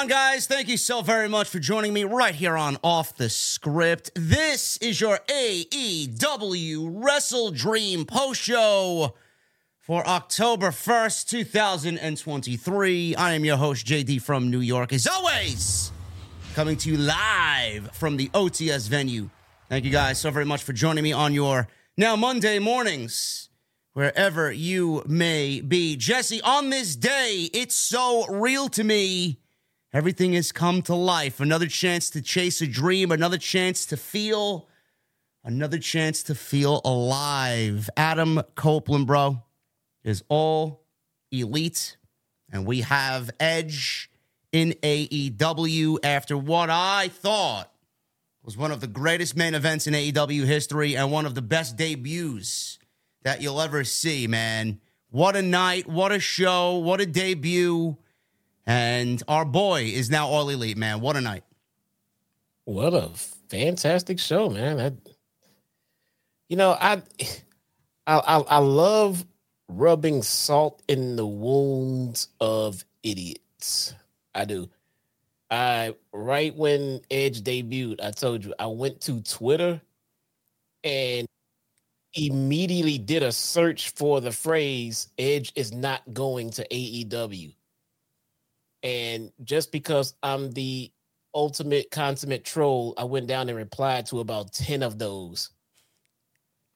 On, guys? Thank you so very much for joining me right here on Off the Script. This is your AEW Wrestle Dream post show for October 1st, 2023. I am your host, JD from New York, as always, coming to you live from the OTS venue. Thank you guys so very much for joining me on your now Monday mornings wherever you may be. Jesse, on this day, it's so real to me. Everything has come to life. Another chance to chase a dream, another chance to feel, another chance to feel alive. Adam Copeland, bro, is all elite. And we have Edge in AEW after what I thought was one of the greatest main events in AEW history and one of the best debuts that you'll ever see, man. What a night, what a show, what a debut. And our boy is now all elite, man. What a night. What a fantastic show, man. That you know, I I I, I love rubbing salt in the wounds of idiots. I do. I right when Edge debuted, I told you I went to Twitter and immediately did a search for the phrase Edge is not going to AEW. And just because I'm the ultimate consummate troll, I went down and replied to about 10 of those.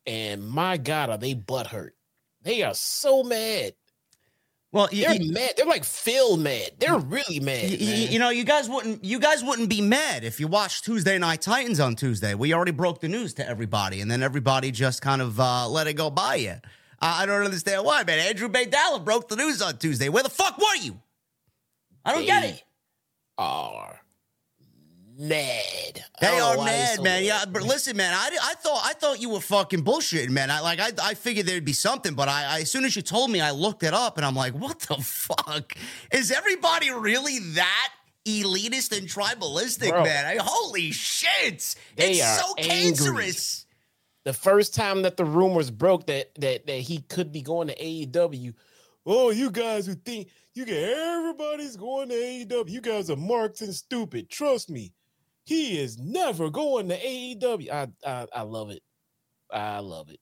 And my God, are they butthurt? They are so mad. Well, They're you- mad. They're like Phil mad. They're really mad. you- you- you know, you guys wouldn't you guys wouldn't be mad if you watched Tuesday Night Titans on Tuesday. We already broke the news to everybody, and then everybody just kind of uh, let it go by you. I I don't understand why, man. Andrew Baydala broke the news on Tuesday. Where the fuck were you? I don't get it. are mad. They oh, are mad, man. Yeah, but listen, man. I, I thought I thought you were fucking bullshitting, man. I like I, I figured there'd be something, but I, I as soon as you told me, I looked it up, and I'm like, what the fuck? Is everybody really that? Elitist and tribalistic, Bro. man. I, holy shit! They it's are so angry. cancerous. the first time that the rumors broke that that that he could be going to AEW, oh, you guys who think you get everybody's going to AEW, you guys are marked and stupid. Trust me, he is never going to AEW. I I, I love it. I love it.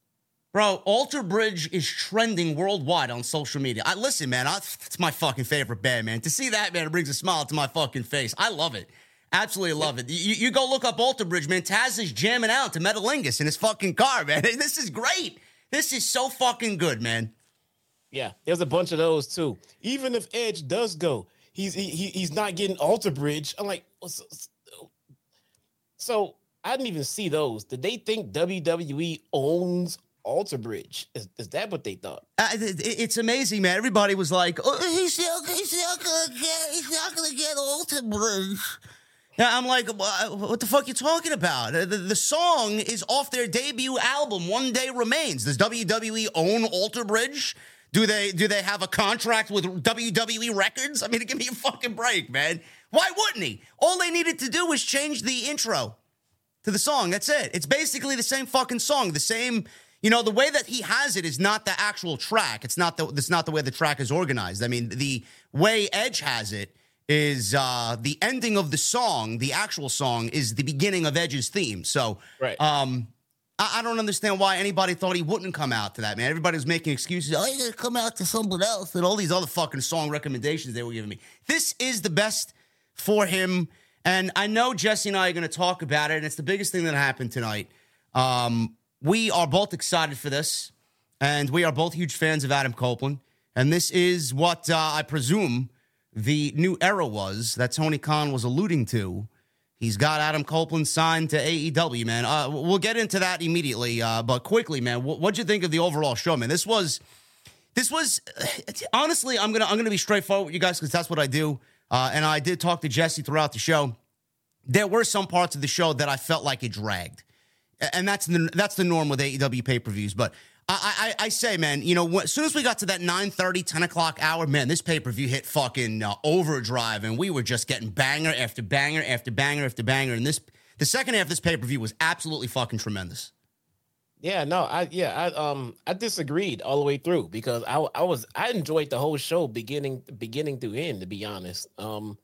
Bro, Alter Bridge is trending worldwide on social media. I listen, man. I, it's my fucking favorite band, man. To see that, man, it brings a smile to my fucking face. I love it. Absolutely love it. You, you go look up Alter Bridge, man. Taz is jamming out to Metalingus in his fucking car, man. This is great. This is so fucking good, man. Yeah, there's a bunch of those too. Even if Edge does go, he's he, he's not getting Alter Bridge. I'm like, so, so I didn't even see those. Did they think WWE owns Alter Bridge? Is, is that what they thought? Uh, it's amazing, man. Everybody was like, oh, he's, not, he's not gonna get he's not gonna get Alter Bridge. I'm like, what the fuck you talking about? The, the, song is off their debut album, One Day Remains. Does WWE own Alter Bridge? Do they do they have a contract with WWE Records? I mean, give me a fucking break, man. Why wouldn't he? All they needed to do was change the intro to the song. That's it. It's basically the same fucking song. The same, you know, the way that he has it is not the actual track. It's not the it's not the way the track is organized. I mean, the way Edge has it is uh the ending of the song, the actual song is the beginning of Edge's theme. So, right. um I, I don't understand why anybody thought he wouldn't come out to that, man. Everybody was making excuses. Oh, he's gonna come out to someone else and all these other fucking song recommendations they were giving me. This is the best for him. And I know Jesse and I are going to talk about it, and it's the biggest thing that happened tonight. Um, we are both excited for this, and we are both huge fans of Adam Copeland. And this is what uh, I presume the new era was that Tony Khan was alluding to He's got Adam Copeland signed to AEW, man. Uh, we'll get into that immediately, uh, but quickly, man. What'd you think of the overall show, man? This was, this was, honestly, I'm gonna I'm gonna be straightforward with you guys because that's what I do. Uh, and I did talk to Jesse throughout the show. There were some parts of the show that I felt like it dragged, and that's the that's the norm with AEW pay per views. But I, I, I, say, man, you know, as soon as we got to that 9 30, 10 o'clock hour, man, this pay per view hit fucking uh, overdrive, and we were just getting banger after banger after banger after banger. And this, the second half of this pay per view was absolutely fucking tremendous. Yeah, no, I yeah, I um I disagreed all the way through because I I was I enjoyed the whole show beginning beginning to end to be honest. Um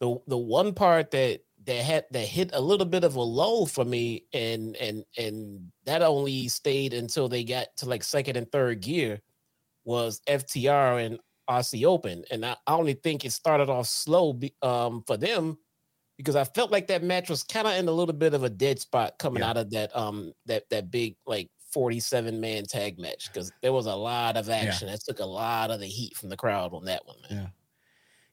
the the one part that that had that hit a little bit of a low for me and and and that only stayed until they got to like second and third gear was FTR and Aussie Open and I, I only think it started off slow be, um for them because I felt like that match was kind of in a little bit of a dead spot coming yeah. out of that um that that big like 47 man tag match because there was a lot of action yeah. that took a lot of the heat from the crowd on that one man. Yeah.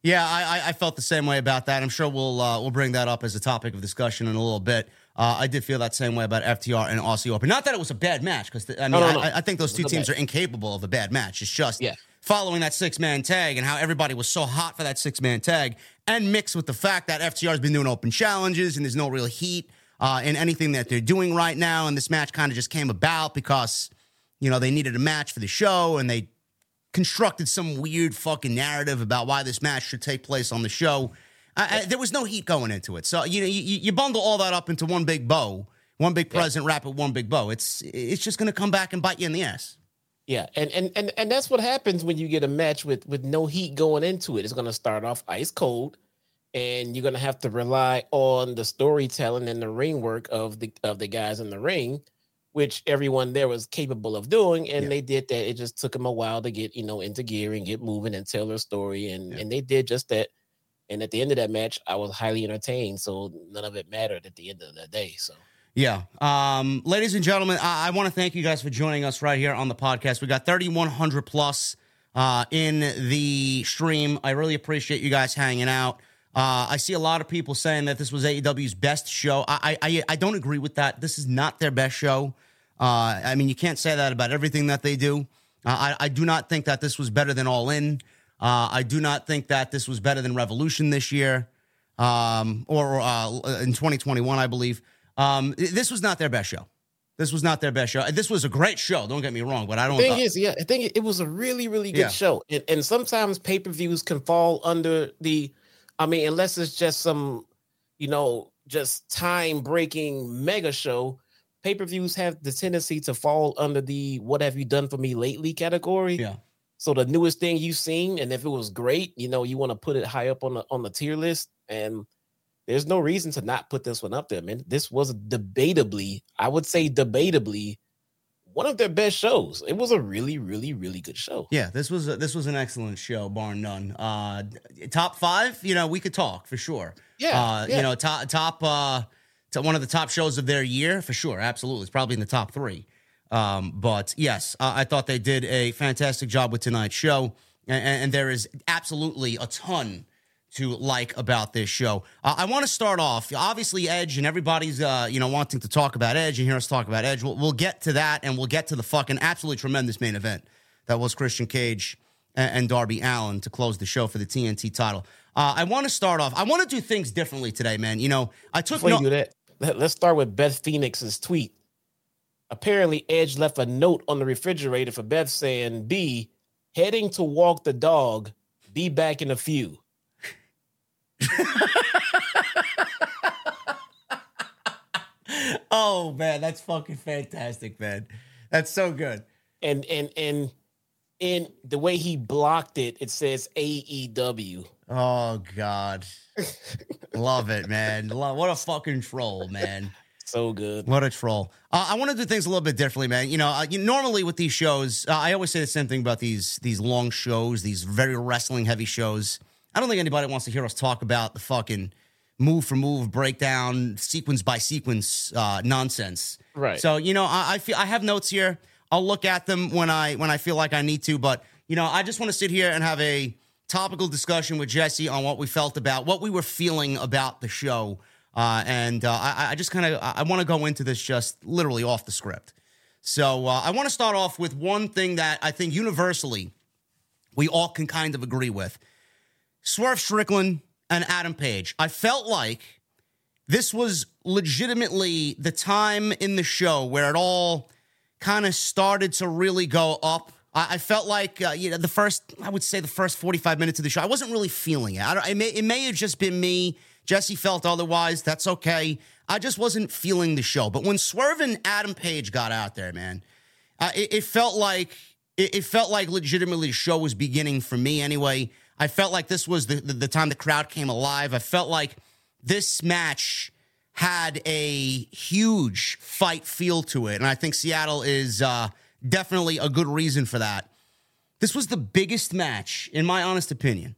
Yeah, I, I felt the same way about that. I'm sure we'll uh, we'll bring that up as a topic of discussion in a little bit. Uh, I did feel that same way about FTR and Aussie Open. Not that it was a bad match, because I mean, no, no, no. I, I, think those two teams are incapable of a bad match. It's just yeah. following that six man tag and how everybody was so hot for that six man tag, and mixed with the fact that FTR has been doing open challenges and there's no real heat uh, in anything that they're doing right now. And this match kind of just came about because you know they needed a match for the show and they constructed some weird fucking narrative about why this match should take place on the show. I, I, there was no heat going into it, so you know you, you, bundle all that up into one big bow, one big present, yeah. wrap it one big bow. It's it's just going to come back and bite you in the ass. Yeah, and and and and that's what happens when you get a match with with no heat going into it. It's going to start off ice cold, and you're going to have to rely on the storytelling and the ring work of the of the guys in the ring which everyone there was capable of doing, and yeah. they did that. It just took them a while to get you know into gear and get moving and tell their story, and yeah. and they did just that. And at the end of that match, I was highly entertained, so none of it mattered at the end of the day. So. Yeah. Um, ladies and gentlemen, I, I want to thank you guys for joining us right here on the podcast. We got 3,100 plus uh, in the stream. I really appreciate you guys hanging out. Uh, I see a lot of people saying that this was AEW's best show. I, I, I don't agree with that. This is not their best show. Uh, I mean, you can't say that about everything that they do. Uh, I, I do not think that this was better than All In. Uh, I do not think that this was better than Revolution this year, um, or uh, in 2021, I believe. Um, this was not their best show. This was not their best show. This was a great show. Don't get me wrong, but I don't. Thing is, yeah, I think it was a really, really good yeah. show. And, and sometimes pay per views can fall under the I mean, unless it's just some, you know, just time breaking mega show, pay per views have the tendency to fall under the what have you done for me lately category. Yeah. So the newest thing you've seen, and if it was great, you know, you want to put it high up on the on the tier list. And there's no reason to not put this one up there, man. This was debatably, I would say debatably, one of their best shows. It was a really, really, really good show. Yeah, this was a, this was an excellent show, bar none. Uh, top five, you know, we could talk for sure. Yeah, uh, yeah. you know, top top uh, to one of the top shows of their year for sure. Absolutely, it's probably in the top three. Um, but yes, uh, I thought they did a fantastic job with tonight's show, and, and there is absolutely a ton to like about this show. Uh, I want to start off, obviously, Edge, and everybody's uh, you know wanting to talk about Edge and hear us talk about Edge. We'll, we'll get to that, and we'll get to the fucking absolutely tremendous main event that was Christian Cage and, and Darby Allin to close the show for the TNT title. Uh, I want to start off. I want to do things differently today, man. You know, I took Before no- you do that, let, let's start with Beth Phoenix's tweet. Apparently, Edge left a note on the refrigerator for Beth saying, "B, heading to walk the dog. Be back in a few." Oh man, that's fucking fantastic, man. That's so good. And and and in the way he blocked it, it says AEW. Oh god, love it, man. Love, what a fucking troll, man. So good. What a troll. Uh, I want to do things a little bit differently, man. You know, uh, you, normally with these shows, uh, I always say the same thing about these these long shows, these very wrestling heavy shows. I don't think anybody wants to hear us talk about the fucking move for move breakdown, sequence by sequence uh, nonsense. Right. So you know, I, I feel I have notes here. I'll look at them when I when I feel like I need to. But you know, I just want to sit here and have a topical discussion with Jesse on what we felt about what we were feeling about the show. Uh, and uh, I, I just kind of I want to go into this just literally off the script. So uh, I want to start off with one thing that I think universally we all can kind of agree with: Swerve Strickland and Adam Page. I felt like this was legitimately the time in the show where it all kind of started to really go up. I, I felt like uh, you know the first, I would say the first forty five minutes of the show, I wasn't really feeling it. I it, may, it may have just been me. Jesse felt otherwise. That's okay. I just wasn't feeling the show. But when Swerve and Adam Page got out there, man, uh, it, it felt like it, it felt like legitimately the show was beginning for me anyway. I felt like this was the, the, the time the crowd came alive. I felt like this match had a huge fight feel to it. And I think Seattle is uh, definitely a good reason for that. This was the biggest match, in my honest opinion,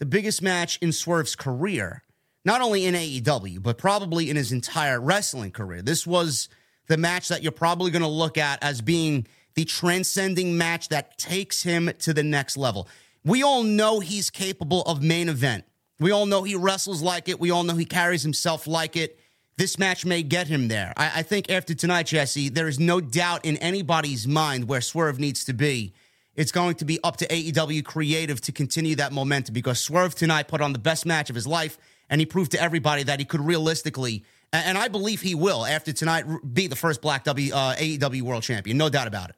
the biggest match in Swerve's career, not only in AEW, but probably in his entire wrestling career. This was the match that you're probably going to look at as being the transcending match that takes him to the next level. We all know he's capable of main event. We all know he wrestles like it. We all know he carries himself like it. This match may get him there. I, I think after tonight, Jesse, there is no doubt in anybody's mind where Swerve needs to be. It's going to be up to AEW Creative to continue that momentum because Swerve tonight put on the best match of his life, and he proved to everybody that he could realistically, and, I believe he will after tonight, be the first Black w, uh, AEW World Champion. No doubt about it.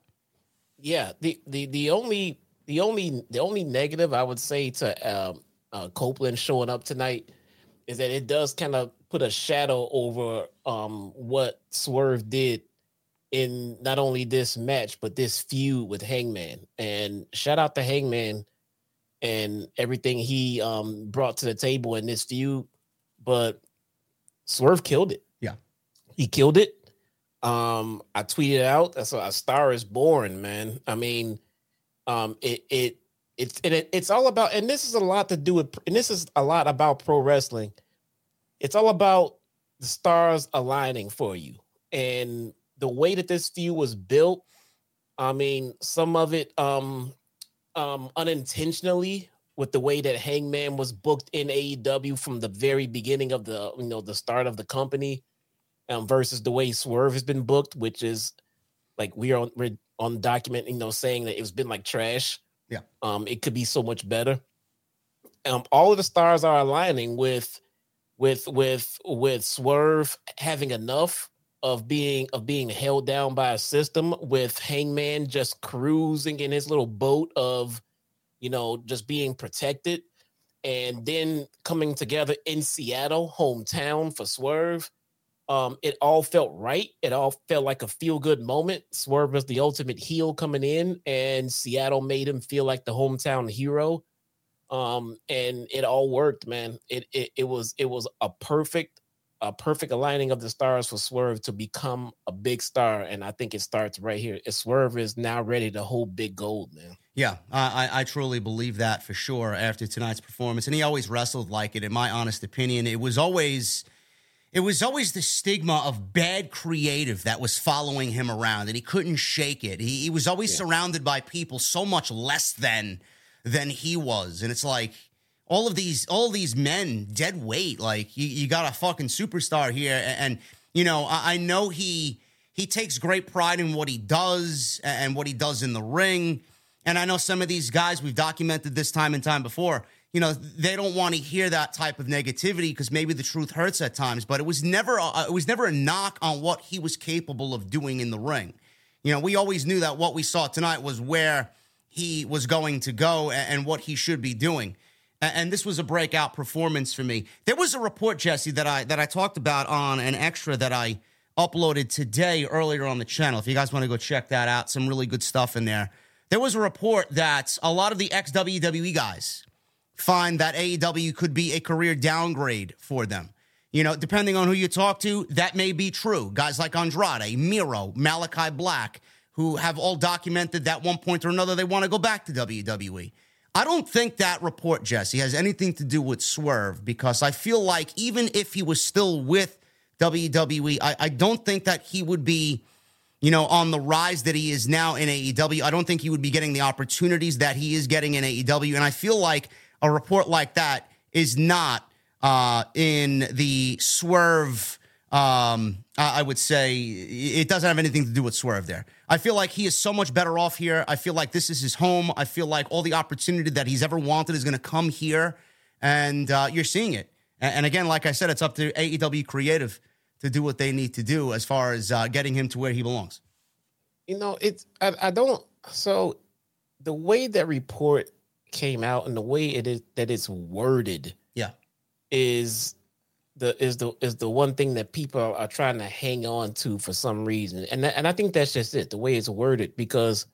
Yeah. The the the only the only the only negative I would say to um, uh, Copeland showing up tonight is that it does kind of put a shadow over um, what Swerve did in not only this match but this feud with Hangman. And shout out to Hangman and everything he um, brought to the table in this feud. But Swerve killed it. Yeah. He killed it. Um, I tweeted out that's a, a star is born, man. I mean, um, it it it's it, it's all about, and this is a lot to do with, and this is a lot about pro wrestling. It's all about the stars aligning for you, and the way that this feud was built. I mean, some of it um, um, unintentionally with the way that Hangman was booked in AEW from the very beginning of the you know the start of the company, um, versus the way Swerve has been booked, which is like we are we're on document, you know, saying that it's been like trash. Yeah. Um, it could be so much better. Um, all of the stars are aligning with with with with Swerve having enough of being of being held down by a system with Hangman just cruising in his little boat of you know just being protected and then coming together in Seattle hometown for Swerve Um, it all felt right. It all felt like a feel good moment. Swerve was the ultimate heel coming in, and Seattle made him feel like the hometown hero. Um, and it all worked, man. It it, it was it was a perfect a perfect aligning of the stars for Swerve to become a big star, and I think it starts right here. Swerve is now ready to hold big gold, man. Yeah, I, I truly believe that for sure after tonight's performance, and he always wrestled like it. In my honest opinion, it was always it was always the stigma of bad creative that was following him around, and he couldn't shake it. He, he was always yeah. surrounded by people so much less than than he was, and it's like all of these all these men dead weight. Like you, you got a fucking superstar here, and, and you know I, I, know he he takes great pride in what he does and what he does in the ring. And I know some of these guys we've documented this time and time before. You know they don't want to hear that type of negativity because maybe the truth hurts at times. But it was never a, it was never a knock on what he was capable of doing in the ring. You know we always knew that what we saw tonight was where he was going to go and, and what he should be doing and this was a breakout performance for me. There was a report, Jesse, that I that I talked about on an extra that I uploaded today earlier on the channel. If you guys want to go check that out, some really good stuff in there. There was a report that a lot of the ex WWE guys find that AEW could be a career downgrade for them. You know, depending on who you talk to, that may be true. Guys like Andrade, Miro, Malachi Black, who have all documented that one point or another they want to go back to WWE. I don't think that report, Jesse, has anything to do with Swerve because I feel like even if he was still with WWE, I, I don't think that he would be, you know, on the rise that he is now in AEW. I don't think he would be getting the opportunities that he is getting in AEW. And I feel like a report like that is not uh, in the Swerve um, I would say it doesn't have anything to do with Swerve there. I feel like he is so much better off here. I feel like this is his home. I feel like all the opportunity that he's ever wanted is going to come here, and uh, you're seeing it. And, again, like I said, it's up to AEW Creative to do what they need to do as far as uh, getting him to where he belongs. You know, it's I, I don't. So the way that report came out and the way it is that it's worded, yeah, is the is the is the one thing that people are trying to hang on to for some reason, and and I think that's just it, the way it's worded, because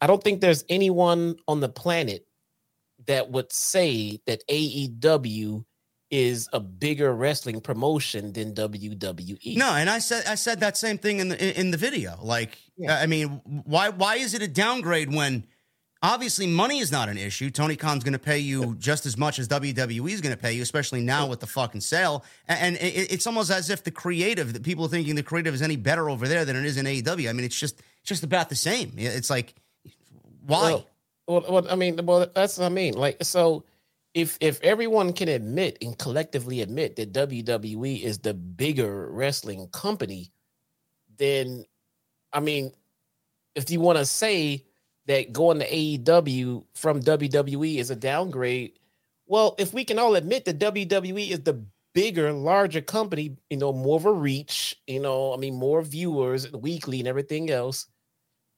I don't think there's anyone on the planet that would say that AEW is a bigger wrestling promotion than WWE. No, and I said I said that same thing in the in the video. Like, yeah. I mean, why why is it a downgrade when Obviously, money is not an issue. Tony Khan's going to pay you just as much as WWE is going to pay you, especially now with the fucking sale. And it's almost as if the creative, that people are thinking the creative is any better over there than it is in AEW. I mean, it's just it's just about the same. It's like, why? Well, well, I mean, well, that's what I mean. Like, so if if everyone can admit and collectively admit that WWE is the bigger wrestling company, then I mean, if you want to say that going to AEW from WWE is a downgrade. Well, if we can all admit that WWE is the bigger, larger company, you know, more of a reach, you know, I mean, more viewers weekly and everything else,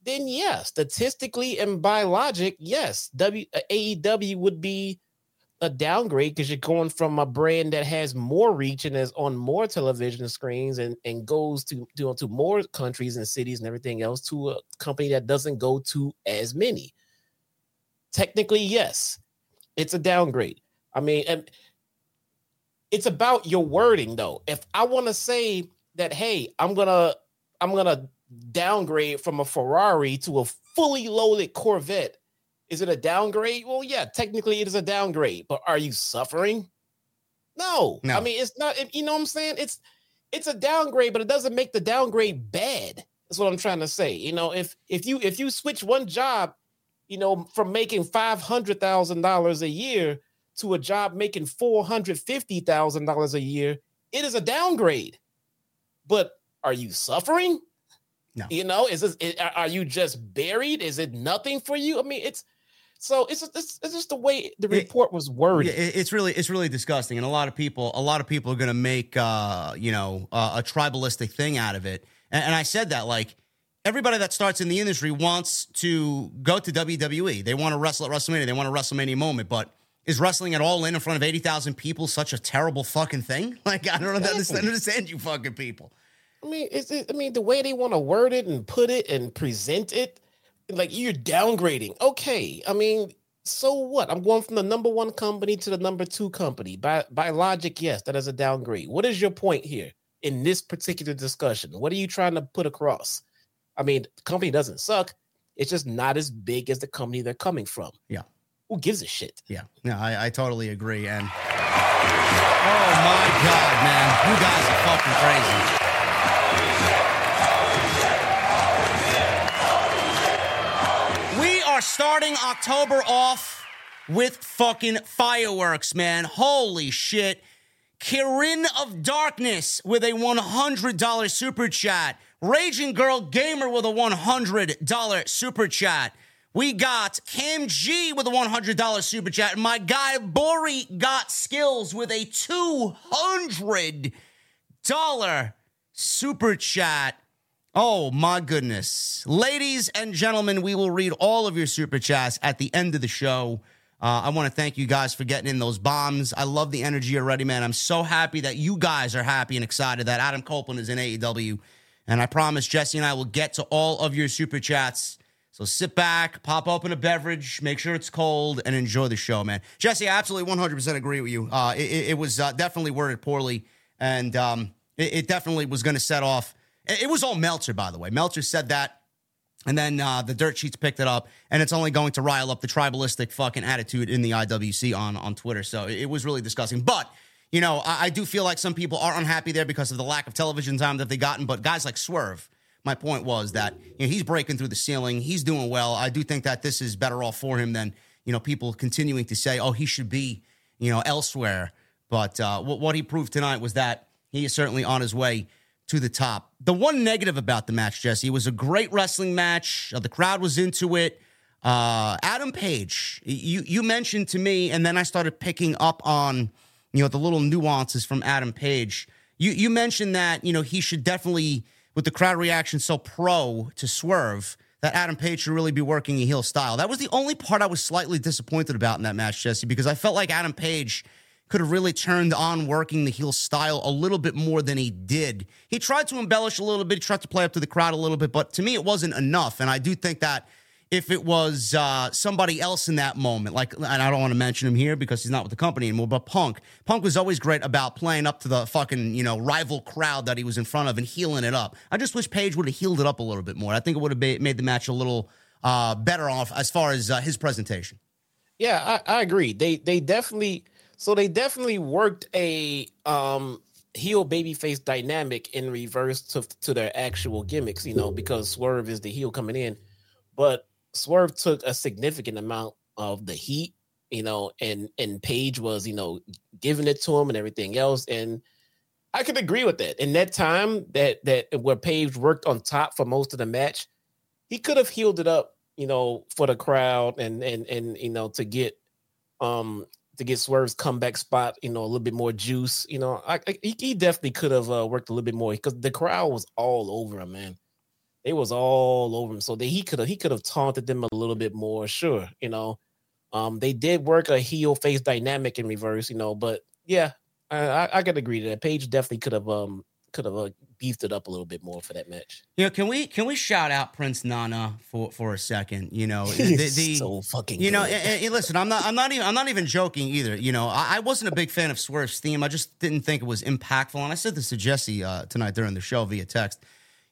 then yes, statistically and by logic, yes, W uh, AEW would be a downgrade because you're going from a brand that has more reach and is on more television screens and, and goes to, to to more countries and cities and everything else to a company that doesn't go to as many. Technically, yes, it's a downgrade. I mean, and it's about your wording though. If I want to say that, hey, I'm gonna I'm gonna downgrade from a Ferrari to a fully loaded Corvette is it a downgrade? Well, yeah, technically it is a downgrade, but are you suffering? No. no. I mean, it's not, you know what I'm saying? It's it's a downgrade, but it doesn't make the downgrade bad. That's what I'm trying to say. You know, if if you if you switch one job, you know, from making five hundred thousand dollars a year to a job making four hundred fifty thousand dollars a year, it is a downgrade. But are you suffering? No. You know, is this, are you just buried? Is it nothing for you? I mean, it's so it's it's, it's just the way the report was worded. It, it's really it's really disgusting, and a lot of people a lot of people are going to make uh, you know uh, a tribalistic thing out of it. And, and I said that like everybody that starts in the industry wants to go to WWE. They want to wrestle at WrestleMania. They want a WrestleMania moment, but is wrestling at all in in front of 80,000 people such a terrible fucking thing? Like, I don't understand, understand you fucking people. I mean, it's, it, I mean, the way they want to word it and put it and present it, like you're downgrading. Okay, I mean, so what? I'm going from the number one company to the number two company. By by logic, yes, that is a downgrade. What is your point here in this particular discussion? What are you trying to put across? I mean, the company doesn't suck. It's just not as big as the company they're coming from. Yeah. Who gives a shit? Yeah. No, I, I totally agree. And oh my God, man. You guys are fucking crazy. Starting October off with fucking fireworks, man. Holy shit. Kirin of Darkness with a $100 super chat. Raging Girl Gamer with a $100 super chat. We got Cam G with a $100 super chat. My guy Bori got skills with a $200 super chat. Oh my goodness. Ladies and gentlemen, we will read all of your super chats at the end of the show. Uh, I want to thank you guys for getting in those bombs. I love the energy already, man. I'm so happy that you guys are happy and excited that Adam Copeland is in AEW. And I promise Jesse and I will get to all of your super chats. So sit back, pop open a beverage, make sure it's cold, and enjoy the show, man. Jesse, I absolutely 100% agree with you. Uh, it, it, was uh, definitely worded poorly, and um, it, it definitely was going to set off it was all Meltzer, by the way. Meltzer said that. And then uh, the dirt sheets picked it up, and it's only going to rile up the tribalistic fucking attitude in the IWC on, on Twitter. So it was really disgusting. But, you know, I, I do feel like some people are unhappy there because of the lack of television time that they've gotten. But guys like Swerve, my point was that you know, he's breaking through the ceiling. He's doing well. I do think that this is better off for him than, you know, people continuing to say, oh, he should be, you know, elsewhere. But uh, what, what he proved tonight was that he is certainly on his way to the top. The one negative about the match, Jesse, was a great wrestling match. Uh, the crowd was into it. Uh, Adam Page, you you mentioned to me, and then I started picking up on you know the little nuances from Adam Page. You you mentioned that you know he should definitely, with the crowd reaction so pro to Swerve, that Adam Page should really be working a heel style. That was the only part I was slightly disappointed about in that match, Jesse, because I felt like Adam Page could have really turned on working the heel style a little bit more than he did. He tried to embellish a little bit, he tried to play up to the crowd a little bit, but to me, it wasn't enough. And I do think that if it was uh, somebody else in that moment, like, and I don't want to mention him here because he's not with the company anymore, but Punk. Punk was always great about playing up to the fucking, you know, rival crowd that he was in front of and healing it up. I just wish Page would have healed it up a little bit more. I think it would have made the match a little uh, better off as far as uh, his presentation. Yeah, I, I agree. They they definitely so they definitely worked a um heel babyface dynamic in reverse to to their actual gimmicks, you know, because Swerve is the heel coming in, but Swerve took a significant amount of the heat, you know, and and Page was, you know, giving it to him and everything else, and I could agree with that. In that time that that where Page worked on top for most of the match, he could have healed it up, you know, for the crowd and and and you know to get um to get Swerve's comeback spot, you know, a little bit more juice. You know, I, I, he definitely could have uh, worked a little bit more because the crowd was all over him, man. It was all over him, so that he could have he could have taunted them a little bit more. Sure, you know, um, they did work a heel face dynamic in reverse, you know, but yeah, I, I, I could agree to that. Page definitely could have um could have uh, beefed it up a little bit more for that match. You know, can we can we shout out Prince Nana for for a second? You know, the, the so fucking. You know, and, and listen, I'm not I'm not even I'm not even joking either. You know, I, I, wasn't a big fan of Swerve's theme. I just didn't think it was impactful, and I said this to Jesse uh, tonight during the show via text.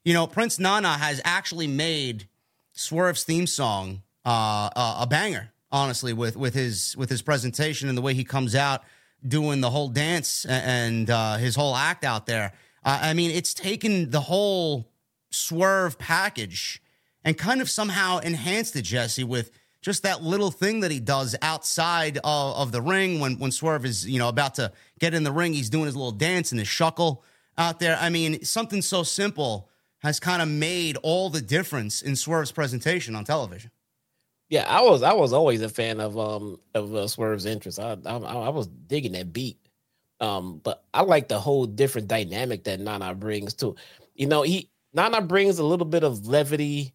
You know, Prince Nana has actually made Swerve's theme song uh, uh, a banger. Honestly, with with his with his presentation and the way he comes out doing the whole dance and uh, his whole act out there uh, I mean, it's taken the whole swerve package and kind of somehow enhanced it, Jesse, with just that little thing that he does outside of, of, the ring when, when Swerve is, you know, about to get in the ring. He's doing his little dance and his shuckle out there. I mean, something so simple has kind of made all the difference in Swerve's presentation on television. Yeah, I was I was always a fan of um of uh, Swerve's interest. I, I I was digging that beat. Um, but I like the whole different dynamic that Nana brings too. You know, he Nana brings a little bit of levity,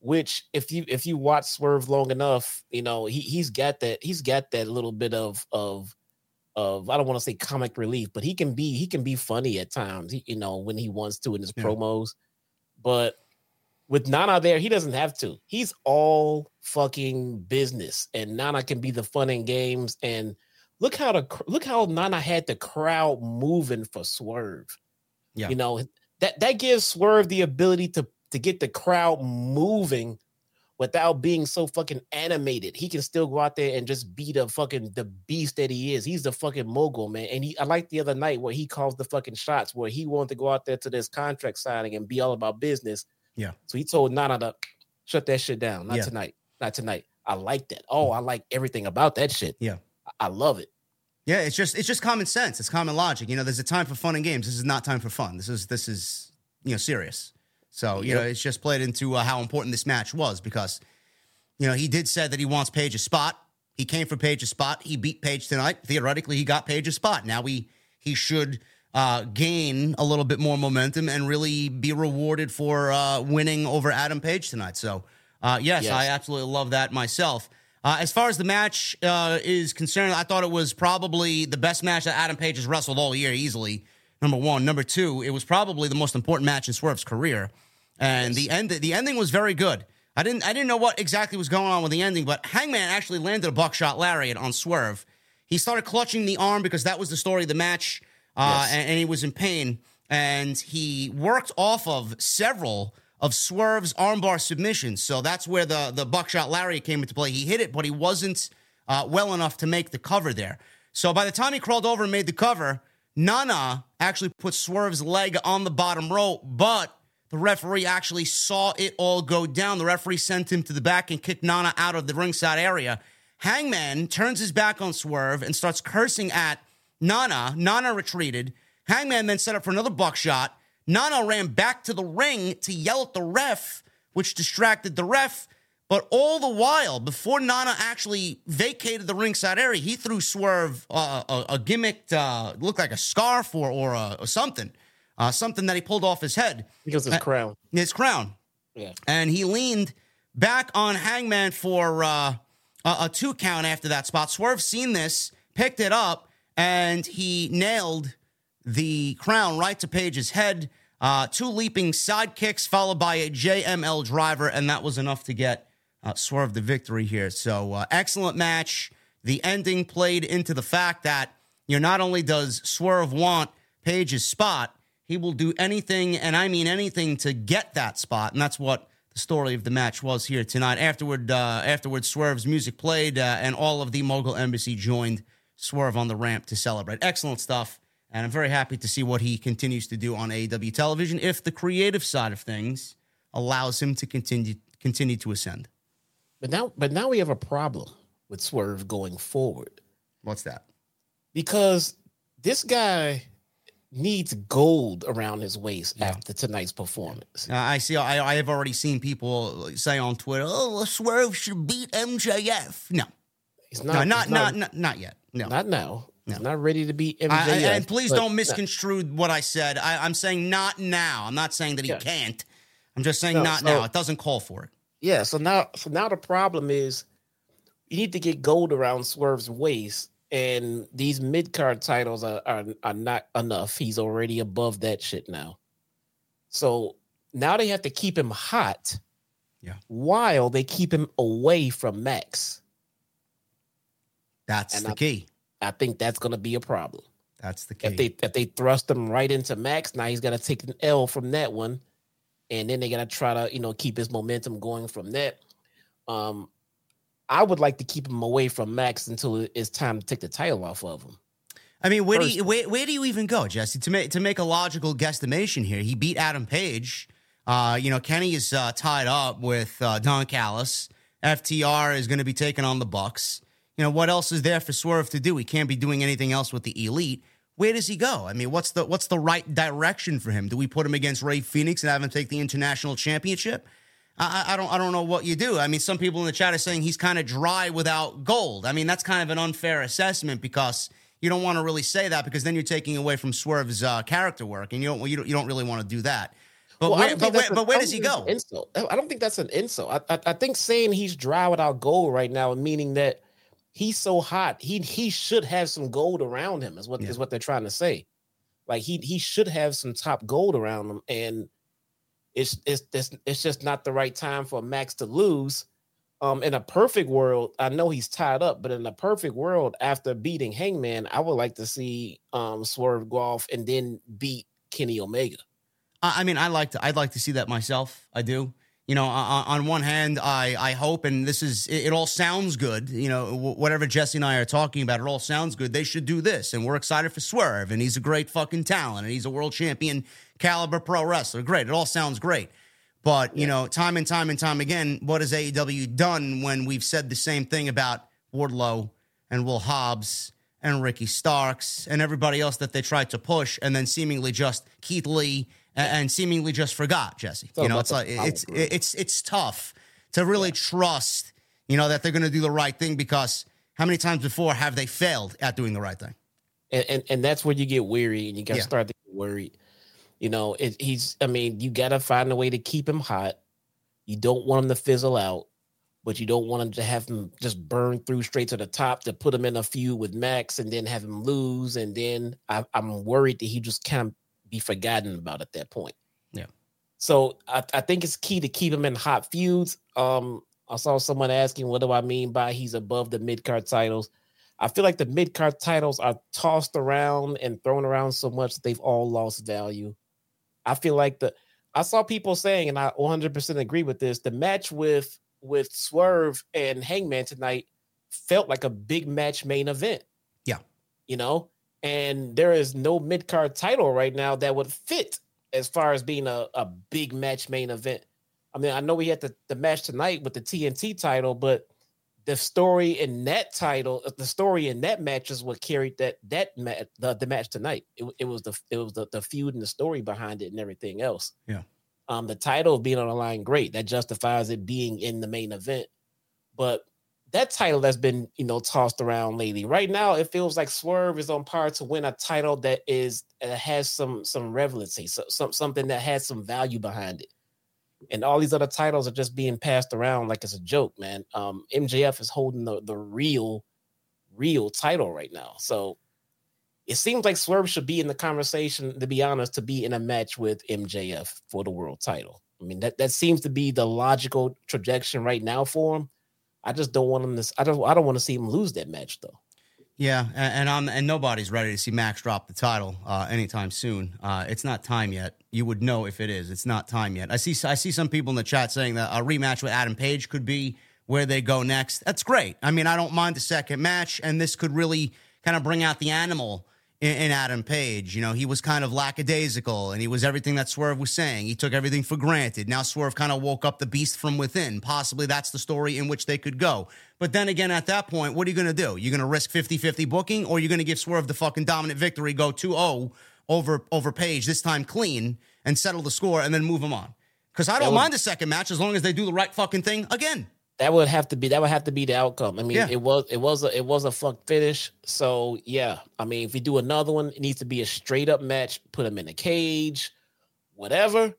which if you if you watch Swerve long enough, you know he he's got that he's got that little bit of of of I don't want to say comic relief, but he can be he can be funny at times. He, you know when he wants to in his yeah. promos, but with Nana there, he doesn't have to. He's all fucking business, and Nana can be the fun and games. And look how the look how Nana had the crowd moving for Swerve. Yeah, you know that that gives Swerve the ability to to get the crowd moving without being so fucking animated. He can still go out there and just be the fucking the beast that he is. He's the fucking mogul, man. And he I like the other night where he calls the fucking shots where he wanted to go out there to this contract signing and be all about business. Yeah. So he told Nana to shut that shit down. Not yeah. tonight. Not tonight. I like that. Oh, mm. I like everything about that shit. Yeah. I love it. Yeah, it's just it's just common sense. It's common logic. You know, there's a time for fun and games. This is not time for fun. This is this is you know serious. So, you yep. know, it's just played into uh, how important this match was because, you know, he did say that he wants Page a spot. He came for Page's spot. He beat Page tonight. Theoretically, he got Page a spot. Now he he should uh, gain a little bit more momentum and really be rewarded for uh, winning over Adam Page tonight. So, uh, yes, yes, I absolutely love that myself. Uh, as far as the match uh, is concerned, I thought it was probably the best match that Adam Page has wrestled all year, easily. Number one, number two, it was probably the most important match in Swerve's career, and the end the ending was very good. I didn't I didn't know what exactly was going on with the ending, but Hangman actually landed a buckshot lariat on Swerve. He started clutching the arm because that was the story of the match, uh, yes. and, and he was in pain. And he worked off of several of Swerve's armbar submissions. So that's where the, the buckshot lariat came into play. He hit it, but he wasn't uh, well enough to make the cover there. So by the time he crawled over and made the cover, Nana actually put Swerve's leg on the bottom rope, but the referee actually saw it all go down. The referee sent him to the back and kicked Nana out of the ringside area. Hangman turns his back on Swerve and starts cursing at Nana. Nana retreated. Hangman then set up for another buckshot. Nana ran back to the ring to yell at the ref, which distracted the ref. But all the while, before Nana actually vacated the ringside area, he threw Swerve uh, a, a gimmicked, uh, looked like a scarf or or, uh, or something, uh, something that he pulled off his head. Because his crown. His crown. Yeah. And he leaned back on Hangman for uh, a, a two count after that spot. Swerve seen this, picked it up, and he nailed the crown right to Page's head. Uh, two leaping side kicks followed by a JML driver, and that was enough to get uh, Swerve the victory here. So uh, excellent match. The ending played into the fact that you know not only does Swerve want Page's spot, he will do anything, and I mean anything, to get that spot, and that's what the story of the match was here tonight. Afterward, uh, Swerve's music played, uh, and all of the Mogul Embassy joined Swerve on the ramp to celebrate. Excellent stuff. And I'm very happy to see what he continues to do on AEW television if the creative side of things allows him to continue continue to ascend. But now, but now we have a problem with Swerve going forward. What's that? Because this guy needs gold around his waist yeah. after tonight's performance. Uh, I see. I, I have already seen people say on Twitter, "Oh, Swerve should beat MJF." No, he's not. No, not, not, not, not yet. No, not now. No. Not ready to beat MJF. I, and please don't misconstrue what I said. I, am saying not now. I'm not saying that he yeah. can't. I'm just saying no, not so, now. It doesn't call for it. Yeah. So now, so now the problem is you need to get gold around Swerve's waist, and these mid card titles are, are are not enough. He's already above that shit now. So now they have to keep him hot. Yeah. While they keep him away from Max. That's and the I, key. I think that's going to be a problem. That's the key. If they if they thrust him right into Max, now he's got to take an L from that one, and then they got to try to you know keep his momentum going from that. Um, I would like to keep him away from Max until it's time to take the title off of him. I mean, where First, do you where, where do you even go, Jesse? To make to make a logical guesstimation here, he beat Adam Page. Uh, you know, Kenny is uh, tied up with uh, Don Callis. FTR is going to be taking on the Bucks you know, what else is there for Swerve to do? He can't be doing anything else with the elite. Where does he go? I mean, what's the what's the right direction for him? Do we put him against Rey Fénix and have him take the international championship? I, I, don't I don't know what you do. I mean, some people in the chat are saying he's kind of dry without gold. I mean, that's kind of an unfair assessment because you don't want to really say that because then you're taking away from Swerve's uh, character work, and you don't you don't, you don't really want to do that. But Well, where, but where, but where does he go? Insult. I I don't think that's an insult. I, I, I think saying he's dry without gold right now, meaning that he's so hot, he he should have some gold around him. Is what is Yeah. what they're trying to say. Like he he should have some top gold around him, and it's it's it's, it's just not the right time for Max to lose. Um, in a perfect world, I know he's tied up, but in a perfect world, after beating Hangman, I would like to see um Swerve go off and then beat Kenny Omega. I I mean, I like to. I'd like to see that myself. I do. You know, on, on one hand, I I hope, and this is it, it all sounds good. You know, whatever Jesse and I are talking about, it all sounds good. They should do this, and we're excited for Swerve, and he's a great fucking talent, and he's a world champion caliber pro wrestler. Great, it all sounds great. But you know, time and time and time again, what has AEW done when we've said the same thing about Wardlow and Will Hobbs and Ricky Starks and everybody else that they tried to push, and then seemingly just Keith Lee and, and seemingly just forgot Jesse. all you know, it's like power it's it's it's tough to really trust. You know that they're going to do the right thing because how many times before have they failed at doing the right thing? and, and and that's where you get weary and you got to Yeah. start to get worried. You know, it, he's. I mean, you got to find a way to keep him hot. You don't want him to fizzle out, but you don't want him to have him just burn through straight to the top to put him in a feud with Max and then have him lose. And then I, I'm worried that he just kind of be forgotten about at that point. Yeah. So I, I think it's key to keep him in hot feuds. Um, I saw someone asking, "What do I mean by he's above the mid card titles?" I feel like the mid card titles are tossed around and thrown around so much that they've all lost value. I feel like the I saw people saying, and I 100% agree with this. The match with with Swerve and Hangman tonight felt like a big match main event. Yeah. you know, and there is no mid card title right now that would fit as far as being a, a big match main event. I mean, I know we had the, the match tonight with the TNT title, but the story in that title, the story in that match is what carried that that match, the, the match tonight. It, it was the it was the, the feud and the story behind it and everything else. Yeah. Um, the title of being on the line, great. That justifies it being in the main event. But that title that's been you know tossed around lately. Right now, it feels like Swerve is on par to win a title that is uh, has some some relevancy, so, some something that has some value behind it. And all these other titles are just being passed around like it's a joke, man. Um, MJF is holding the the real, real title right now. So it seems like Swerve should be in the conversation, to be honest, to be in a match with MJF for the world title. I mean, that, that seems to be the logical trajectory right now for him. I just don't want him to. I don't. I don't want to see him lose that match though. Yeah, and, and I'm and nobody's ready to see Max drop the title uh, anytime soon. Uh, it's not time yet. You would know if it is. It's not time yet. I see. I see some people in the chat saying that a rematch with Adam Page could be where they go next. That's great. I mean, I don't mind the second match, and this could really kind of bring out the animal in, in Adam Page. You know, he was kind of lackadaisical, and he was everything that Swerve was saying. He took everything for granted. Now Swerve kind of woke up the beast from within. Possibly that's the story in which they could go. But then again, at that point, what are you going to do? You're going to risk 50-50 booking, or you're going to give Swerve the fucking dominant victory, go 2-0 over over Page this time clean and settle the score, and then move him on. Because I don't mind the second match as long as they do the right fucking thing again. That would have to be. That would have to be the outcome. I mean, Yeah. it was. It was a. It was a fuck finish. So yeah. I mean, if we do another one, it needs to be a straight up match. Put him in a cage, whatever,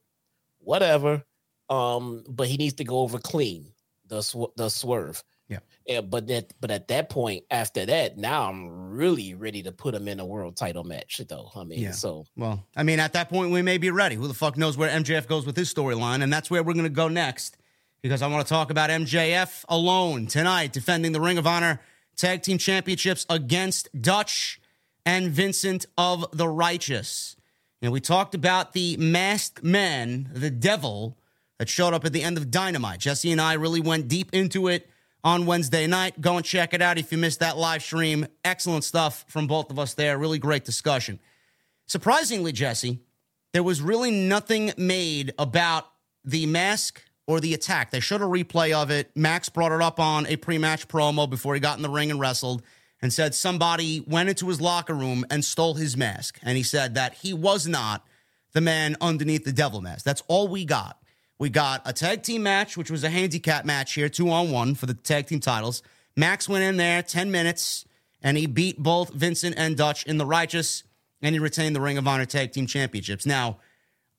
whatever. Um, but he needs to go over clean. The sw- the swerve. Yeah. Yeah, but that but at that point, after that, now I'm really ready to put him in a world title match, though. I mean, Yeah. so Well, I mean, at that point, we may be ready. Who the fuck knows where MJF goes with his storyline? And that's where we're going to go next because I want to talk about MJF alone tonight, defending the Ring of Honor Tag Team Championships against Dutch and Vincent of the Righteous. And we talked about the masked man, the devil, that showed up at the end of Dynamite. Jesse and I really went deep into it on Wednesday night. Go and check it out if you missed that live stream. Excellent stuff from both of us there. Really great discussion. Surprisingly, Jesse, there was really nothing made about the mask or the attack. They showed a replay of it. Max brought it up on a pre match promo before he got in the ring and wrestled and said somebody went into his locker room and stole his mask. And he said that he was not the man underneath the devil mask. That's all we got. We got a tag team match, which was a handicap match here, two on one for the tag team titles. Max went in there 10 minutes and he beat both Vincent and Dutch in the righteous and he retained the Ring of Honor tag team championships. Now,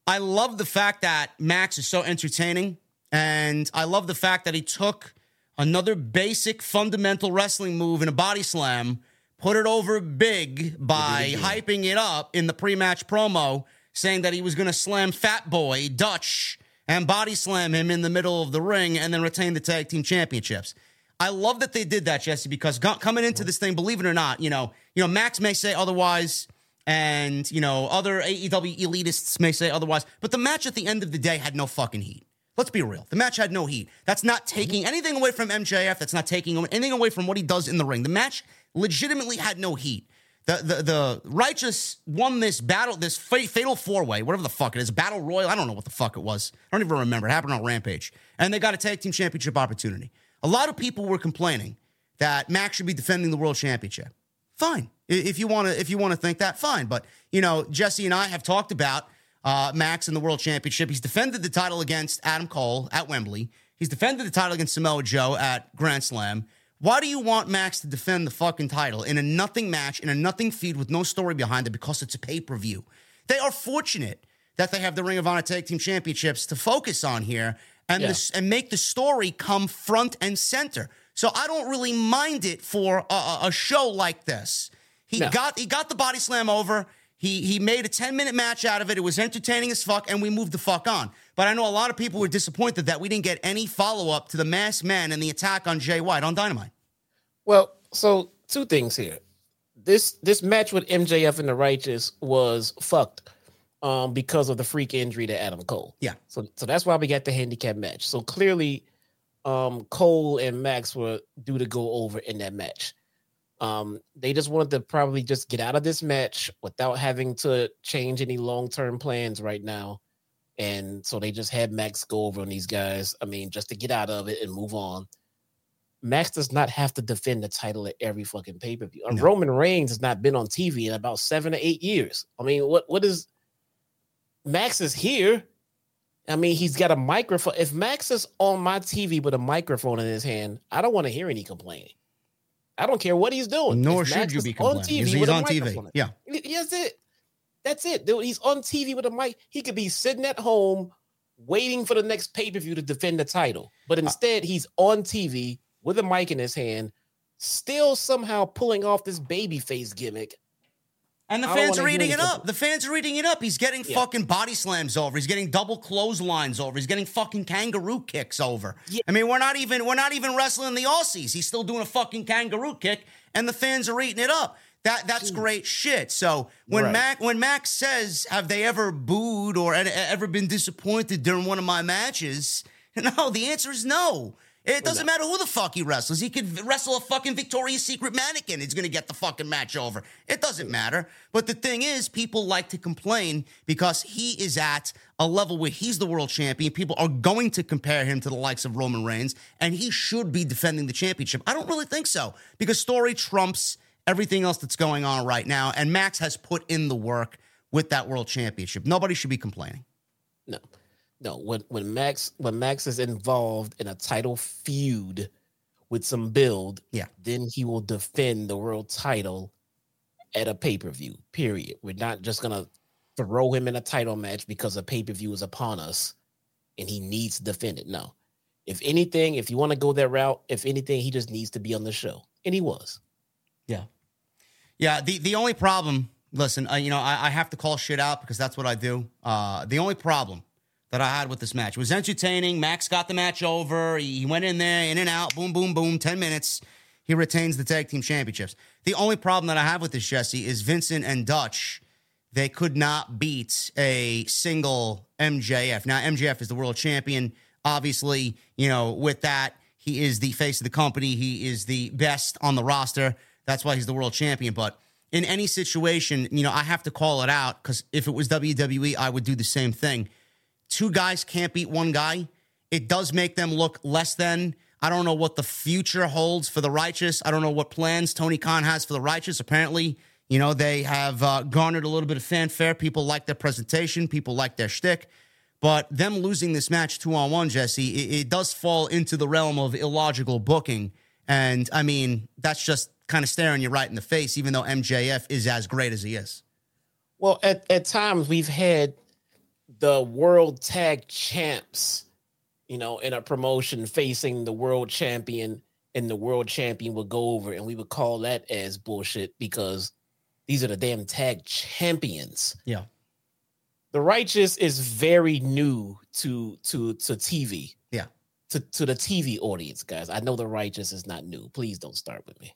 I love the fact that Max is so entertaining. And I love the fact that he took another basic fundamental wrestling move in a body slam, put it over big by hyping it up in the pre match promo, saying that he was going to slam Fat Boy Dutch and body slam him in the middle of the ring and then retain the tag team championships. I love that they did that, Jesse, because coming into this thing, believe it or not, you know, you know, Max may say otherwise, and you know, other AEW elitists may say otherwise, but the match at the end of the day had no fucking heat. Let's be real. The match had no heat. That's not taking anything away from MJF. That's not taking anything away from what he does in the ring. The match legitimately had no heat. The the the righteous won this battle, this fa- fatal four way, whatever the fuck it is, battle royal. I don't know what the fuck it was. I don't even remember. It happened on Rampage, and they got a tag team championship opportunity. A lot of people were complaining that Max should be defending the world championship. Fine, if you want to, if you want to think that, fine. But you know, Jesse and I have talked about uh, Max in the world championship. He's defended the title against Adam Cole at Wembley. He's defended the title against Samoa Joe at Grand Slam. Why do you want Max to defend the fucking title in a nothing match, in a nothing feud with no story behind it because it's a pay per view? They are fortunate that they have the Ring of Honor Tag Team Championships to focus on here and Yeah. this and make the story come front and center. So I don't really mind it for a, a- a show like this. He No. got he got the body slam over. He he made a 10 minute match out of it. It was entertaining as fuck, and we moved the fuck on. But I know a lot of people were disappointed that we didn't get any follow up to the masked man and the attack on Jay White on Dynamite. Well, so two things here. This this match with MJF and the Righteous was fucked um, because of the freak injury to Adam Cole. Yeah. So so that's why we got the handicap match. So clearly, um, Cole and Max were due to go over in that match. Um, they just wanted to probably just get out of this match without having to change any long term plans right now. And so they just had Max go over on these guys. I mean, just to get out of it and move on. Max does not have to defend the title at every fucking pay per view. No. Roman Reigns has not been on TV in about seven to eight years. I mean, what what is Max is here? I mean, he's got a microphone. If Max is on my TV with a microphone in his hand, I don't want to hear any complaining. I don't care what he's doing. Nor should you be complaining. He's- he's a on TV. Yeah. That's it. That's it. Dude, he's on TV with a mic. He could be sitting at home waiting for the next pay per view to defend the title. But uh, instead, he's on TV with a mic in his hand, still somehow pulling off this baby face gimmick. And the fans are eating it up. The fans are eating it up. He's getting Yeah. fucking body slams over. He's getting double clotheslines over. He's getting fucking kangaroo kicks over. Yeah. I mean, we're not even we're not even wrestling the Aussies. He's still doing a fucking kangaroo kick, and the fans are eating it up. That that's great shit. So when Right. Mac when Max says, "Have they ever booed or ever been disappointed during one of my matches?" No, the answer is no. It doesn't matter who the fuck he wrestles. He could wrestle a fucking Victoria's Secret mannequin. He's going to get the fucking match over. It doesn't matter. But the thing is, people like to complain because he is at a level where he's the world champion. People are going to compare him to the likes of Roman Reigns, and he should be defending the championship. I don't really think so because story trumps everything else that's going on right now. And Max has put in the work with that world championship. Nobody should be complaining. No. When when Max when Max is involved in a title feud with some build, Yeah. then he will defend the world title at a pay per view. Period. We're not just gonna throw him in a title match because a pay per view is upon us, and he needs to defend it. No. If anything, if you want to go that route, if anything, he just needs to be on the show, and he was. Yeah. Yeah. The the only problem, listen, uh, you know, I, I have to call shit out because that's what I do. Uh, the only problem that I had with this match it was entertaining. Max got the match over. He, went in there, in and out, boom, boom, boom, 10 minutes. He retains the tag team championships. The only problem that I have with this, Jesse, is Vincent and Dutch. They could not beat a single MJF. Now, MJF is the world champion. Obviously, you know, with that, he is the face of the company. He is the best on the roster. That's why he's the world champion. But in any situation, you know, I have to call it out because if it was WWE, I would do the same thing. Two guys can't beat one guy. It does make them look less than. I don't know what the future holds for the righteous. I don't know what plans Tony Khan has for the righteous. Apparently, you know, they have uh, garnered a little bit of fanfare. People like their presentation, people like their shtick. But them losing this match two on one, Jesse, it, it does fall into the realm of illogical booking. And I mean, that's just kind of staring you right in the face, even though MJF is as great as he is. Well, at, at times we've had the world tag champs, you know, in a promotion facing the world champion, and the world champion would go over, and we would call that as bullshit because these are the damn tag champions. Yeah. The righteous is very new to to to TV. Yeah. To to the TV audience, guys. I know the righteous is not new. Please don't start with me.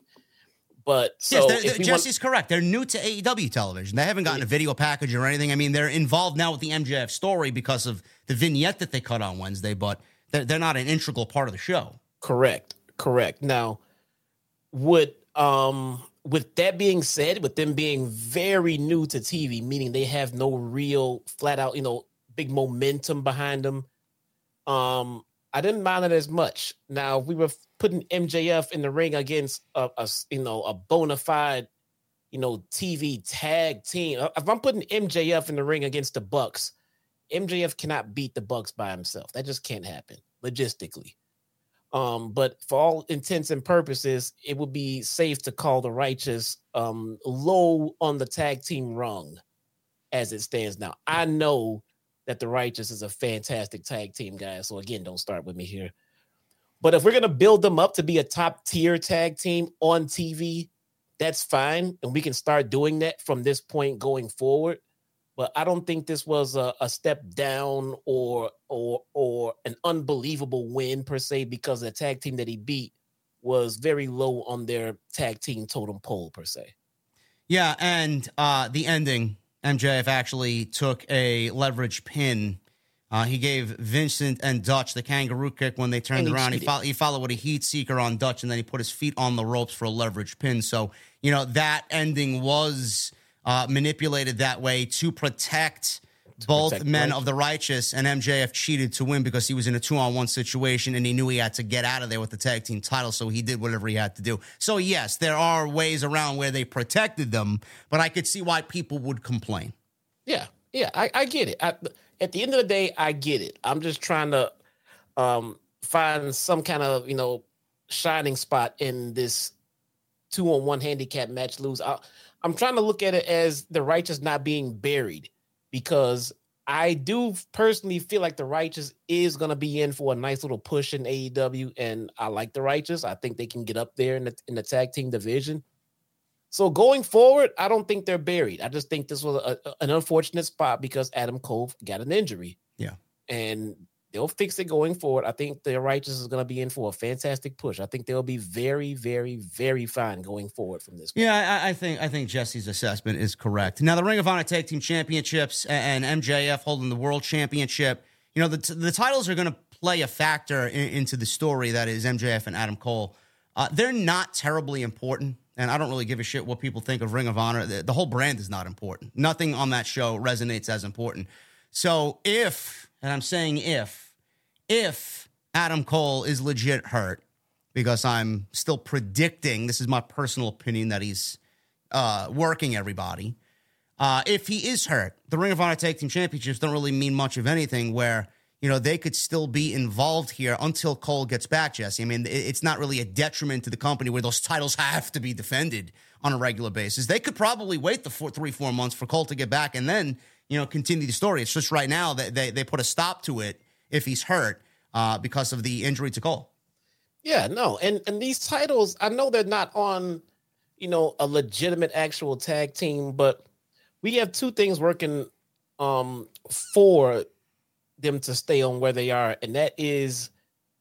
But so yes, they're, we Jesse's correct. They're new to AEW television. They haven't gotten a video package or anything. I mean, they're involved now with the MJF story because of the vignette that they cut on Wednesday, but they're, they're not an integral part of the show. Correct. Correct. Now, would um with that being said, with them being very new to TV, meaning they have no real flat out, you know, big momentum behind them, um, I didn't mind it as much. Now, if we were putting MJF in the ring against a, a you know a bona fide, you know, TV tag team. If I'm putting MJF in the ring against the Bucks, MJF cannot beat the Bucks by himself. That just can't happen logistically. Um, but for all intents and purposes, it would be safe to call the righteous um low on the tag team rung as it stands now. I know that the righteous is a fantastic tag team, guys. So again, don't start with me here. But if we're gonna build them up to be a top tier tag team on TV, that's fine, and we can start doing that from this point going forward. But I don't think this was a, a step down or or or an unbelievable win per se because the tag team that he beat was very low on their tag team totem pole per se. Yeah, and uh, the ending, MJF actually took a leverage pin. Uh, he gave Vincent and Dutch the kangaroo kick when they turned And around. He, fo- he followed with a heat seeker on Dutch, and then he put his feet on the ropes for a leverage pin. So, you know, that ending was uh, manipulated that way to protect both protect men of the righteous, and MJF cheated to win because he was in a two on one situation and he knew he had to get out of there with the tag team title. So he did whatever he had to do. So, yes, there are ways around where they protected them, but I could see why people would complain. Yeah, yeah, I, I get it. I, at the end of the day, I get it. I'm just trying to um, find some kind of you know shining spot in this two on one handicap match. Lose. I, I'm trying to look at it as the righteous not being buried because I do personally feel like the righteous is going to be in for a nice little push in AEW, and I like the righteous. I think they can get up there in the in the tag team division. So going forward, I don't think they're buried. I just think this was a, a- an unfortunate spot because Adam Cole got an injury. Yeah. And they'll fix it going forward. I think the righteous is going to be in for a fantastic push. I think they'll be very, very, very fine going forward from this. Yeah, I, I think I think Jesse's assessment is correct. Now, the Ring of Honor Tag Team Championships and, and MJF holding the World Championship, you know, the, the titles are going to play a factor in, into the story that is MJF and Adam Cole. Uh, they're not terribly important, and I don't really give a shit what people think of Ring of Honor. The, the whole brand is not important. Nothing on that show resonates as important. So if, and I'm saying if, if Adam Cole is legit hurt, because I'm still predicting, this is my personal opinion, that he's uh, working everybody. Uh, if he is hurt, the Ring of Honor Tag Team Championships don't really mean much of anything where, you know, they could still be involved here until Cole gets back, Jesse. I mean, it's not really a detriment to the company where those titles have to be defended on a regular basis. They could probably wait the four, three, four months for Cole to get back and then, you know, continue the story. It's just right now that they, they put a stop to it if he's hurt uh, because of the injury to Cole. Yeah, no, and and these titles, I know they're not on, you know, a legitimate actual tag team, but we have two things working um for them to stay on where they are, and that is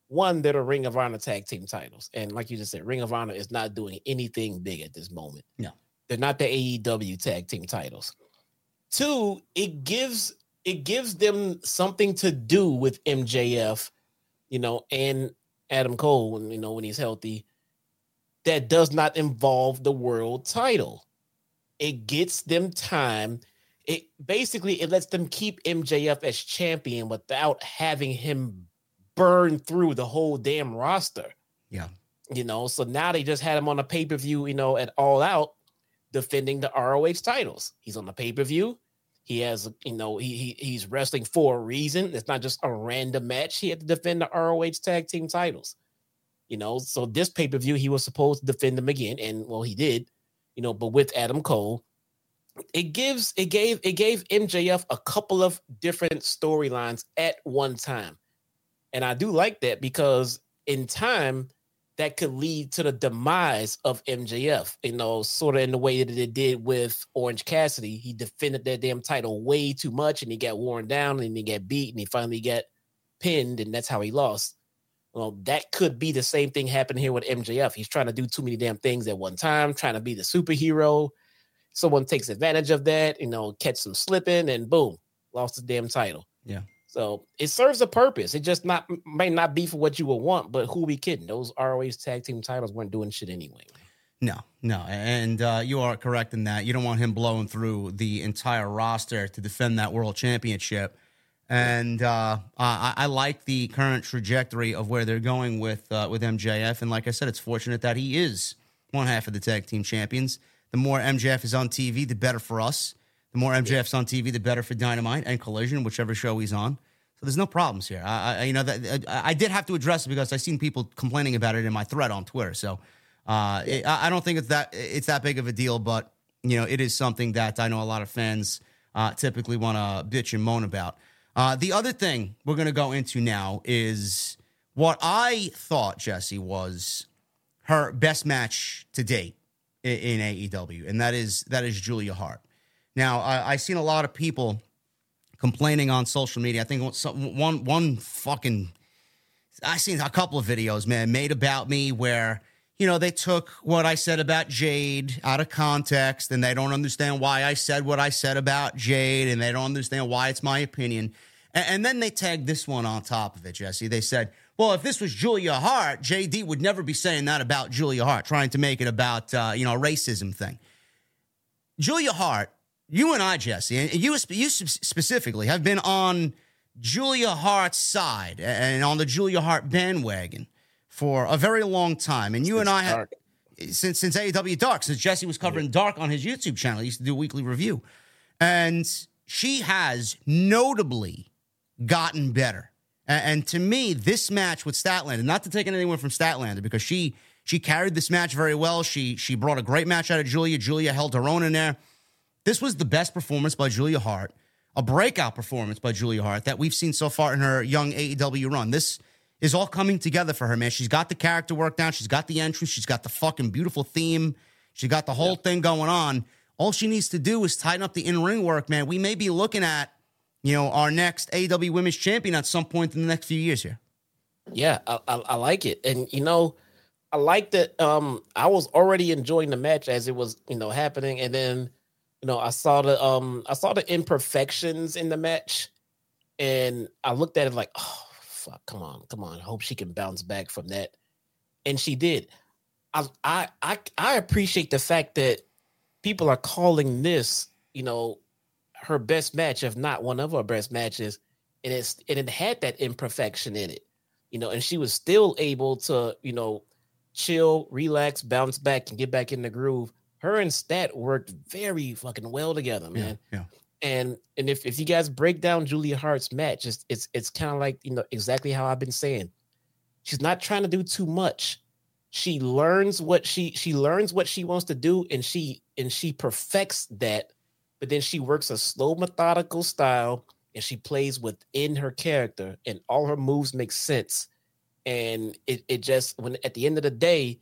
one, they're Ring of Honor tag team titles, and like you just said, Ring of Honor is not doing anything big at this moment. No. they're not the AEW tag team titles. Two, it gives it gives them something to do with MJF, you know, and Adam Cole, when you know when he's healthy, that does not involve the world title. It gets them time. It basically it lets them keep MJF as champion without having him burn through the whole damn roster. Yeah. You know, so now they just had him on a pay-per-view, you know, at all out defending the ROH titles. He's on the pay-per-view. He has, you know, he, he he's wrestling for a reason. It's not just a random match. He had to defend the ROH tag team titles. You know, so this pay-per-view he was supposed to defend them again, and well, he did, you know, but with Adam Cole. It gives it gave it gave MJF a couple of different storylines at one time. And I do like that because in time that could lead to the demise of MJF, you know, sort of in the way that it did with Orange Cassidy. He defended that damn title way too much and he got worn down and he got beat and he finally got pinned and that's how he lost. Well, that could be the same thing happening here with MJF. He's trying to do too many damn things at one time, trying to be the superhero. Someone takes advantage of that, you know, catch some slipping and boom, lost the damn title. Yeah. So it serves a purpose. It just not may not be for what you would want, but who we kidding? Those ROH tag team titles weren't doing shit anyway. No, no, and uh, you are correct in that. You don't want him blowing through the entire roster to defend that world championship. And uh, I, I, like the current trajectory of where they're going with uh, with MJF. And like I said, it's fortunate that he is one half of the tag team champions. The more MJF is on TV, the better for us. The more MJF's on TV, the better for Dynamite and Collision, whichever show he's on. So there's no problems here. I, I you know, that I, I, did have to address it because I seen people complaining about it in my thread on Twitter. So uh, it, I don't think it's that it's that big of a deal, but you know, it is something that I know a lot of fans uh, typically want to bitch and moan about. Uh, the other thing we're going to go into now is what I thought Jesse was her best match to date in, in AEW, and that is that is Julia Hart. Now I, I seen a lot of people complaining on social media. I think one one fucking I've seen a couple of videos, man, made about me where you know they took what I said about Jade out of context, and they don't understand why I said what I said about Jade, and they don't understand why it's my opinion. And, and then they tagged this one on top of it, Jesse. They said, "Well, if this was Julia Hart, JD would never be saying that about Julia Hart, trying to make it about uh, you know a racism thing." Julia Hart you and I, Jesse, and you, you specifically have been on Julia Hart's side and on the Julia Hart bandwagon for a very long time. And you since and I have since since AEW Dark, since Jesse was covering. Dark on his YouTube channel, he used to do a weekly review, and she has notably gotten better. And, and to me, this match with Statlander, not to take anything from Statlander, because she she carried this match very well. She she brought a great match out of Julia. Julia held her own in there. This was the best performance by Julia Hart, a breakout performance by Julia Hart that we've seen so far in her young AEW run. This is all coming together for her, man. She's got the character work down. She's got the entrance. She's got the fucking beautiful theme. She got the whole yeah. thing going on. All she needs to do is tighten up the in ring work, man. We may be looking at, you know, our next AEW Women's Champion at some point in the next few years here. Yeah, I, I, I like it, and you know, I like that. Um, I was already enjoying the match as it was, you know, happening, and then you know, I saw the um I saw the imperfections in the match and I looked at it like, oh fuck, come on, come on. I hope she can bounce back from that. And she did. I I I, I appreciate the fact that people are calling this, you know, her best match, if not one of her best matches, and it's and it had that imperfection in it, you know, and she was still able to, you know, chill, relax, bounce back, and get back in the groove her and Stat worked very fucking well together, man. Yeah. yeah. And and if, if you guys break down Julia Hart's match, it's it's it's kind of like you know exactly how I've been saying. She's not trying to do too much. She learns what she she learns what she wants to do, and she and she perfects that. But then she works a slow, methodical style, and she plays within her character, and all her moves make sense. And it it just when at the end of the day,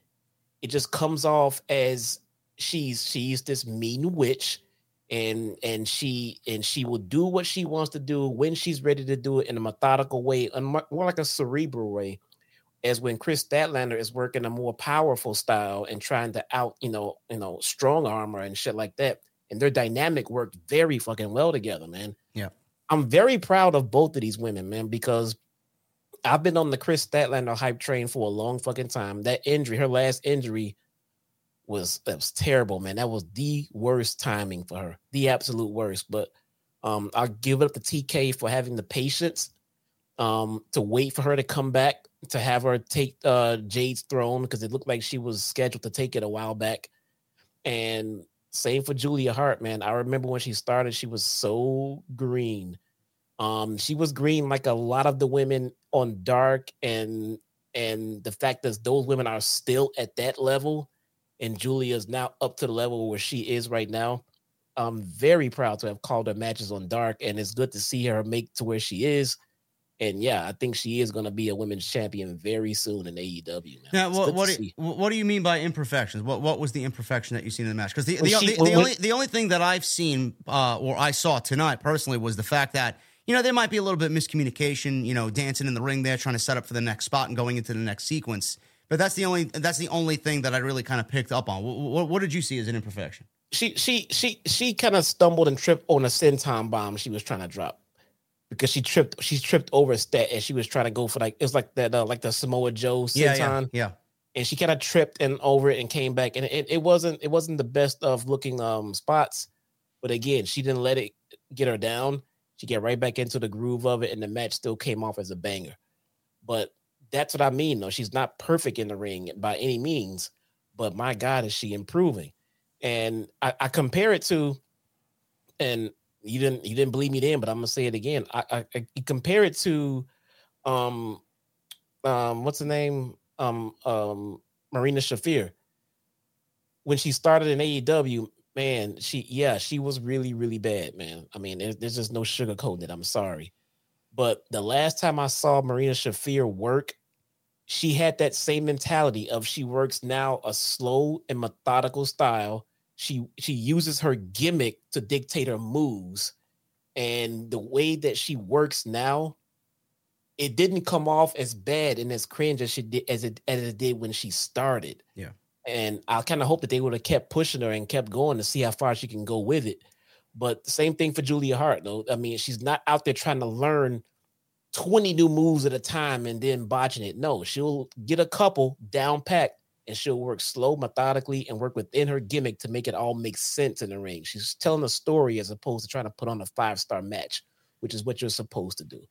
it just comes off as she's she's this mean witch and and she and she will do what she wants to do when she's ready to do it in a methodical way more like a cerebral way as when Kris Statlander is working a more powerful style and trying to out you know you know strong armor and shit like that and their dynamic worked very fucking well together man yeah i'm very proud of both of these women man because i've been on the Kris Statlander hype train for a long fucking time that injury her last injury was that was terrible, man. That was the worst timing for her, the absolute worst. But um, I'll give it up to TK for having the patience um, to wait for her to come back to have her take uh, Jade's throne because it looked like she was scheduled to take it a while back. And same for Julia Hart, man. I remember when she started, she was so green. Um, she was green like a lot of the women on Dark, and and the fact that those women are still at that level and Julia is now up to the level where she is right now. I'm very proud to have called her matches on Dark, and it's good to see her make to where she is. And yeah, I think she is going to be a women's champion very soon in AEW. Man. Now, what what do, see. what do you mean by imperfections? What what was the imperfection that you seen in the match? Because the, Well, the, the, the only the only thing that I've seen uh, or I saw tonight personally was the fact that you know there might be a little bit of miscommunication. You know, dancing in the ring there, trying to set up for the next spot and going into the next sequence. But that's the only that's the only thing that I really kind of picked up on. What, what, what did you see as an imperfection? she she she she kind of stumbled and tripped on a senton bomb she was trying to drop because she tripped she tripped over a stat and she was trying to go for like it was like that uh, like the Samoa Joe senton Yeah, yeah, yeah. and she kind of tripped and over it and came back. And it, it wasn't it wasn't the best of looking um spots. But again she didn't let it get her down. She get right back into the groove of it and the match still came off as a banger. But that's what i mean though. She's not perfect in the ring by any means but my god is she improving. And i, I compare it to and you didn't you didn't believe me then but i'm gonna say it again i, I, I compare it to um um what's the name um um Marina Shafir. When she started in AEW, man, she yeah, she was really really bad, man. I mean, there's, there's just no sugarcoating it. I'm sorry, but the last time I saw Marina Shafir work, she had that same mentality of she works now a slow and methodical style. She she uses her gimmick to dictate her moves, and the way that she works now it didn't come off as bad and as cringe as she did as it as it did when she started. Yeah. And I kind of hope that they would have kept pushing her and kept going to see how far she can go with it. But same thing for Julia Hart, though. I mean, she's not out there trying to learn 20 new moves at a time and then botching it. No, she'll get a couple down packed and she'll work slow, methodically, and work within her gimmick to make it all make sense in the ring. She's telling a story as opposed to trying to put on a five star match, which is what you're supposed to do.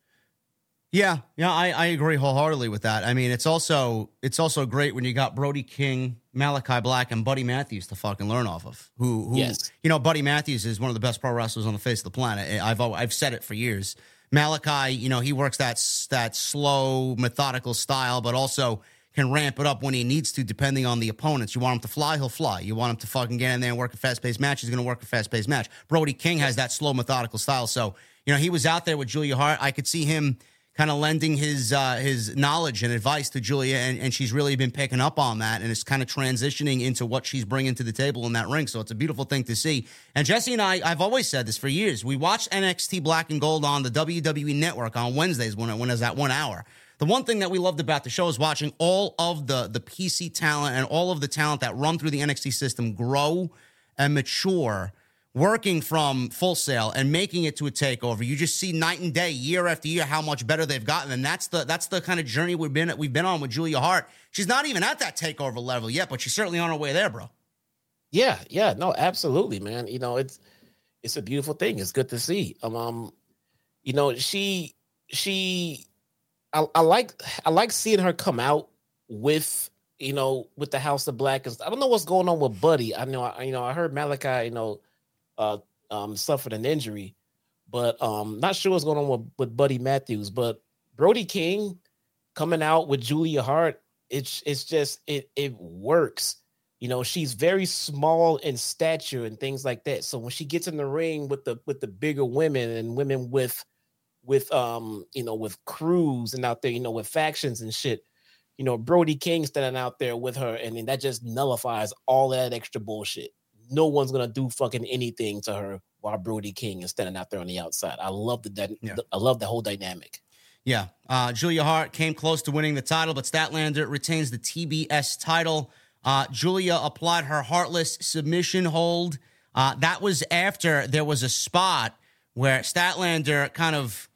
Yeah, yeah, I, I agree wholeheartedly with that. I mean, it's also it's also great when you got Brody King, Malachi Black, and Buddy Matthews to fucking learn off of. Who, who Yes. you know, Buddy Matthews is one of the best pro wrestlers on the face of the planet. I've I've said it for years. Malachi, you know, he works that that slow, methodical style, but also can ramp it up when he needs to, depending on the opponents. You want him to fly, he'll fly. You want him to fucking get in there and work a fast paced match, he's going to work a fast paced match. Brody King has that slow, methodical style. So, you know, he was out there with Julia Hart. I could see him kind of lending his uh, his knowledge and advice to Julia, and, and she's really been picking up on that, and it's kind of transitioning into what she's bringing to the table in that ring. So it's a beautiful thing to see. And Jesse and I, I've always said this for years. We watch NXT Black and Gold on the WWE Network on Wednesdays when it, when it's at one hour. The one thing that we loved about the show is watching all of the the PC talent and all of the talent that run through the NXT system grow and mature working from Full Sail and making it to a takeover. You just see night and day, year after year, how much better they've gotten, and that's the that's the kind of journey we've been we've been on with Julia Hart. She's not even at that takeover level yet, but she's certainly on her way there, bro. Yeah, yeah, no, absolutely, man. You know, it's it's a beautiful thing. It's good to see. Um, um you know, she she I, I like I like seeing her come out with you know with the House of Black. I don't know what's going on with Buddy. I know I you know I heard Malachi, you know, uh um suffered an injury, but um not sure what's going on with, with Buddy Matthews, but Brody King coming out with Julia Hart, it's it's just it it works. You know, she's very small in stature and things like that. So when she gets in the ring with the with the bigger women and women with with um, you know, with crews and out there, you know, with factions and shit, you know, Brody King standing out there with her, and then that just nullifies all that extra bullshit. No one's gonna do fucking anything to her while Brody King is standing out there on the outside. I love the, Yeah. I love the whole dynamic. Yeah. Uh, Julia Hart came close to winning the title, but Statlander retains the TBS title. Uh, Julia applied her Hartless submission hold. Uh, that was after there was a spot where Statlander kind of,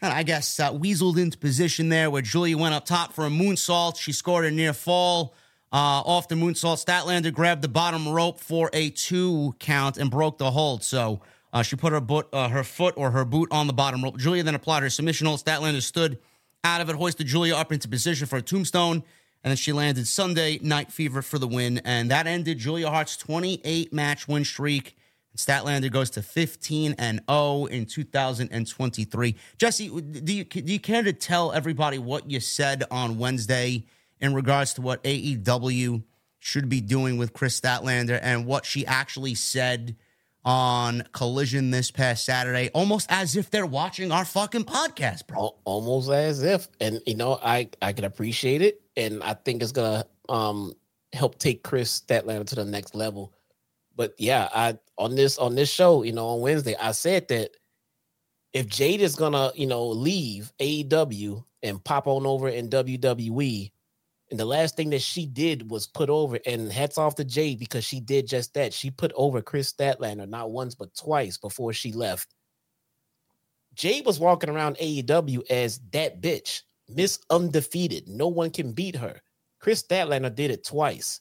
kind of, I guess, uh, weaseled into position there where Julia went up top for a moonsault. She scored a near fall uh, off the moonsault. Statlander grabbed the bottom rope for a two count and broke the hold. So uh, she put her, boot, uh, her foot or her boot on the bottom rope. Julia then applied her submission hold. Statlander stood out of it, hoisted Julia up into position for a tombstone, and then she landed Sunday Night Fever for the win. And that ended Julia Hart's 28 match win streak. Statlander goes to 15 and 0 in 2023. Jesse, do you, do you care to tell everybody what you said on Wednesday in regards to what AEW should be doing with Kris Statlander and what she actually said on Collision this past Saturday, almost as if they're watching our fucking podcast, bro. Almost as if, and you know, I I can appreciate it, and I think it's gonna um help take Kris Statlander to the next level. But yeah, I on this on this show, you know, on Wednesday, I said that if Jade is gonna, you know, leave AEW and pop on over in WWE, and the last thing that she did was put over, and hats off to Jade because she did just that. She put over Kris Statlander not once but twice before she left. Jade was walking around AEW as that bitch, Miss Undefeated. No one can beat her. Kris Statlander did it twice.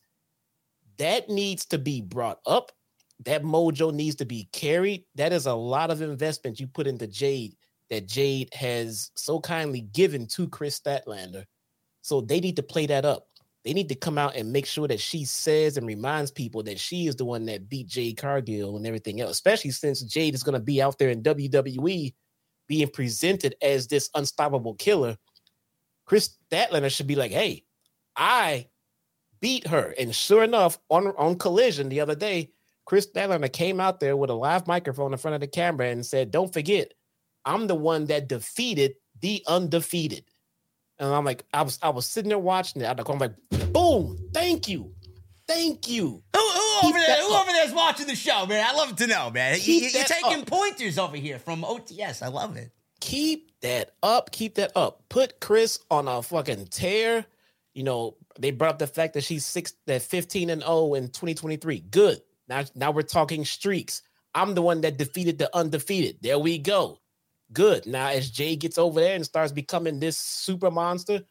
That needs to be brought up. That mojo needs to be carried. That is a lot of investment you put into Jade that Jade has so kindly given to Kris Statlander. So they need to play that up. They need to come out and make sure that she says and reminds people that she is the one that beat Jade Cargill and everything else, especially since Jade is going to be out there in WWE being presented as this unstoppable killer. Kris Statlander should be like, hey, I beat her. And sure enough, on, on collision the other day, Kris Statlander came out there with a live microphone in front of the camera and said, Don't forget, I'm the one that defeated the undefeated. And I'm like, I was I was sitting there watching it. I'm like, boom, thank you. Thank you. Who, who over there? Who up. over there's watching the show, man? I love to know, man. You, Keep you, are taking up. pointers over here from OTS. I love it. keep that up. Keep that up. Put Kris on a fucking tear. You know, they brought up the fact that she's six, that 15 and 0 in 2023. Good. Now, now we're talking streaks. I'm the one that defeated the undefeated. There we go. Good. Now, as Jay gets over there and starts becoming this super monster,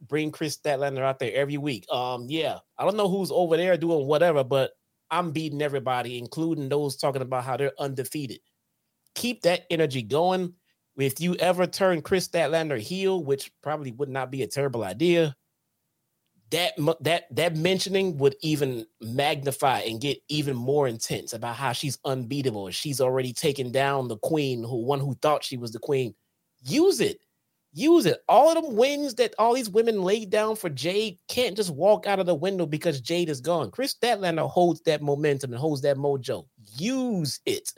bring Kris Statlander out there every week. Um, yeah, I don't know who's over there doing whatever, but I'm beating everybody, including those talking about how they're undefeated. Keep that energy going. If you ever turn Kris Statlander heel, which probably would not be a terrible idea, that that that mentioning would even magnify and get even more intense about how she's unbeatable. She's already taken down the queen, who one who thought she was the queen. Use it. Use it. All of them wins that all these women laid down for Jade can't just walk out of the window because Jade is gone. Kris Statlander holds that momentum and holds that mojo. Use it.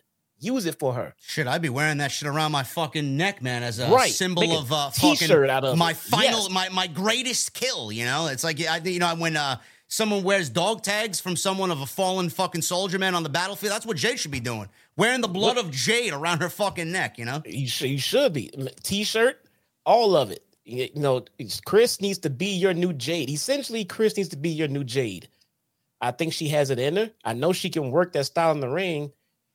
Use it for her. Shit, I'd be wearing that shit around my fucking neck, man, as a Right. symbol Make a of uh, fucking out of my it. final, Yes. my my greatest kill. You know, it's like I, you know when uh, someone wears dog tags from someone of a fallen fucking soldier man on the battlefield. That's what Jade should be doing, wearing the blood of Jade around her fucking neck. You know, You should, you should be t-shirt, all of it. You know, Kris needs to be your new Jade. Essentially, Kris needs to be your new Jade. I think she has it in her. I know she can work that style in the ring.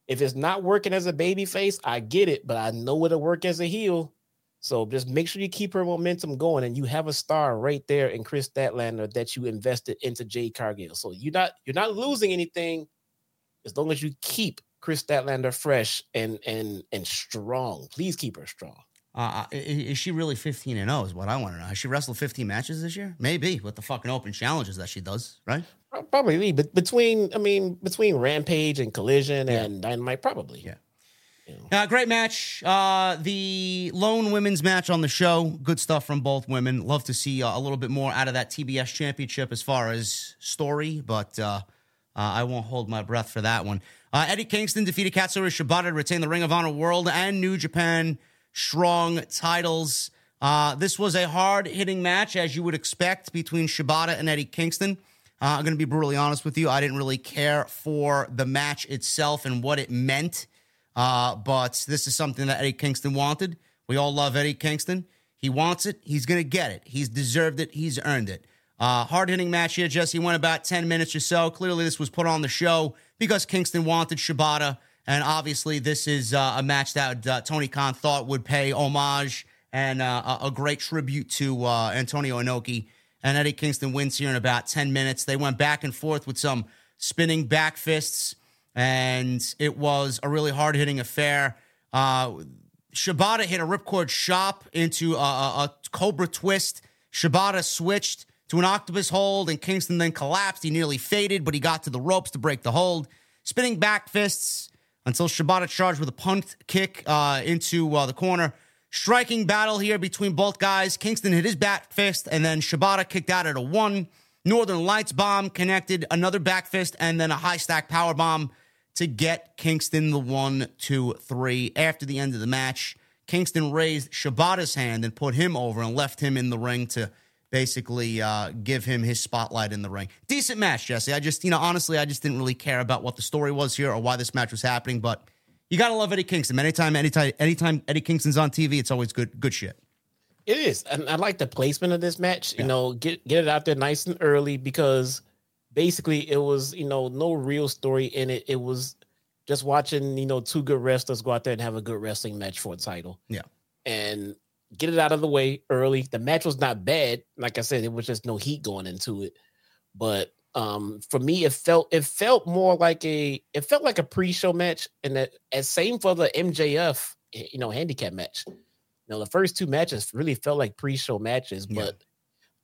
If it's not working as a baby face, I get it, but I know it'll work as a heel. So just make sure you keep her momentum going, and you have a star right there in Kris Statlander that you invested into Jade Cargill. So you're not you're not losing anything as long as you keep Kris Statlander fresh and and and strong. Please keep her strong. uh, i- is she really fifteen and zero? Is what I want to know. Has she wrestled fifteen matches this year? Maybe with the fucking open challenges that she does, right? Pro- Probably, but between I mean between Rampage and Collision and Dynamite, probably. Yeah. Uh, great match. Uh, the lone women's match on the show. Good stuff from both women. Love to see uh, a little bit more out of that TBS championship as far as story, but uh, uh, I won't hold my breath for that one. Uh, Eddie Kingston defeated Katsuyori Shibata to retain the Ring of Honor World and New Japan Strong titles. Uh, this was a hard hitting match, as you would expect, between Shibata and Eddie Kingston. Uh, I'm going to be brutally honest with you. I didn't really care for the match itself and what it meant. Uh, but this is something that Eddie Kingston wanted. We all love Eddie Kingston. He wants it. He's going to get it. He's deserved it. He's earned it. Uh, hard hitting match here, Jesse. Went about 10 minutes or so. Clearly, this was put on the show because Kingston wanted Shibata. And obviously, this is uh, a match that uh, Tony Khan thought would pay homage and uh, a, great tribute to uh, Antonio Inoki. And Eddie Kingston wins here in about 10 minutes. They went back and forth with some spinning back fists and it was a really hard hitting affair. Uh, Shibata hit a ripcord chop into a, a, a cobra twist. Shibata switched to an octopus hold, and Kingston then collapsed. He nearly faded, but he got to the ropes to break the hold. Spinning back fists until Shibata charged with a punt kick uh, into uh, the corner. Striking battle here between both guys. Kingston hit his back fist, and then Shibata kicked out at a one. Northern Lights bomb connected, another back fist, and then a high stack power bomb. to get Kingston the one, two, three. After the end of the match, Kingston raised Shibata's hand and put him over and left him in the ring to basically uh, give him his spotlight in the ring. Decent match, Jesse. I just, you know, honestly, I just didn't really care about what the story was here or why this match was happening, but you gotta love Eddie Kingston. Anytime, anytime, anytime Eddie Kingston's on TV, it's always good, good shit. It is, and I like the placement of this match. You know, get get it out there nice and early because basically it was you know no real story in it. It was just watching you know two good wrestlers go out there and have a good wrestling match for a title. Yeah, and get it out of the way early. The match was not bad. Like I said, it was just no heat going into it. But um for me, it felt it felt more like a it felt like a pre-show match, and that as same for the MJF you know handicap match. You know, the first two matches really felt like pre-show matches, but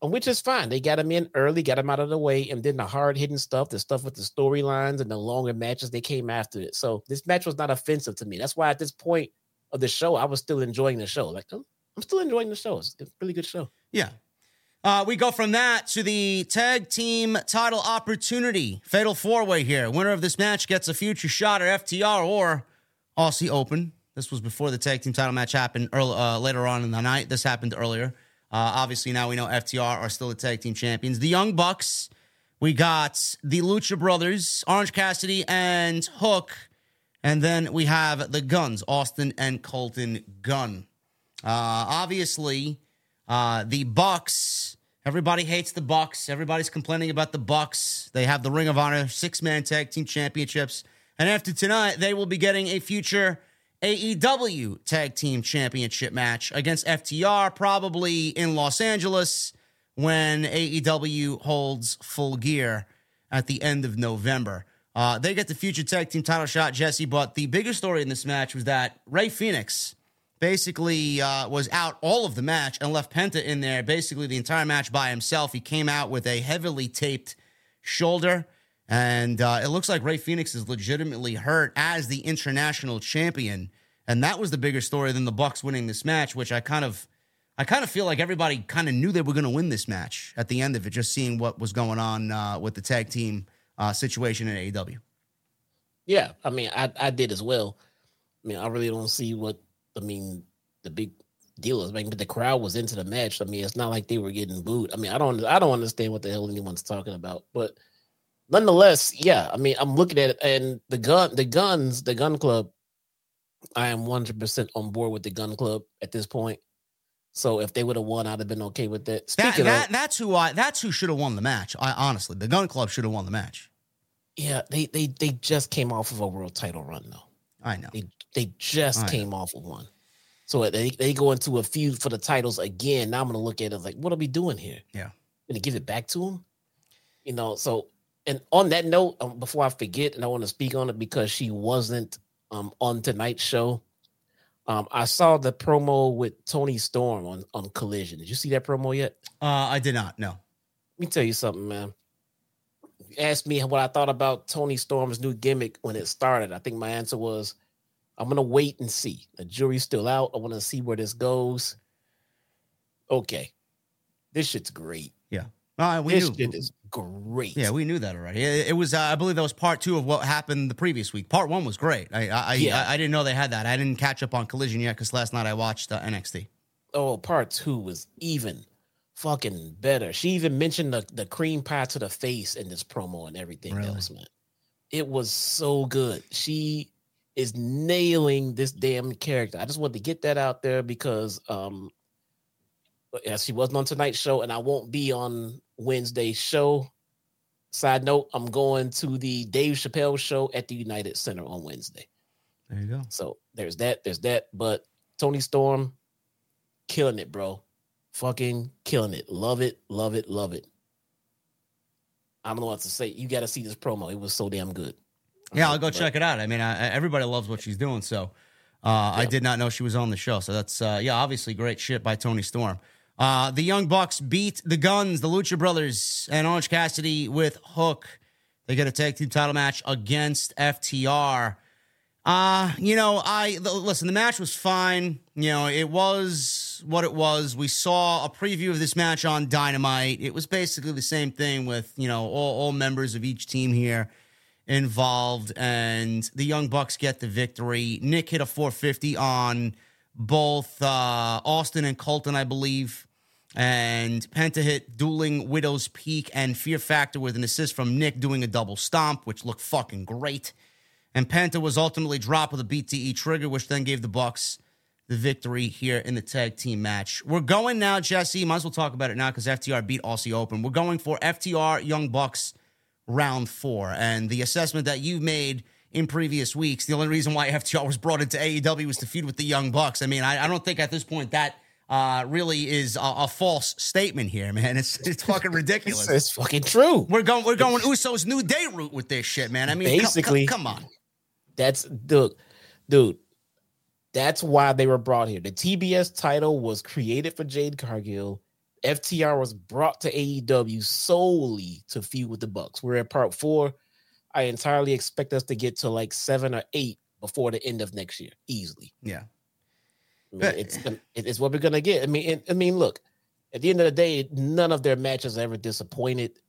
yeah. which is fine. They got them in early, got them out of the way, and then the hard hitting stuff, the stuff with the storylines and the longer matches, they came after it. So this match was not offensive to me. That's why at this point of the show, I was still enjoying the show. Like, oh, I'm still enjoying the show. It's a really good show. Yeah. Uh, we go from that to the tag team title opportunity. Fatal four way here. Winner of this match gets a future shot at FTR or Aussie Open. This was before the tag team title match happened early, uh, later on in the night. This happened earlier. Uh, obviously, now we know FTR are still the tag team champions. The Young Bucks, we got the Lucha Brothers, Orange Cassidy, and Hook. And then we have the Guns, Austin and Colton Gunn. Uh, obviously, uh, the Bucks. Everybody hates the Bucks. Everybody's complaining about the Bucks. They have the Ring of Honor six man tag team championships, and after tonight, they will be getting a future AEW Tag Team Championship match against FTR, probably in Los Angeles when AEW holds full gear at the end of November. Uh, they get the future tag team title shot, Jesse. But the biggest story in this match was that Rey Fénix basically uh, was out all of the match and left Penta in there basically the entire match by himself. He came out with a heavily taped shoulder. And uh, it looks like Rey Fénix is legitimately hurt as the international champion, and that was the bigger story than the Bucks winning this match, which I kind of, I kind of feel like everybody kind of knew they were going to win this match at the end of it, just seeing what was going on uh, with the tag team uh, situation in AEW. Yeah, I mean, I I did as well. I mean, I really don't see what I mean. The big deal is, I mean, the crowd was into the match. I mean, it's not like they were getting booed. I mean, I don't, I don't understand what the hell anyone's talking about, but nonetheless, yeah, I mean, I'm looking at it, and the gun, the guns, the gun club. I am 100 percent on board with the gun club at this point. So if they would have won, I'd have been okay with that. Speaking that, that of, that's who I that's who should have won the match. I honestly, the Gun Club should have won the match. Yeah, they they they just came off of a world title run though. I know they they just came off of one. So they they go into a feud for the titles again. Now I'm gonna look at it like, what are we doing here? Yeah, gonna give it back to them. You know, so and on that note, um, before I forget, and I want to speak on it because she wasn't um, on tonight's show. Um, I saw the promo with Toni Storm on on Collision. Did you see that promo yet? Uh, I did not. No. Let me tell you something, man. You asked me what I thought about Toni Storm's new gimmick when it started. I think my answer was, I'm gonna wait and see. The jury's still out. I want to see where this goes. Okay, this shit's great. Yeah. Uh, we this knew. shit is great. Yeah, we knew that already. It, it was, uh, I believe, that was part two of what happened the previous week. Part one was great. I, I, yeah. I, I, didn't know they had that. I didn't catch up on Collision yet because last night I watched uh, NXT. Oh, part two was even fucking better. She even mentioned the the cream pie to the face in this promo and everything really? else, man. It was so good. She is nailing this damn character. I just wanted to get that out there because um as she wasn't on tonight's show, and I won't be on Wednesday's show. Side note, I'm going to the Dave Chappelle show at the United Center on Wednesday. There you go. So there's that, there's that. But Toni Storm, killing it, bro. Fucking killing it. Love it, love it, love it. I don't know what to say. You got to see this promo. It was so damn good. Yeah, I'll go but, check it out. I mean, I, everybody loves what she's doing. So uh, I did not know she was on the show. So that's, uh, yeah, obviously great shit by Toni Storm. Uh, the Young Bucks beat the Guns, the Lucha Brothers, and Orange Cassidy with Hook. They get a tag team title match against FTR. Uh, you know, I listen, the match was fine. You know, it was what it was. We saw a preview of this match on Dynamite. It was basically the same thing with, you know, all, all members of each team here involved, and the Young Bucks get the victory. Nick hit a 450 on both uh, Austin and Colton, I believe. And Penta hit Dueling Widow's Peak and Fear Factor with an assist from Nick doing a double stomp, which looked fucking great. And Penta was ultimately dropped with a BTE trigger, which then gave the Bucks the victory here in the tag team match. We're going now, Jesse. Might as well talk about it now because FTR beat Aussie Open. We're going for FTR Young Bucks round four. And the assessment that you've made in previous weeks, the only reason why FTR was brought into AEW was to feud with the Young Bucks. I mean, I, I don't think at this point that uh, really is a, a, false statement here, man. It's it's fucking ridiculous. it's, fucking true. We're going we're going Usos New Day route with this shit, man. I mean, basically, come, come, come on. That's dude, dude. That's why they were brought here. The TBS title was created for Jade Cargill. FTR was brought to AEW solely to feud with the Bucks. We're at part four. I entirely expect us to get to like seven or eight before the end of next year, easily. Yeah, I mean, it's it's what we're gonna get. I mean, I mean, look. At the end of the day, none of their matches ever disappointed.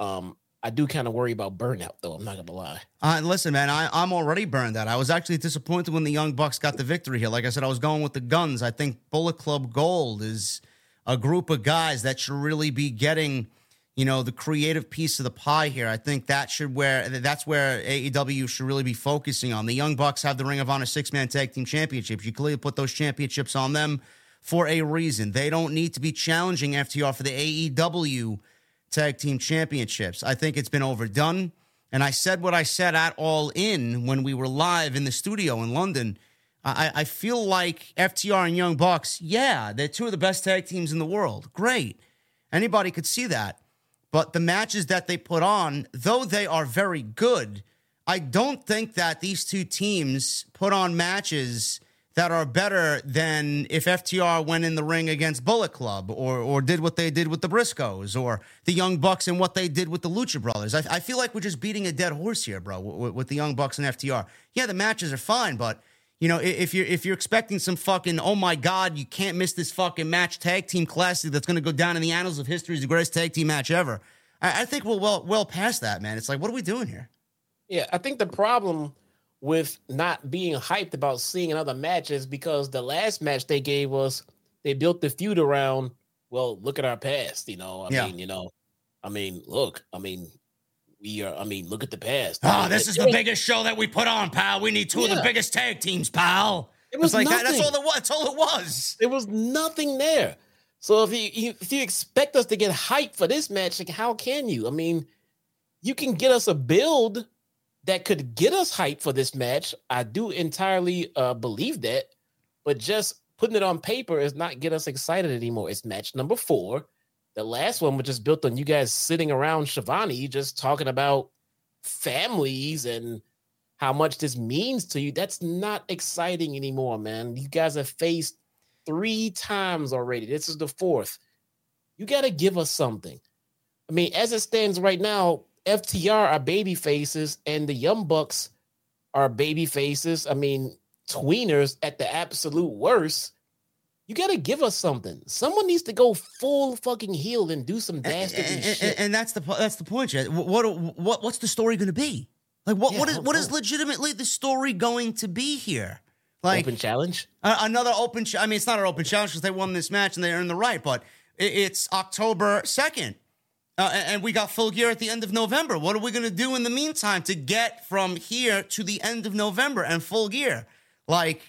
Um, I do kind of worry about burnout, though. I'm not gonna lie. Uh, listen, man, I, I'm already burned out. I was actually disappointed when the Young Bucks got the victory here. Like I said, I was going with the guns. I think Bullet Club Gold is a group of guys that should really be getting, you know, the creative piece of the pie here. I think that should where that's where AEW should really be focusing on. The Young Bucks have the Ring of Honor six man tag team championships. You clearly put those championships on them for a reason. They don't need to be challenging FTR for the AEW tag team championships. I think it's been overdone. And I said what I said at All In when we were live in the studio in London. I, I feel like FTR and Young Bucks, yeah, they're two of the best tag teams in the world. Great. Anybody could see that. But the matches that they put on, though they are very good, I don't think that these two teams put on matches that are better than if FTR went in the ring against Bullet Club or or did what they did with the Briscoes or the Young Bucks and what they did with the Lucha Brothers. I, I feel like we're just beating a dead horse here, bro, with, with, the Young Bucks and FTR. Yeah, the matches are fine, but you know if you're if you're expecting some fucking oh my god, you can't miss this fucking match tag team classic that's going to go down in the annals of history as the greatest tag team match ever. I, I think we're well well past that, man. It's like what are we doing here? Yeah, I think the problem with not being hyped about seeing another match is because the last match they gave us, they built the feud around, well, look at our past, you know. I yeah. mean, you know, I mean, look, I mean, we are, I mean, look at the past. Oh, this is the biggest show that we put on, pal. We need two yeah. of the biggest tag teams, pal. It was like that. That's all it was. That's all it was. There was nothing there. So if you if you expect us to get hyped for this match, like how can you? I mean, you can get us a build that could get us hyped for this match. I do entirely uh, believe that, but just putting it on paper is not get us excited anymore. It's match number four. The last one was just built on you guys sitting around Schiavone, just talking about families and how much this means to you. That's not exciting anymore, man. You guys have faced three times already. This is the fourth. You got to give us something. I mean, as it stands right now, FTR are baby faces and the Young Bucks are baby faces. I mean, tweeners at the absolute worst. You got to give us something. Someone needs to go full fucking heel and do some dastardly and, shit. And, and, that's the that's the point, Chad. What, what what's the story going to be? Like what yeah, what is what is legitimately the story going to be here? Like open challenge, uh, another open. Ch- I mean, it's not an open challenge because they won this match and they earned the right, but it, it's October second. Uh, and we got full gear at the end of November. What are we going to do in the meantime to get from here to the end of November and full gear? Like,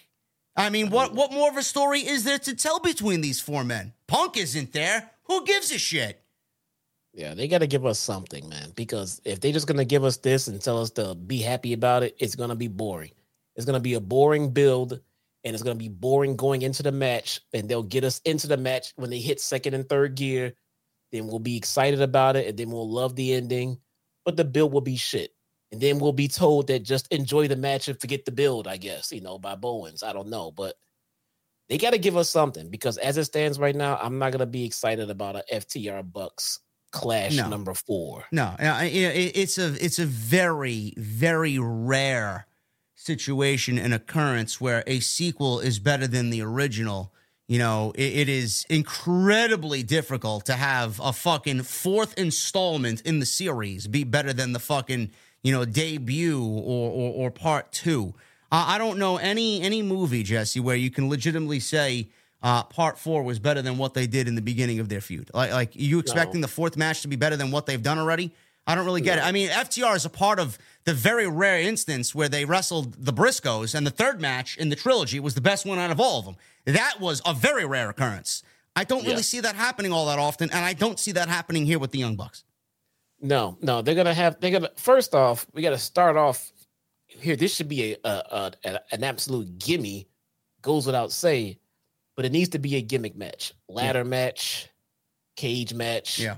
I mean, what what more of a story is there to tell between these four men? Punk isn't there. Who gives a shit? Yeah, they got to give us something, man. Because if they're just to give us this and tell us to be happy about it, it's to be boring. It's to be a boring build, and it's to be boring going into the match. And they'll get us into the match when they hit second and third gear then we'll be excited about it, and then we'll love the ending. But the build will be shit. And then we'll be told that just enjoy the match and forget the build, I guess, you know, by Bowens. I don't know. But they got to give us something because as it stands right now, I'm not going to be excited about a FTR Bucks clash no. number four. No, it's a it's a very very rare situation and occurrence where a sequel is better than the original you know, it, it is incredibly difficult to have a fucking fourth installment in the series be better than the fucking, you know, debut or or, or part two. Uh, I don't know any any movie, Jesse, where you can legitimately say uh, part four was better than what they did in the beginning of their feud. Like, like you expecting no. the fourth match to be better than what they've done already? I don't really get no. it. I mean, FTR is a part of the very rare instance where they wrestled the Briscoes, and the third match in the trilogy was the best one out of all of them. That was a very rare occurrence. I don't really yeah. see that happening all that often, and I don't see that happening here with the Young Bucks. No, no, they're gonna have. They're gonna. First off, we got to start off here. This should be a, a, a, an absolute gimme. Goes without saying, but it needs to be a gimmick match, ladder yeah. match, cage match. Yeah,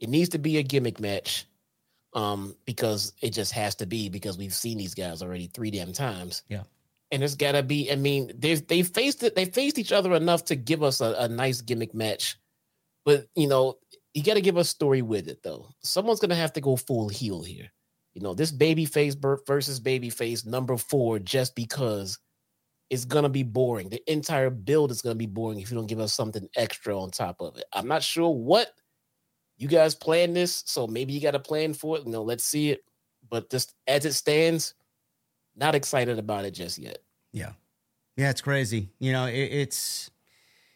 it needs to be a gimmick match, um, because it just has to be because we've seen these guys already three damn times. Yeah, and it's gotta be. I mean, they they faced it. They faced each other enough to give us a, a nice gimmick match, but you know you got to give a story with it though. Someone's gonna have to go full heel here. You know, this baby face versus baby face number four, just because it's gonna be boring. The entire build is gonna be boring if you don't give us something extra on top of it. I'm not sure what you guys plan this, so maybe you got a plan for it. You know, let's see it. But just as it stands, not excited about it just yet. Yeah, yeah, it's crazy. You know, it, it's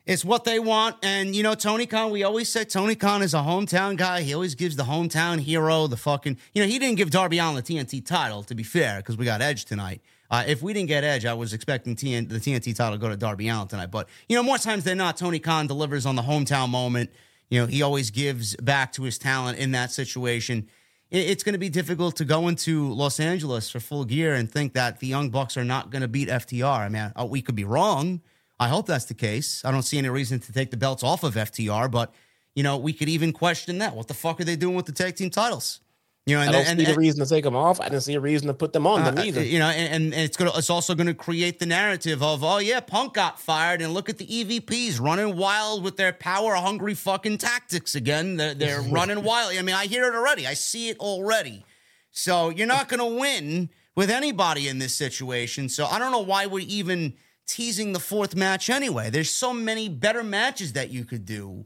it's what they want. And, you know, Tony Khan, we always say Tony Khan is a hometown guy. He always gives the hometown hero the fucking, you know, he didn't give Darby Allin the TNT title, to be fair, because we got Edge tonight. Uh, if we didn't get Edge, I was expecting TN, the TNT title to go to Darby Allin tonight. But, you know, more times than not, Tony Khan delivers on the hometown moment. You know, he always gives back to his talent in that situation. It's going to be difficult to go into Los Angeles for full gear and think that the Young Bucks are not going to beat FTR. I mean, uh, we could be wrong. I hope that's the case. I don't see any reason to take the belts off of FTR, but you know, we could even question that. What the fuck are they doing with the tag team titles? You know, and, I don't and, see and, a reason to take them off. I didn't see a reason to put them on uh, them either. You know, and, and it's gonna it's also gonna create the narrative of oh yeah, Punk got fired, and look at the EVPs running wild with their power hungry fucking tactics again. They're, they're running wild. I mean, I hear it already. I see it already. So you're not gonna win with anybody in this situation. So I don't know why we even teasing the fourth match anyway. There's so many better matches that you could do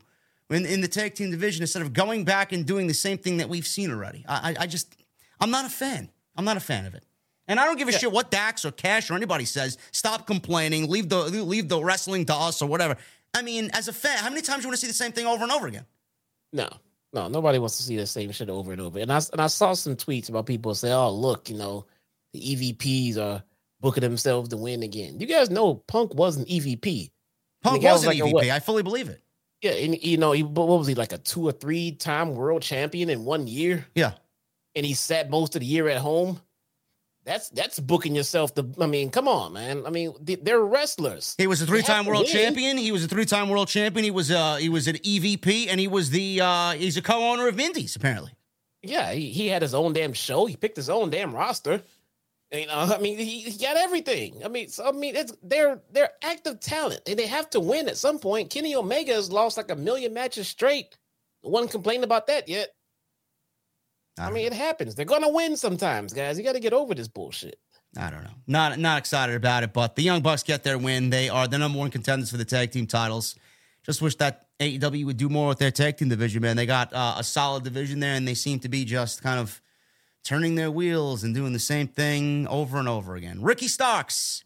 in, in the tag team division instead of going back and doing the same thing that we've seen already. I, I, I just, I'm not a fan. I'm not a fan of it. And I don't give a yeah. shit what Dax or Cash or anybody says. Stop complaining. Leave the leave the wrestling to us or whatever. I mean, as a fan, how many times do you want to see the same thing over and over again? No, no, nobody wants to see the same shit over and over. And I and I saw some tweets about people say, "Oh, look, you know, the EVPs are booking themselves to win again. You guys know Punk was an EVP. Punk was, was, an like EVP. I fully believe it. Yeah, and you know, he, what was he like a two or three time world champion in one year? Yeah, and he sat most of the year at home. That's that's booking yourself. The I mean, come on, man. I mean, they're wrestlers. He was a three time world win. champion. He was a three time world champion. He was uh he was an EVP, and he was the uh he's a co owner of Indies apparently. Yeah, he, he had his own damn show. He picked his own damn roster. You know, I mean, he, he got everything. I mean, so I mean, it's they're they're active talent, and they have to win at some point. Kenny Omega has lost like a million matches straight. No one complained about that yet. I, I mean, know. it happens. They're gonna win sometimes, guys. You got to get over this bullshit. I don't know. Not not excited about it, but the Young Bucks get their win. They are the number one contenders for the tag team titles. Just wish that AEW would do more with their tag team division, man. They got uh, a solid division there, and they seem to be just kind of turning their wheels and doing the same thing over and over again. Ricky Starks,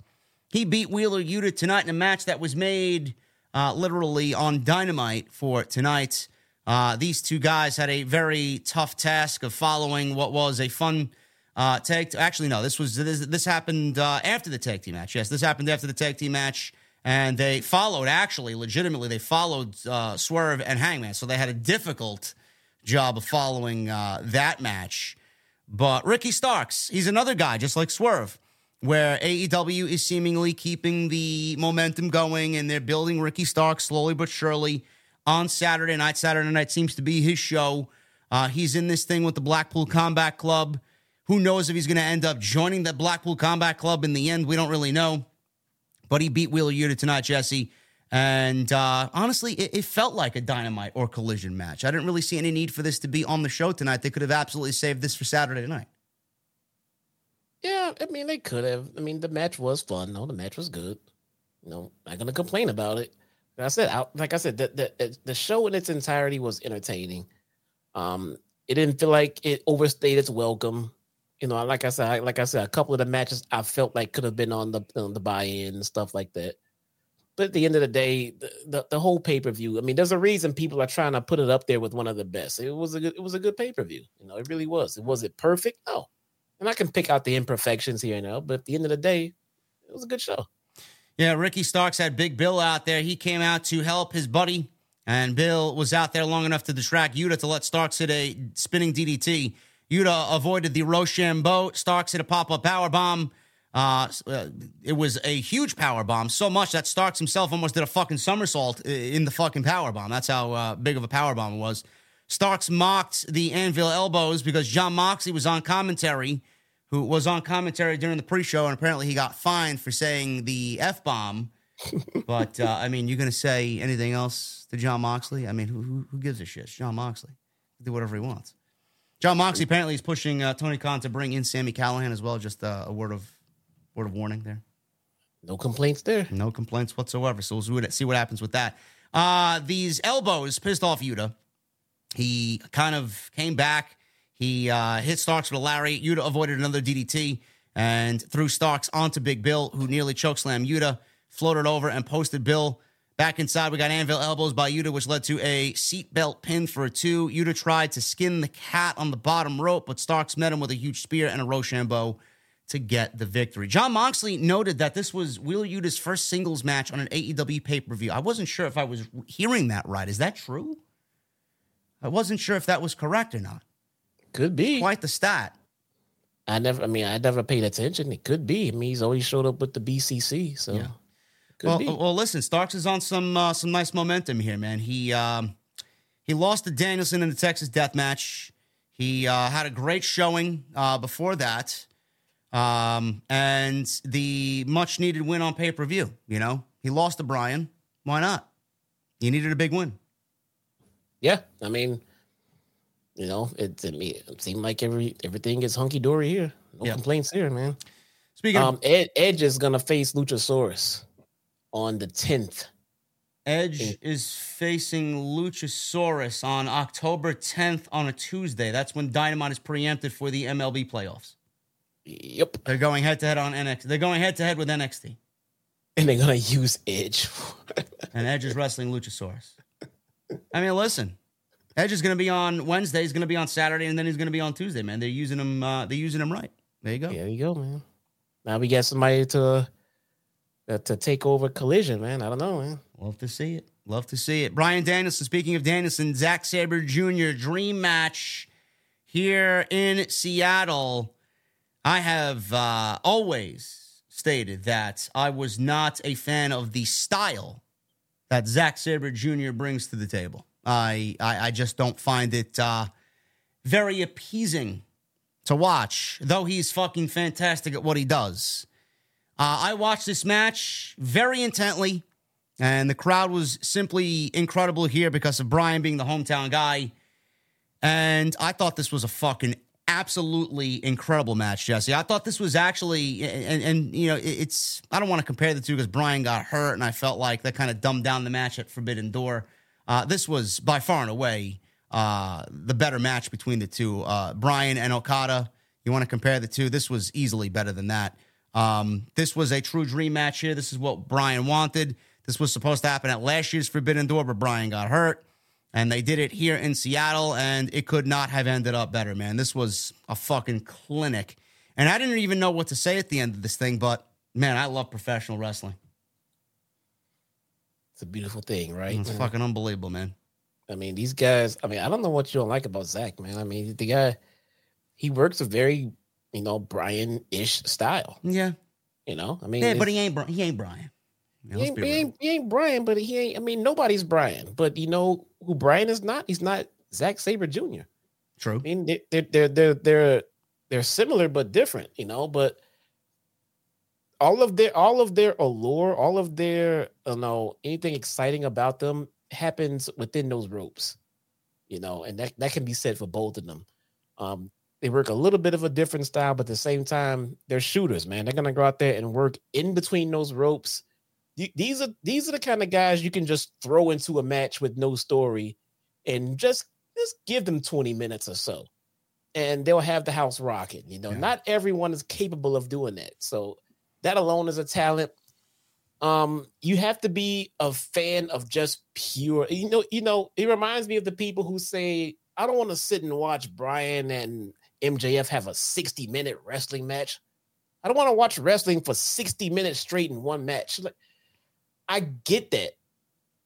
he beat Wheeler Yuta tonight in a match that was made uh, literally on dynamite for tonight. Uh, these two guys had a very tough task of following what was a fun uh, tag. Actually, no, this was this, this happened uh, after the tag team match. Yes, this happened after the tag team match, and they followed. Actually, legitimately, they followed uh, Swerve and Hangman, so they had a difficult job of following uh, that match. But Ricky Starks, he's another guy, just like Swerve, where AEW is seemingly keeping the momentum going and they're building Ricky Starks slowly but surely on Saturday night. Saturday night seems to be his show. Uh, he's in this thing with the Blackpool Combat Club. Who knows if he's going to end up joining the Blackpool Combat Club in the end? We don't really know. But he beat Wheeler Yuta tonight, Jesse. And uh, honestly, it, it, felt like a dynamite or collision match. I didn't really see any need for this to be on the show tonight. They could have absolutely saved this for Saturday night. Yeah, I mean, they could have. I mean, the match was fun. No, the match was good. You know, not to complain about it. Like I said, I, like I said, the, the, the show in its entirety was entertaining. Um, it didn't feel like it overstayed its welcome. You know, like I said, like I said, a couple of the matches I felt like could have been on the on the buy-in and stuff like that. But at the end of the day, the, the, the whole pay per view. I mean, there's a reason people are trying to put it up there with one of the best. It was a good, it was a good pay per view. You know, it really was. It was it perfect? No, and I can pick out the imperfections here and there. But at the end of the day, it was a good show. Yeah, Ricky Starks had Big Bill out there. He came out to help his buddy, and Bill was out there long enough to distract Yuta to let Starks hit a spinning DDT. Yuta avoided the Roshambo. Starks hit a pop up power bomb. Uh, it was a huge power bomb, so much that Starks himself almost did a fucking somersault in the fucking power bomb. That's how uh, big of a power bomb it was. Starks mocked the Anvil elbows because Jon Moxley was on commentary, who was on commentary during the pre-show, and apparently he got fined for saying the f bomb. but uh, I mean, you're gonna say anything else to Jon Moxley? I mean, who, who, who gives a shit? It's Jon Moxley. do whatever he wants. Jon Moxley apparently is pushing uh, Tony Khan to bring in Sami Callihan as well. Just uh, a word of word of warning there. No complaints there. No complaints whatsoever. So we'll see what happens with that. Uh, these elbows pissed off Yuta. He kind of came back. He uh, hit Starks with a Larry. Yuta avoided another DDT and threw Starks onto Big Bill, who nearly chokeslammed Yuta, floated over and posted Bill back inside. We got anvil elbows by Yuta, which led to a seatbelt pin for a two. Yuta tried to skin the cat on the bottom rope, but Starks met him with a huge spear and a Roshambo to get the victory. Jon Moxley noted that this was Wheeler Yuta's first singles match on an AEW pay per view. I wasn't sure if I was hearing that right. Is that true? I wasn't sure if that was correct or not. Could be. Quite the stat. I never, I mean, I never paid attention. It could be. I mean, he's always showed up with the BCC. So, yeah. well, be. well, listen, Starks is on some uh, some nice momentum here, man. He um, he lost to Danielson in the Texas Death Match. He uh, had a great showing uh, before that. Um, and the much needed win on pay per view. You know, he lost to Bryan. Why not? He needed a big win. Yeah, I mean, you know, it, it, seemed like every everything is hunky dory here. No complaints here, man. Speaking, um, of- Ed, Edge is gonna face Luchasaurus on the tenth. Edge is facing Luchasaurus on October 10th on a Tuesday. That's when Dynamite is preempted for the MLB playoffs. Yep. They're going head to head on NXT. They're going head to head with NXT. And they're gonna use Edge. and Edge is wrestling Luchasaurus. I mean, listen. Edge is gonna be on Wednesday, he's gonna be on Saturday, and then he's gonna be on Tuesday, man. They're using him uh, they're using him right. There you go. There you go, man. Now we got somebody to uh, to take over collision, man. I don't know, man. Love to see it. Love to see it. Bryan Danielson, speaking of Danielson, Zack Sabre Jr. dream match here in Seattle. I have uh, always stated that I was not a fan of the style that Zack Sabre Jr. brings to the table. I I, I just don't find it uh, very appeasing to watch, though he's fucking fantastic at what he does. Uh, I watched this match very intently, and the crowd was simply incredible here because of Bryan being the hometown guy. And I thought this was a fucking absolutely incredible match, Jesse. I thought this was actually, and, and you know, it's, I don't want to compare the two because Bryan got hurt and I felt like that kind of dumbed down the match at Forbidden Door. Uh, this was by far and away uh, the better match between the two. Uh, Bryan and Okada, you want to compare the two? This was easily better than that. Um, this was a true dream match here. This is what Bryan wanted. This was supposed to happen at last year's Forbidden Door, but Bryan got hurt and they did it here in Seattle, and it could not have ended up better, man. This was a fucking clinic. And I didn't even know what to say at the end of this thing, but man, I love professional wrestling. It's a beautiful thing, right? It's mm. fucking unbelievable, man. I mean, these guys, I mean, I don't know what you don't like about Zack, man. I mean, the guy, he works a very, you know, Bryan ish style. Yeah. You know, I mean, yeah, but he ain't, he ain't Bryan. Yeah, he, ain't, he, ain't, he ain't Bryan, but he ain't. I mean, nobody's Bryan, But you know who Bryan is not? He's not Zack Sabre Jr. True. I mean, they're they're they're they're they're similar but different. You know, but all of their all of their allure, all of their you know anything exciting about them happens within those ropes. You know, and that that can be said for both of them. Um, they work a little bit of a different style, but at the same time, they're shooters, man. They're gonna go out there and work in between those ropes these are these are the kind of guys you can just throw into a match with no story and just just give them 20 minutes or so and they'll have the house rocking. You know, Yeah. not everyone is capable of doing that. So that alone is a talent. Um, you have to be a fan of just pure. You know, you know, it reminds me of the people who say, "I don't want to sit and watch Bryan and MJF have a sixty-minute wrestling match. I don't want to watch wrestling for sixty minutes straight in one match." Like, I get that.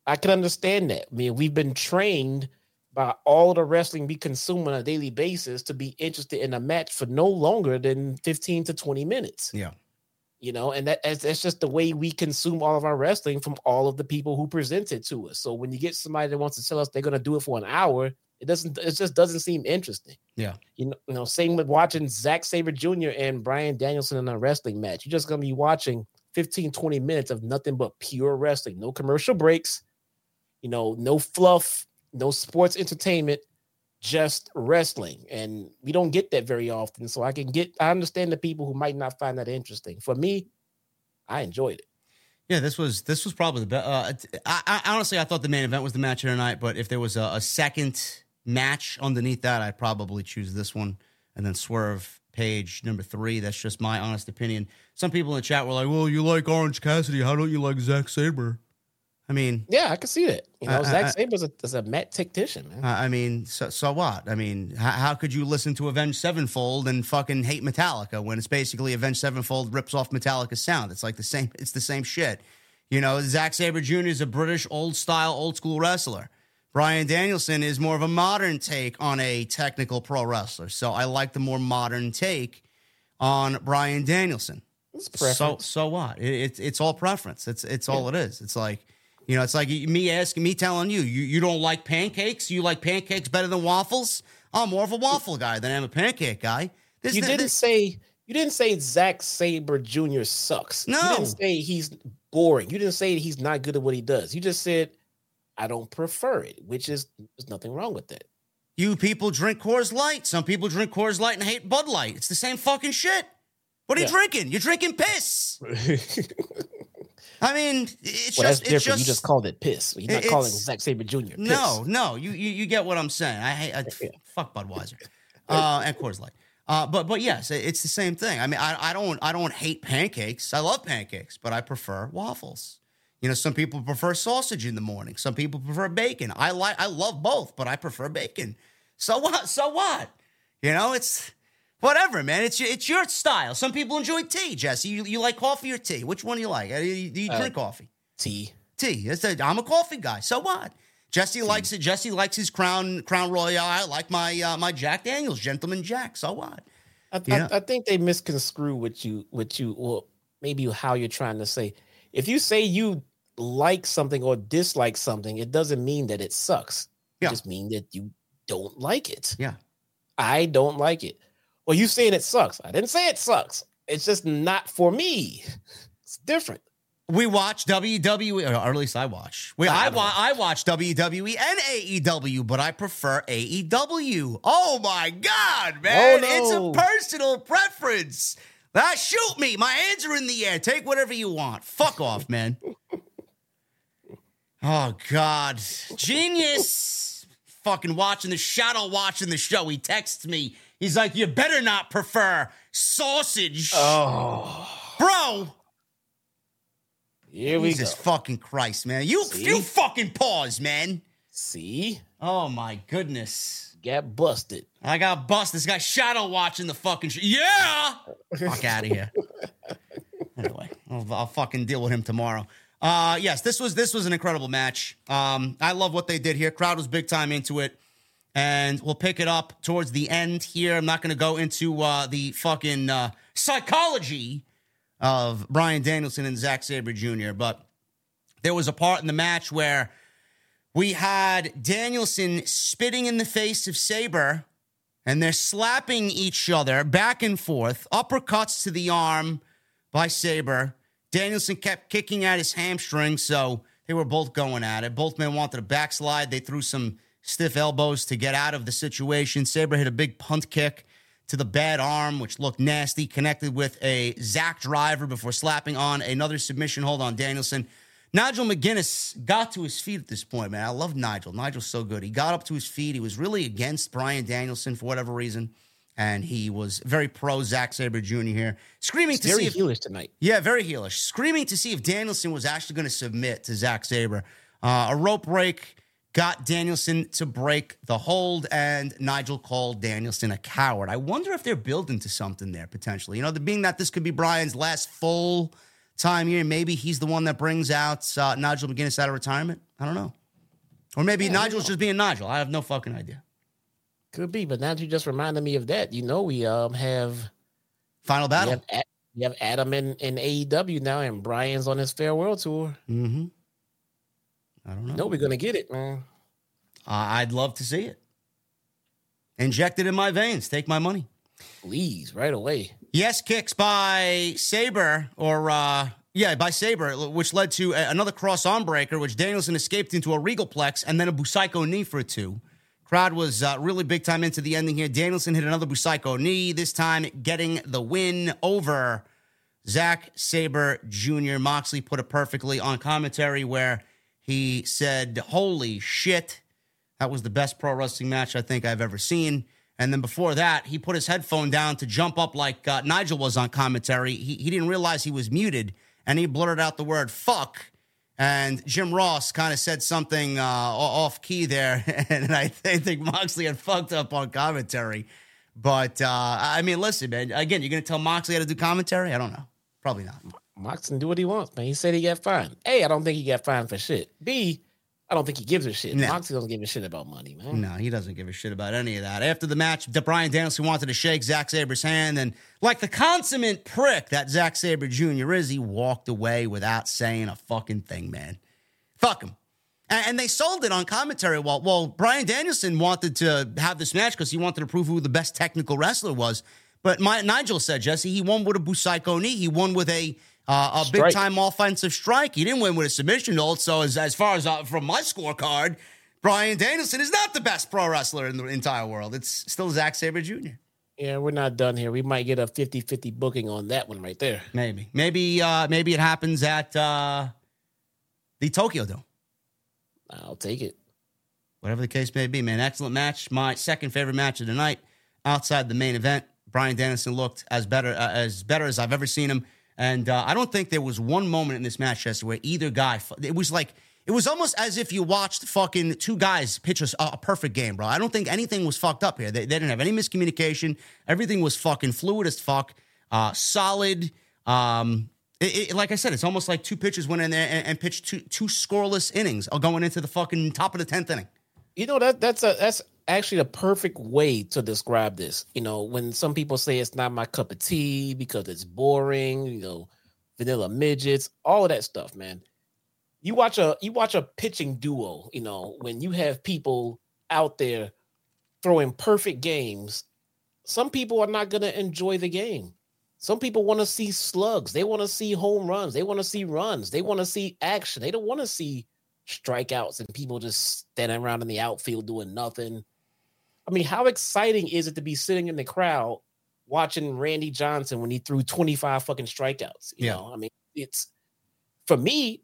I can understand that. I mean, we've been trained by all the wrestling we consume on a daily basis to be interested in a match for no longer than 15 to 20 minutes. Yeah. You know, and that that's, that's just the way we consume all of our wrestling from all of the people who present it to us. So when you get somebody that wants to tell us they're gonna do it for an hour, it doesn't it just doesn't seem interesting. Yeah. You know, you know, same with watching Zack Sabre Jr. and Bryan Danielson in a wrestling match. You're just gonna be watching 15, 20 minutes of nothing but pure wrestling, no commercial breaks, you know, no fluff, no sports entertainment, just wrestling. And we don't get that very often. So I can get, I understand the people who might not find that interesting. For me, I enjoyed it. Yeah, this was this was probably the best. Uh, I, I honestly I thought the main event was the match of the night, but if there was a, a second match underneath that, I'd probably choose this one and then Swerve Page number three. That's just my honest opinion. Some people in the chat were like, "Well, you like Orange Cassidy, how don't you like Zack Sabre?" I mean, Yeah, I can see that. You know, I- Zack I- Sabre's a, is a mat tactician, man. I I mean, so, so what? I mean, how, how could you listen to Avenged Sevenfold and fucking hate Metallica when it's basically Avenged Sevenfold rips off Metallica's sound? It's like the same. It's the same shit. You know, Zack Sabre Jr. is a British old style, old school wrestler. Bryan Danielson is more of a modern take on a technical pro wrestler. So I like the more modern take on Bryan Danielson. It's So preference. so what? It, it's it's all preference. It's it's all it is. It's like you know, it's like me asking me telling you, you you don't like pancakes. You like pancakes better than waffles. I'm more of a waffle guy than I'm a pancake guy. This, you didn't this- say you didn't say Zack Sabre Jr. sucks. No. you didn't say he's boring. You didn't say he's not good at what he does. You just said I don't prefer it, which is there's nothing wrong with it. you people drink Coors Light. Some people drink Coors Light and hate Bud Light. It's the same fucking shit. What are you drinking? You're drinking piss. I mean, it's well, that's just different. it's just you just called it piss. You're not calling Zack Sabre Jr. Piss. No, no, you, you you get what I'm saying. I hate I, Yeah. fuck Budweiser uh, and Coors Light. Uh, but but yes, it's the same thing. I mean, I, I don't I don't hate pancakes. I love pancakes, but I prefer waffles. You know, some people prefer sausage in the morning. Some people prefer bacon. I like I love both, but I prefer bacon. So what? So what? You know, it's whatever, man. It's your, it's your style. Some people enjoy tea, Jesse. You, you like coffee or tea? Which one do you like? Uh, Do you, do you Uh, drink coffee? Tea. tea. It's a, I'm a coffee guy. So what? Jesse likes it. Jesse likes his Crown Crown Royal. I like my uh, my Jack Daniels, Gentleman Jack. So what? I, Yeah. I, I think they misconstrue what you what you or maybe how you're trying to say. If you say you like something or dislike something, it doesn't mean that it sucks. Yeah. It just means that you don't like it. Yeah. I don't like it. Well, you saying it sucks. I didn't say it sucks. It's just not for me. It's different. We watch WWE, or at least I watch. We, I I, wa- watch. I watch WWE and AEW, but I prefer AEW. Oh my god, man! Oh, no. It's a personal preference. Ah, shoot me! My hands are in the air. Take whatever you want. Fuck off, man. Oh God, genius! Fucking watching the shadow, watching the show. He texts me. He's like, "You better not prefer sausage, Oh, bro." here we go. Jesus go. fucking Christ, man! You See? you fucking pause, man. See, Oh my goodness. got busted. I got busted. This guy shadow watching the fucking sh- yeah. Fuck out of here. anyway, I'll, I'll fucking deal with him tomorrow. Uh, yes, this was this was an incredible match. Um, I love what they did here. Crowd was big time into it, and we'll pick it up towards the end here. I'm not going to go into uh, the fucking uh, psychology of Bryan Danielson and Zack Sabre Jr., but there was a part in the match where we had Danielson spitting in the face of Sabre, and they're slapping each other back and forth, uppercuts to the arm by Sabre. Danielson kept kicking at his hamstring, so they were both going at it. Both men wanted a backslide. They threw some stiff elbows to get out of the situation. Sabre hit a big punt kick to the bad arm, which looked nasty, connected with a Zack driver before slapping on another submission hold on Danielson. Nigel McGuinness got to his feet at this point, man. I love Nigel. Nigel's so good. He got up to his feet. He was really against Bryan Danielson for whatever reason. And he was very pro Zack Sabre Jr. here, screaming to Very see if heelish tonight. yeah, very heelish. Screaming to see if Danielson was actually going to submit to Zack Sabre. Uh, a rope break got Danielson to break the hold, and Nigel called Danielson a coward. I wonder if they're building to something there potentially. You know, the, being that this could be Bryan's last full time here, maybe he's the one that brings out uh, Nigel McGuinness out of retirement. I don't know. Or maybe Yeah, Nigel's just being Nigel. I have no fucking idea. Could be, but now that you just reminded me of that. You know, we um have Final we battle. have, we have Adam in, in AEW now, and Bryan's on his farewell tour. Mm-hmm. I don't know. Know, we're gonna get it, man. Uh, I'd love to see it. Inject it in my veins. Take my money. Please, right away. Yes, kicks by Sabre, or uh, yeah, by Sabre, which led to another cross arm breaker, which Danielson escaped into a regal plex and then a Busaiku knee for a two. Crowd was uh, really big time into the ending here. Danielson hit another Busaiku knee, this time getting the win over Zack Sabre Jr. Moxley put it perfectly on commentary where he said, Holy shit. That was the best pro wrestling match I think I've ever seen. And then before that, he put his headphone down to jump up like uh, Nigel was on commentary. He, he didn't realize he was muted and he blurted out the word fuck. And Jim Ross kind of said something uh, off key there. And I, th- I think Moxley had fucked up on commentary. But uh, I mean, listen, man, again, you're to tell Moxley how to do commentary? I don't know. Probably not. Mox can do what he wants, man. He said he got fined. A, I don't think he got fined for shit. B, I don't think he gives a shit. No. Moxley doesn't give a shit about money, man. No, he doesn't give a shit about any of that. After the match, Bryan Danielson wanted to shake Zack Sabre's hand, and like the consummate prick that Zack Sabre Jr. is, he walked away without saying a fucking thing, man. Fuck him. And, and they sold it on commentary. Well, well, Bryan Danielson wanted to have this match because he wanted to prove who the best technical wrestler was. But my, Nigel said, Jesse, he won with a Busaiku knee. He won with a uh, a big time offensive strike. He didn't win with a submission hold. So as, as far as uh, from my scorecard, Bryan Danielson is not the best pro wrestler in the entire world. It's still Zack Sabre Jr. Yeah, we're not done here. We might get a 50-50 booking on that one right there. Maybe, maybe, uh, maybe it happens at uh, the Tokyo Dome. I'll take it. Whatever the case may be, man. Excellent match. My second favorite match of the night. Outside the main event, Bryan Danielson looked as better uh, as better as I've ever seen him, and uh, I don't think there was one moment in this match, Chester, where either guy. It was like it was almost as if you watched fucking two guys pitch a, a perfect game, bro. I don't think anything was fucked up here. They, they didn't have any miscommunication. Everything was fucking fluid as fuck, uh, solid. Um, it, it- like I said, it's almost like two pitchers went in there and, and pitched two two scoreless innings, uh, going into the fucking top of the tenth inning. You know that that's a that's actually the perfect way to describe this. You know, when some people say it's not my cup of tea because it's boring, you know, vanilla midgets, all of that stuff, man. You watch a you watch a pitching duo, you know, when you have people out there throwing perfect games, some people are not going to enjoy the game. Some people want to see slugs, they want to see home runs, they want to see runs, they want to see action. They don't want to see strikeouts and people just standing around in the outfield doing nothing. I mean, how exciting is it to be sitting in the crowd watching Randy Johnson when he threw 25 fucking strikeouts? You Yeah. know, I mean, it's for me,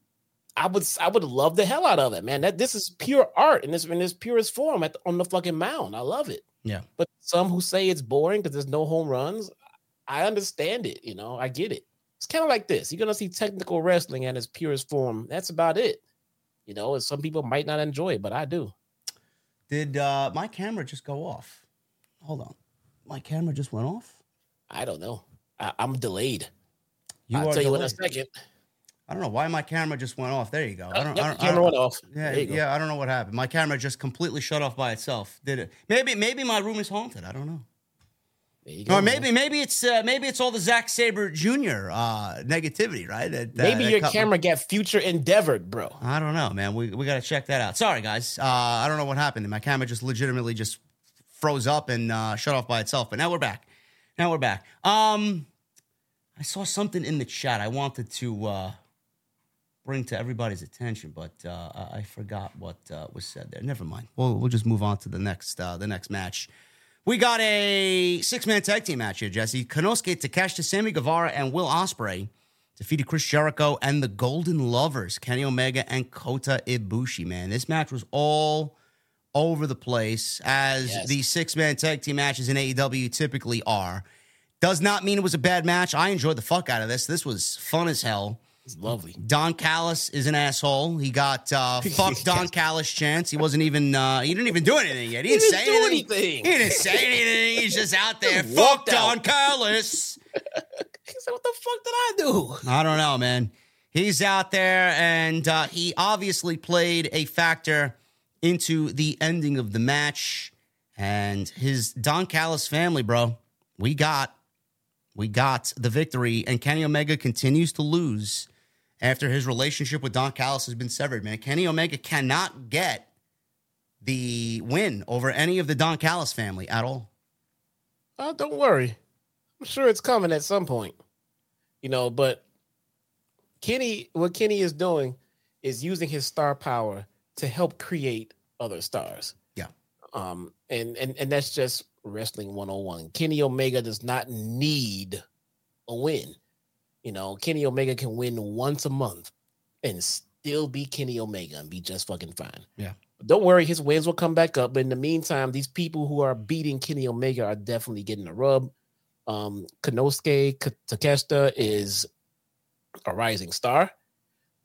I would I would love the hell out of it, man. That this is pure art in this in its purest form at the, on the fucking mound. I love it. Yeah. But some who say it's boring because there's no home runs, I understand it. You know, I get it. It's kind of like this. You're gonna see technical wrestling at its purest form. That's about it. You know, and some people might not enjoy it, but I do. Did uh, my camera just go off? Hold on. My camera just went off? I don't know. I, I'm delayed. You I'll are tell you in a second. I don't know why my camera just went off. There you go. I don't, yep, I don't, camera I went don't- off. Yeah, There you go. yeah. I don't know what happened. My camera just completely shut off by itself. Did it? Maybe, maybe my room is haunted. I don't know. Go. Or man. maybe, maybe it's uh, maybe it's all the Zack Sabre Jr. Uh, negativity, right? That- that- maybe that your camera got future endeavored, bro. I don't know, man. We we got to check that out. Sorry, guys. Uh, I don't know what happened. My camera just legitimately just froze up and uh, shut off by itself. But now we're back. Now we're back. Um, I saw something in the chat. I wanted to uh, bring to everybody's attention, but uh, I I forgot what uh, was said there. Never mind. We'll we'll just move on to the next uh, the next match. We got a six man tag team match here, Jesse. Konosuke Takeshita, Sammy Guevara, and Will Ospreay defeated Chris Jericho and the Golden Lovers, Kenny Omega and Kota Ibushi. Man, this match was all over the place, as Yes. the six man tag team matches in AEW typically are. Does not mean it was a bad match. I enjoyed the fuck out of this. This was fun as hell. It's lovely. Don Callis is an asshole. He got uh, fuck Don Callis chance. He wasn't even. Uh, he didn't even do anything yet. He didn't, didn't say anything. anything. He didn't say anything. He's just out there. fuck Walked Don out. Callis. He said, "What the fuck did I do?" I don't know, man. He's out there, and uh, he obviously played a factor into the ending of the match. And his Don Callis family, bro, we got, we got the victory. And Kenny Omega continues to lose after his relationship with Don Callis has been severed. Man, Kenny Omega cannot get the win over any of the Don Callis family at all. Uh, don't worry. I'm sure it's coming at some point. You know, but Kenny, what Kenny is doing is using his star power to help create other stars. Yeah. Um, and and and that's just wrestling 101. Kenny Omega does not need a win. You know, Kenny Omega can win once a month and still be Kenny Omega and be just fucking fine. Yeah. But don't worry, his wins will come back up. But in the meantime, these people who are beating Kenny Omega are definitely getting a rub. Um, Konosuke K- Takeshita is a rising star.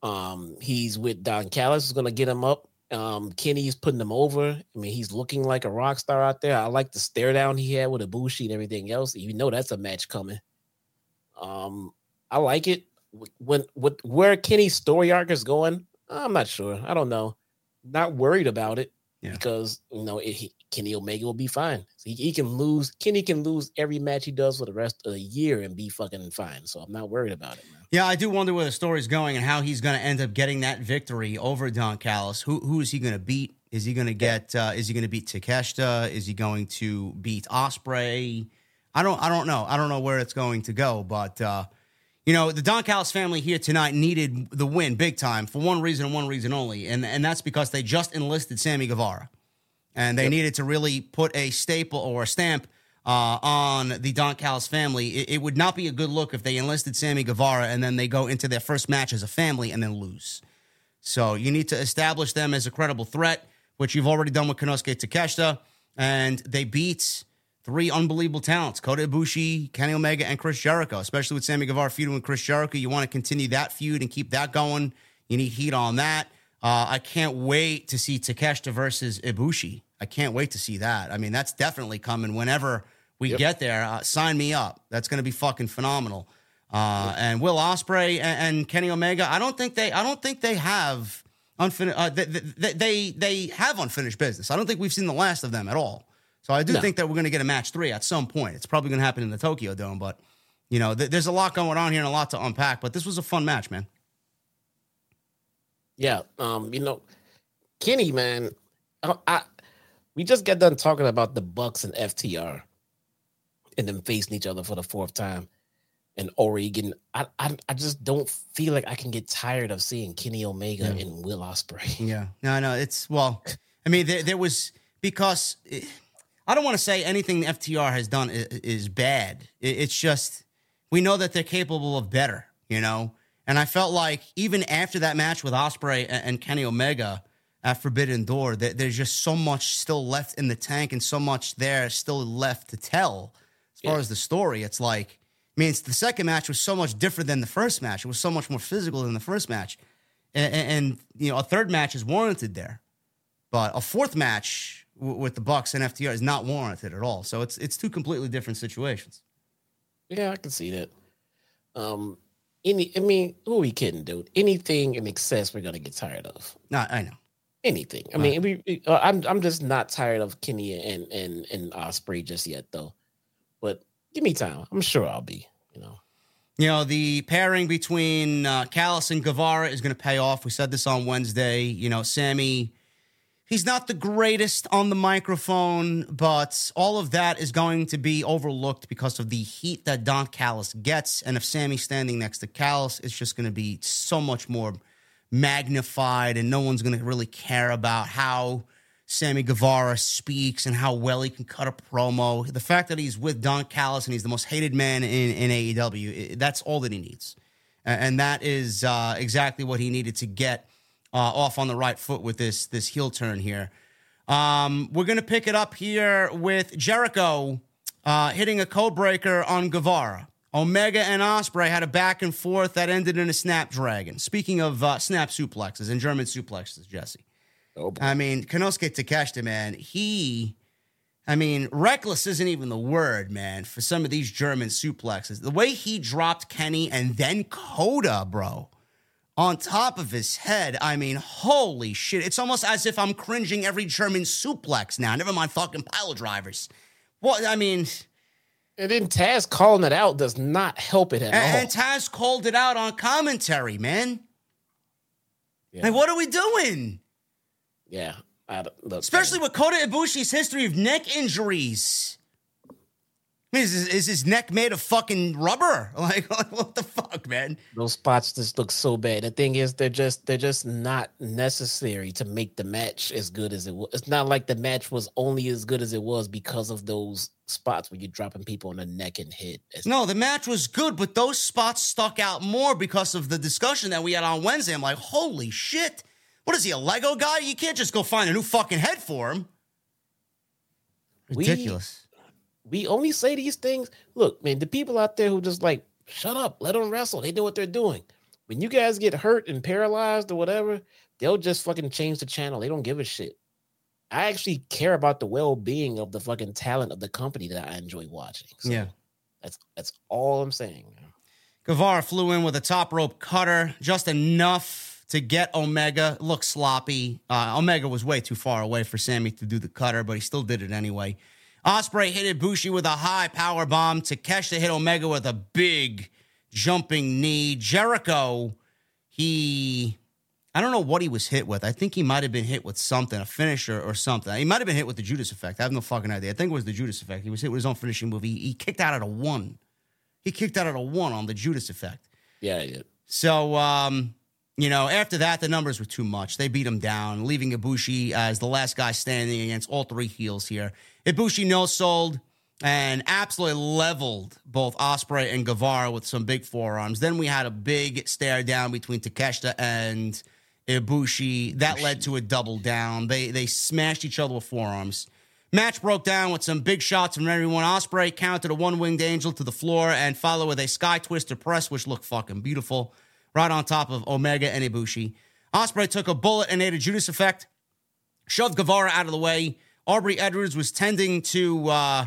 Um, he's with Don Callis, is gonna get him up. Um, Kenny's putting him over. I mean, he's looking like a rock star out there. I like the stare down he had with Ibushi and everything else. You know that's a match coming. Um, I like it. When with where Kenny's story arc is going, I'm not sure. I don't know. Not worried about it Yeah. because you know it, he, Kenny Omega will be fine. He, he can lose. Kenny can lose every match he does for the rest of the year and be fucking fine. So I'm not worried about it, man. Yeah, I do wonder where the story's going and how he's going to end up getting that victory over Don Callis. Who who is he going to beat? Is he going to get? Uh, is he going to beat Takeshita? Is he going to beat Ospreay? I don't. I don't know. I don't know where it's going to go. But uh, you know, the Don Callis family here tonight needed the win big time for one reason and one reason only, and and that's because they just enlisted Sammy Guevara, and they needed to really put a staple or a stamp uh, on the Don Callis family. It, it would not be a good look if they enlisted Sammy Guevara and then they go into their first match as a family and then lose. So you need to establish them as a credible threat, which you've already done with Konosuke Takeshita, and they beat three unbelievable talents: Kota Ibushi, Kenny Omega, and Chris Jericho. Especially with Sammy Guevara feuding with Chris Jericho, you want to continue that feud and keep that going. You need heat on that. Uh, I can't wait to see Takeshita versus Ibushi. I can't wait to see that. I mean, that's definitely coming whenever we get there. Uh, sign me up. That's going to be fucking phenomenal. Uh, and Will Ospreay and, and Kenny Omega. I don't think they. I don't think they have unfinished. Uh, they, they they they have unfinished business. I don't think we've seen the last of them at all. So I do No. think that we're going to get a match three at some point. It's probably going to happen in the Tokyo Dome, but you know, th- there's a lot going on here and a lot to unpack. But this was a fun match, man. Yeah, um, you know, Kenny, man, I, I we just got done talking about the Bucks and FTR, and them facing each other for the fourth time, and Oregon. I, I, I just don't feel like I can get tired of seeing Kenny Omega and Will Ospreay. Yeah, no, no, it's well. I mean, there, there was because eh, I don't want to say anything FTR has done is, is bad. It's just we know that they're capable of better, you know. And I felt like even after that match with Ospreay and, Kenny Omega at Forbidden Door, that there's just so much still left in the tank and so much there still left to tell as far Yeah. as the story. It's like, I mean, it's, the second match was so much different than the first match. It was so much more physical than the first match and, and you know a third match is warranted there, but a fourth match w- with the Bucks and FTR is not warranted at all. So it's it's two completely different situations. Yeah, I can see that. Um, any, I mean, who are we kidding, dude? Anything in excess, we're gonna get tired of. No, I know. anything. I mean, we, uh, I'm I'm just not tired of Kenny and and and Ospreay just yet, though. But give me time. I'm sure I'll be. You know. You know the pairing between uh, Callis and Guevara is going to pay off. We said this on Wednesday. You know, Sammy. He's not the greatest on the microphone, but all of that is going to be overlooked because of the heat that Don Callis gets. And if Sammy's standing next to Callis, it's just going to be so much more magnified, and no one's going to really care about how Sammy Guevara speaks and how well he can cut a promo. The fact that he's with Don Callis and he's the most hated man in, in AEW, that's all that he needs. And that is uh, exactly what he needed to get uh, off on the right foot with this this heel turn here. Um, we're gonna pick it up here with Jericho uh, hitting a code breaker on Guevara. Omega and Ospreay had a back and forth that ended in a snapdragon. Speaking of uh, snap suplexes and German suplexes, Jesse. Oh, boy. I mean, Konosuke Takeshita, man, he, I mean, reckless isn't even the word, man, for some of these German suplexes. The way he dropped Kenny and then Kota, bro, on top of his head, I mean, holy shit. It's almost as if I'm cringing every German suplex now. Never mind fucking pile drivers. What, I mean, and then Taz calling it out does not help it at all. and, and Taz called it out on commentary, man. yeah. Like, what are we doing? yeah. Look, Especially man. with Kota Ibushi's history of neck injuries. I mean, is, his- is his neck made of fucking rubber? Like, what the fuck, man? those spots just look so bad. The thing is, they're just they're just not necessary to make the match as good as it was. It's not like the match was only as good as it was because of those spots where you're dropping people on the neck and head. No, the match was good, but those spots stuck out more because of the discussion that we had on Wednesday. I'm like, holy shit. What is he, a Lego guy? You can't just go find a new fucking head for him. Ridiculous. we only say these things. Look, man, the people out there who just like shut up, let them wrestle. They know what they're doing. When you guys get hurt and paralyzed or whatever, they'll just fucking change the channel. They don't give a shit. I actually care about the well-being of the fucking talent of the company that I enjoy watching. So Yeah. that's that's all I'm saying. Guevara flew in with a top rope cutter, just enough to get Omega. Look sloppy. Uh, Omega was way too far away for Sammy to do the cutter, but he still did it anyway. Ospreay hit Ibushi with a high power bomb. Takeshita hit Omega with a big jumping knee. Jericho, he, I don't know what he was hit with. I think he might have been hit with something, a finisher or something. He might have been hit with the Judas effect. I have no fucking idea. I think it was the Judas effect. He was hit with his own finishing move. He, he kicked out at a one. He kicked out at a one on the Judas effect. Yeah, yeah. So, um, you know, after that, the numbers were too much. They beat him down, leaving Ibushi as the last guy standing against all three heels here. Ibushi no sold and absolutely leveled both Ospreay and Guevara with some big forearms. Then we had a big stare down between Takeshita and Ibushi. That led to a double down. They they smashed each other with forearms. Match broke down with some big shots from everyone. Ospreay counted a one winged angel to the floor and followed with a sky twister press, which looked fucking beautiful, right on top of Omega and Ibushi. Ospreay took a bullet and ate a Judas effect, shoved Guevara out of the way. Aubrey Edwards was tending to, uh,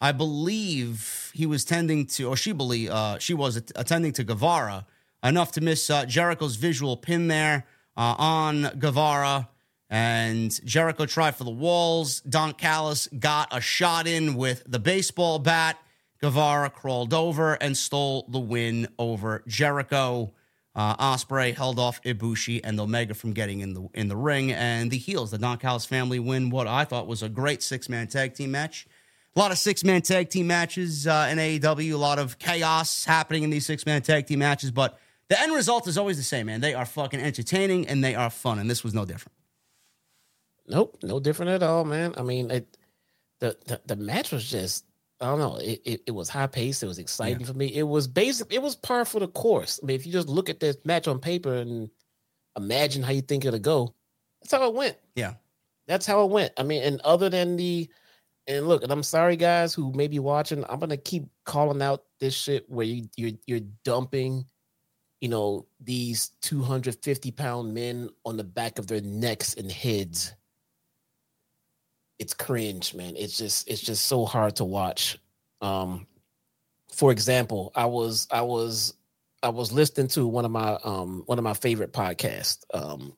I believe he was tending to, or she believe uh, she was attending to Guevara enough to miss uh, Jericho's visual pin there uh, on Guevara. And Jericho tried for the walls. Don Callis got a shot in with the baseball bat. Guevara crawled over and stole the win over Jericho. Uh, Ospreay held off Ibushi and Omega from getting in the in the ring, and the heels, the Don Callis family, win what I thought was a great six man tag team match. A lot of six man tag team matches uh, in AEW, a lot of chaos happening in these six man tag team matches, but the end result is always the same, man. They are fucking entertaining and they are fun, and this was no different. Nope, no different at all, man. I mean, it, the, the the match was just I don't know. It it, it was high paced. It was exciting for me. It was basic. It was par for the course. I mean, if you just look at this match on paper and imagine how you think it'll go, that's how it went. Yeah. That's how it went. I mean, and other than the and look, and I'm sorry guys who may be watching, I'm gonna keep calling out this shit where you you're you're dumping, you know, these 250 pound men on the back of their necks and heads. It's cringe, man. It's just it's just so hard to watch. Um, for example, I was I was I was listening to one of my um one of my favorite podcasts. Um,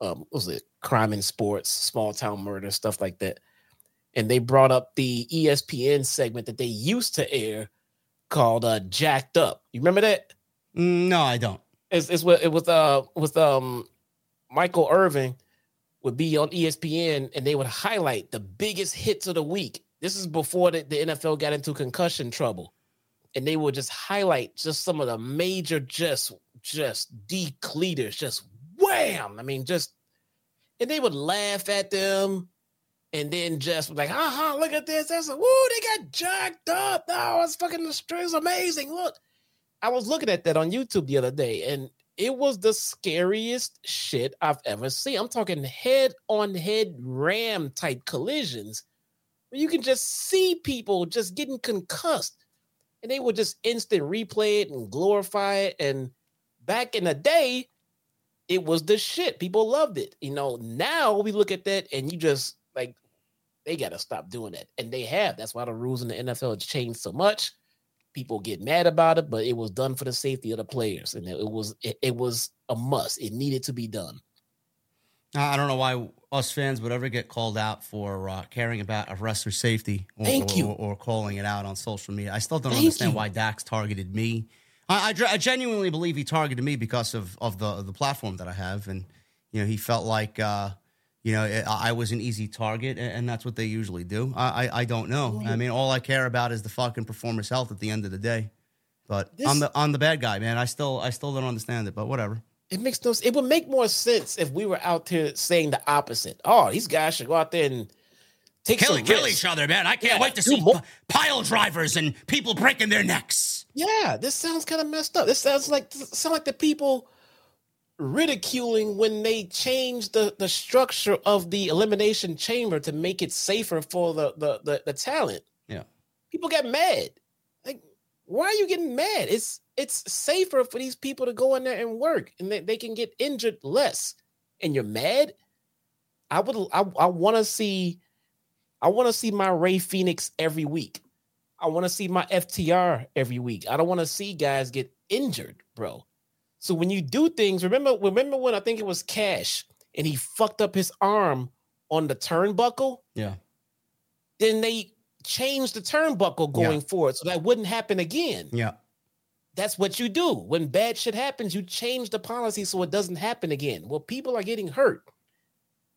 um what was it crime and sports, small town murder, stuff like that. And they brought up the ESPN segment that they used to air called uh Jacked Up. You remember that? Mm, No, I don't. It's, it's what it was uh with um Michael Irvin would be on ESPN and they would highlight the biggest hits of the week. This is before the, the NFL got into concussion trouble. And they would just highlight just some of the major just just decleaters, just wham. I mean, just and they would laugh at them and then just like, haha, look at this. That's a woo, they got jacked up. No, it's fucking the it's amazing. Look. I was looking at that on YouTube the other day, and it was the scariest shit I've ever seen. I'm talking head on head ram type collisions where you can just see people just getting concussed and they would just instant replay it and glorify it. And back in the day, it was the shit. People loved it. You know, now we look at that and you just like they got to stop doing that. And they have. That's why the rules in the NFL changed so much. People get mad about it, but it was done for the safety of the players, and it was it, it was a must. It needed to be done. I don't know why us fans would ever get called out for uh, caring about a wrestler's safety or, Thank you. Or, or, calling it out on social media. I still don't Thank understand you. why Dax targeted me. I, I, I genuinely believe he targeted me because of, of the the platform that I have, and you know he felt like uh, you know I I was an easy target, and, that's what they usually do. I, I I don't know. I mm-hmm. mean, all I care about is the fucking performer's health at the end of the day. But This- I'm the I'm the bad guy, man. I still I still don't understand it, but whatever. It makes no. It would make more sense if we were out there saying the opposite. Oh, these guys should go out there and take kill, kill each other, man. I can't Yeah, wait to see more. pile drivers and people breaking their necks. Yeah, this sounds kind of messed up. This sounds like sound like the people ridiculing when they changed the the structure of the elimination chamber to make it safer for the the the, the talent. Yeah. People get mad. Like, why are you getting mad? It's it's safer for these people to go in there and work, and they, they can get injured less. And you're mad. I would. I, I want to see. I want to see my Rey Fénix every week. I want to see my FTR every week. I don't want to see guys get injured, bro. So when you do things, remember, remember when I think it was Cash and he fucked up his arm on the turnbuckle. Yeah. Then they changed the turnbuckle going forward, so that wouldn't happen again. Yeah. That's what you do when bad shit happens. You change the policy so it doesn't happen again. Well, people are getting hurt.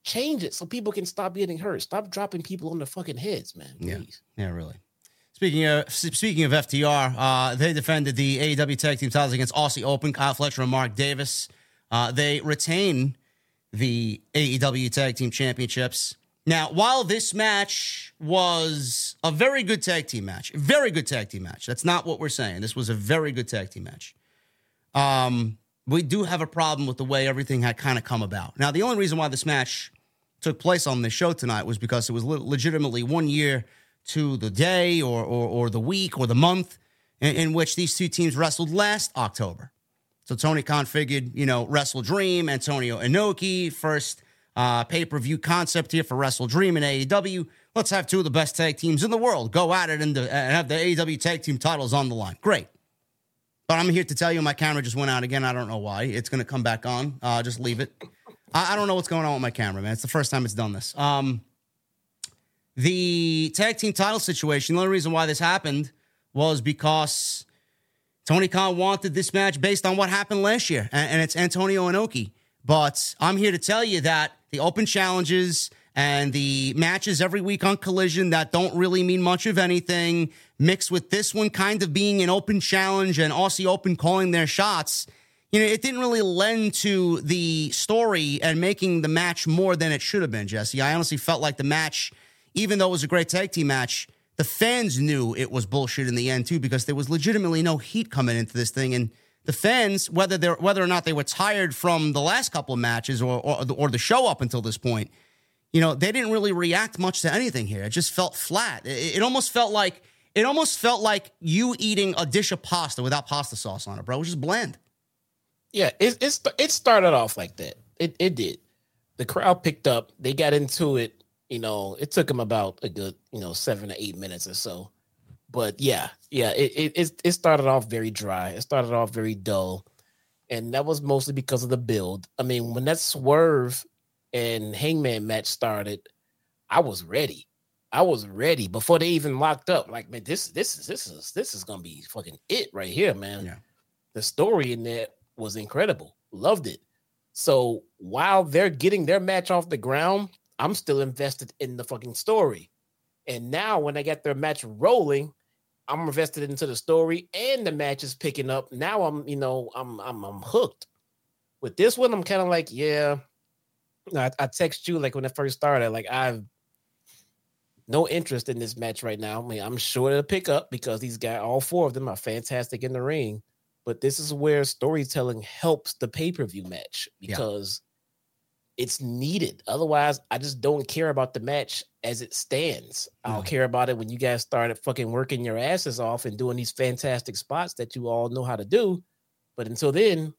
Change it so people can stop getting hurt. Stop dropping people on their fucking heads, man. Yeah. Yeah, really. Speaking of speaking of FTR, uh, they defended the AEW Tag Team titles against Aussie Open, Kyle Fletcher and Mark Davis. Uh, they retain the AEW Tag Team Championships. Now, while this match was a very good tag team match, very good tag team match. That's not what we're saying. This was a very good tag team match. Um, we do have a problem with the way everything had kind of come about. Now, the only reason why this match took place on this show tonight was because it was le- legitimately one year to the day or, or, or the week or the month in, in which these two teams wrestled last October. So Tony Khan figured, you know, Wrestle Dream, Antonio Inoki, first uh, pay per view concept here for Wrestle Dream and AEW. Let's have two of the best tag teams in the world go at it and, the, and have the AEW tag team titles on the line. Great. But I'm here to tell you my camera just went out again. I don't know why. It's going to come back on. Uh, just leave it. I, I don't know what's going on with my camera, man. It's the first time it's done this. Um, the tag team title situation, the only reason why this happened was because Tony Khan wanted this match based on what happened last year, and, and it's Antonio Inoki. But I'm here to tell you that the open challenges and the matches every week on Collision that don't really mean much of anything, mixed with this one kind of being an open challenge and Aussie Open calling their shots, you know, it didn't really lend to the story and making the match more than it should have been, Jesse. I honestly felt like the match, even though it was a great tag team match, the fans knew it was bullshit in the end too because there was legitimately no heat coming into this thing and the fans whether they're whether or not they were tired from the last couple of matches or or the, or the show up until this point you know they didn't really react much to anything here it just felt flat it, it almost felt like it almost felt like you eating a dish of pasta without pasta sauce on it bro it was just bland Yeah, it it's it started off like that. It it did. The crowd picked up. They got into it. You know, it took them about a good you know seven to eight minutes or so. But yeah, yeah, it it it- it started off very dry. It started off very dull, and that was mostly because of the build. I mean, when that swerve and Hangman match started, I was ready. I was ready before they even locked up. Like, man, this this is this is this is gonna be fucking it right here, man. Yeah. The story in there was incredible. Loved it. So while they're getting their match off the ground, I'm still invested in the fucking story. And now when they get their match rolling, I'm invested into the story and the match is picking up. Now I'm, you know, I'm I'm I'm hooked. With this one, I'm kind of like, yeah. I, I text you like when it first started, like I've no interest in this match right now. I mean, I'm sure it'll pick up because these guys, all four of them, are fantastic in the ring. but this is where storytelling helps the pay per view match because. It's needed. Otherwise, I just don't care about the match as it stands. I don't care about it when you guys started fucking working your asses off and doing these fantastic spots that you all know how to do. But until then,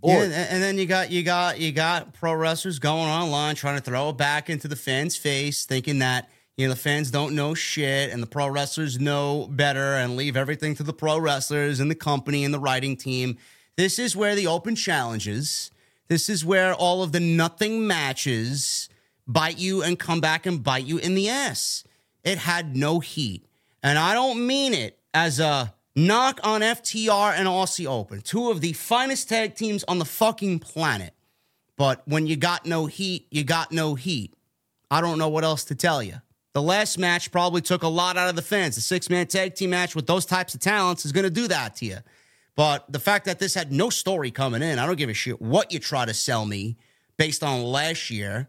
bored. Yeah, and then you got you got you got pro wrestlers going online trying to throw it back into the fans' face, thinking that you know the fans don't know shit and the pro wrestlers know better and leave everything to the pro wrestlers and the company and the writing team. This is where the open challenges. This is where all of the nothing matches bite you and come back and bite you in the ass. It had no heat. And I don't mean it as a knock on FTR and Aussie Open, two of the finest tag teams on the fucking planet. But when you got no heat, you got no heat. I don't know what else to tell you. The last match probably took a lot out of the fans. The six man tag team match with those types of talents is going to do that to you. But the fact that this had no story coming in, I don't give a shit what you try to sell me based on last year.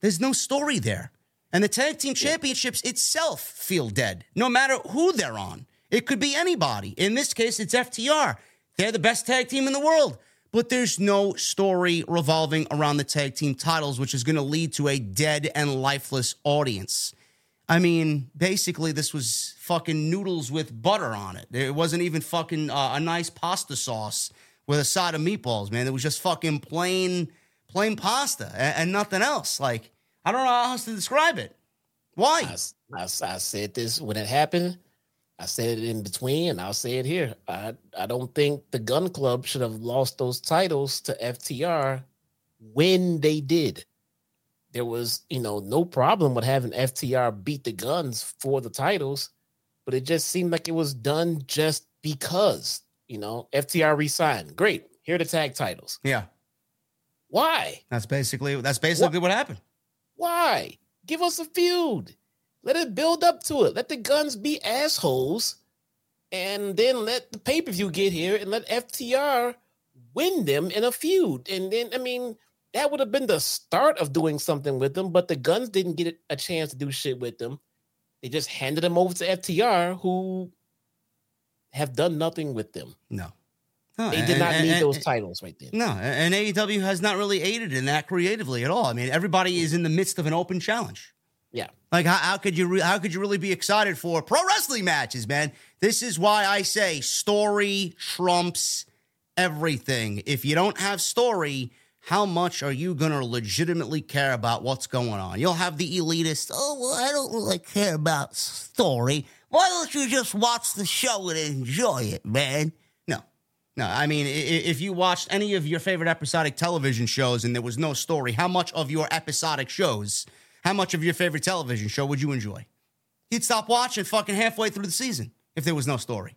There's no story there. And the tag team championships itself feel dead, no matter who they're on. It could be anybody. In this case, it's FTR. They're the best tag team in the world. But there's no story revolving around the tag team titles, which is going to lead to a dead and lifeless audience. I mean, basically, this was fucking noodles with butter on it. It wasn't even fucking uh, a nice pasta sauce with a side of meatballs, man. It was just fucking plain, plain pasta and, and nothing else. Like, I don't know how else to describe it. Why? I, I, I said this when it happened. I said it in between, and I'll say it here. I I don't think the Gunn Club should have lost those titles to FTR when they did. There was, you know, no problem with having FTR beat the Gunns for the titles, but it just seemed like it was done just because, you know, FTR resigned. Great, here are the tag titles. Yeah. Why? That's basically that's basically what, what happened. Why? Give us a feud. Let it build up to it. Let the Gunns be assholes, and then let the pay per view get here and let FTR win them in a feud. And then, I mean, that would have been the start of doing something with them. But the Gunns didn't get a chance to do shit with them. They just handed them over to FTR, who have done nothing with them. No. No, they did and, not and, need and, those titles right there. No, and AEW has not really aided in that creatively at all. I mean, everybody is in the midst of an open challenge. Yeah. Like how, how could you re- how could you really be excited for pro wrestling matches, man? This is why I say story trumps everything. If you don't have story, how much are you going to legitimately care about what's going on? You'll have the elitist, oh, well, I don't really care about story. Why don't you just watch the show and enjoy it, man? No. No, I mean, if you watched any of your favorite episodic television shows and there was no story, how much of your episodic shows how much of your favorite television show would you enjoy? You'd stop watching fucking halfway through the season if there was no story.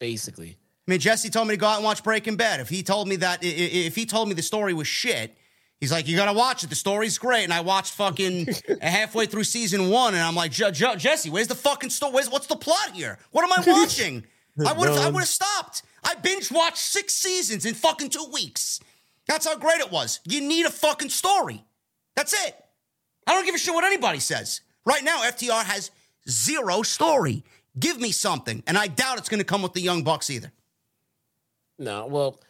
Basically. I mean, Jesse told me to go out and watch Breaking Bad. If he told me that, if he told me the story was shit, he's like, you got to watch it. The story's great. And I watched fucking halfway through season one, and I'm like, Jesse, where's the fucking story? what's the plot here? What am I watching? I would have I would have stopped. I binge watched six seasons in fucking two weeks. That's how great it was. You need a fucking story. That's it. I don't give a shit what anybody says. Right now, FTR has zero story. Give me something. And I doubt it's going to come with the Young Bucks either. No, well,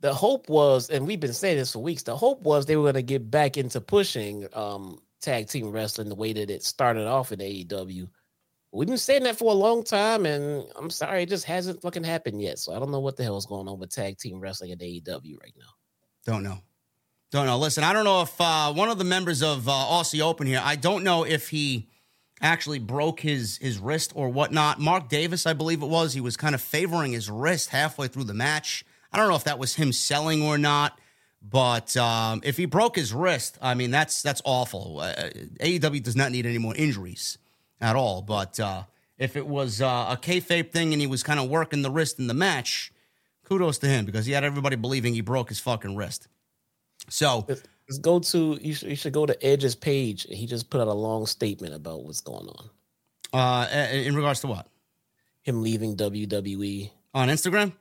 the hope was, and we've been saying this for weeks, the hope was they were going to get back into pushing um, tag team wrestling the way that it started off in AEW. We've been saying that for a long time, and I'm sorry, it just hasn't fucking happened yet. So I don't know what the hell is going on with tag team wrestling at AEW right now. Don't know. Don't know. Listen, I don't know if uh, one of the members of uh, Aussie Open here, I don't know if he actually broke his his wrist or whatnot. Mark Davis, I believe it was, he was kind of favoring his wrist halfway through the match. I don't know if that was him selling or not, but um, if he broke his wrist, I mean that's that's awful. Uh, AEW does not need any more injuries at all. But uh, if it was uh, a kayfabe thing and he was kind of working the wrist in the match, kudos to him because he had everybody believing he broke his fucking wrist. So let's go to you should, you should go to Edge's page. He just put out a long statement about what's going on. Uh, in regards to what? Him leaving WWE on Instagram,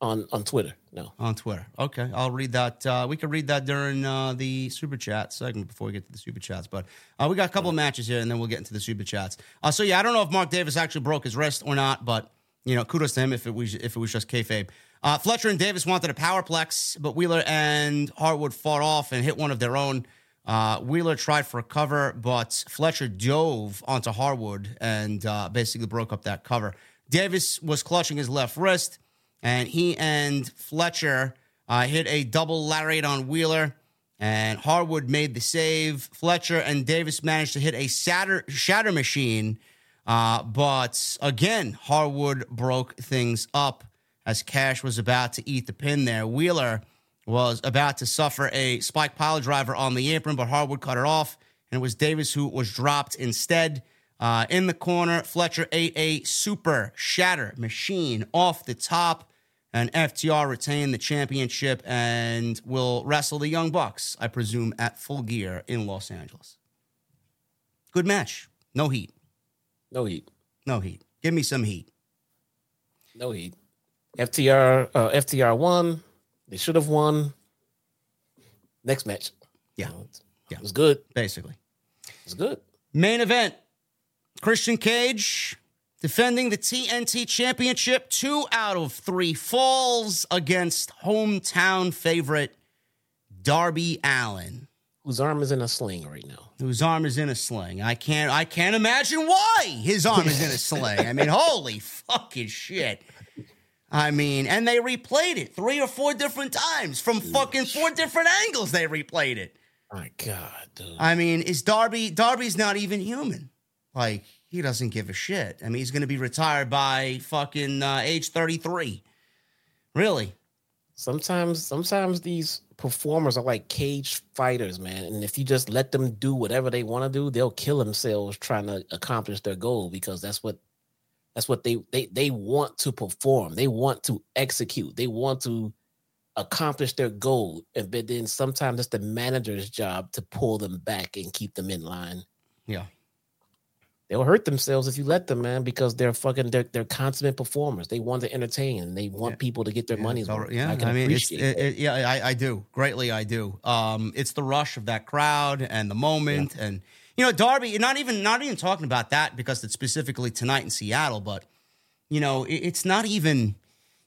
on on Twitter. No, on Twitter. Okay, I'll read that. Uh, we can read that during uh, the super chat segment before we get to the super chats. But uh, we got a couple of matches here, and then we'll get into the super chats. Uh, so yeah, I don't know if Mark Davis actually broke his wrist or not, but you know, kudos to him if it was if it was just kayfabe. Uh, Fletcher and Davis wanted a powerplex, but Wheeler and Harwood fought off and hit one of their own. Uh, Wheeler tried for a cover, but Fletcher dove onto Harwood and uh, basically broke up that cover. Davis was clutching his left wrist, and he and Fletcher uh, hit a double lariat on Wheeler, and Harwood made the save. Fletcher and Davis managed to hit a shatter, shatter machine, uh, but again, Harwood broke things up as Cash was about to eat the pin there. Wheeler was about to suffer a spike pile driver on the apron, but Harwood cut it off, and it was Davis who was dropped instead. Uh, in the corner, Fletcher ate a super shatter machine off the top, and FTR retained the championship and will wrestle the Young Bucks, I presume, at full gear in Los Angeles. Good match. No heat. No heat. No heat. Give me some heat. No heat. FTR uh, FTR won. They should have won. Next match. Yeah. You know, Yeah. it was good. Basically. It was good. Main event Christian Cage defending the TNT Championship. Two out of three falls against hometown favorite Darby Allin, Whose arm is in a sling right now. whose arm is in a sling. I can't I can't imagine why his arm is in a sling. I mean, holy fucking shit. I mean, and they replayed it three or four different times from fucking four different angles. They replayed it. My God, dude. I mean, is Darby Darby's not even human? Like he doesn't give a shit. I mean, he's going to be retired by fucking uh, age thirty three. Really? sometimes sometimes these performers are like cage fighters, man. And if you just let them do whatever they want to do, they'll kill themselves trying to accomplish their goal because that's what that's what they they they want to perform. They want to execute. They want to accomplish their goal. And but then sometimes it's the manager's job to pull them back and keep them in line. Yeah. They'll hurt themselves if you let them, man, because they're fucking they're, they're consummate performers. They want to entertain and they want Yeah. people to get their Yeah, money's worth. right. Yeah, I, I mean, appreciate it, it- yeah, I, I do greatly. I do. Um, it's the rush of that crowd and the moment, and you know, Darby. Not even not even talking about that because it's specifically tonight in Seattle, but you know, it, it's not even.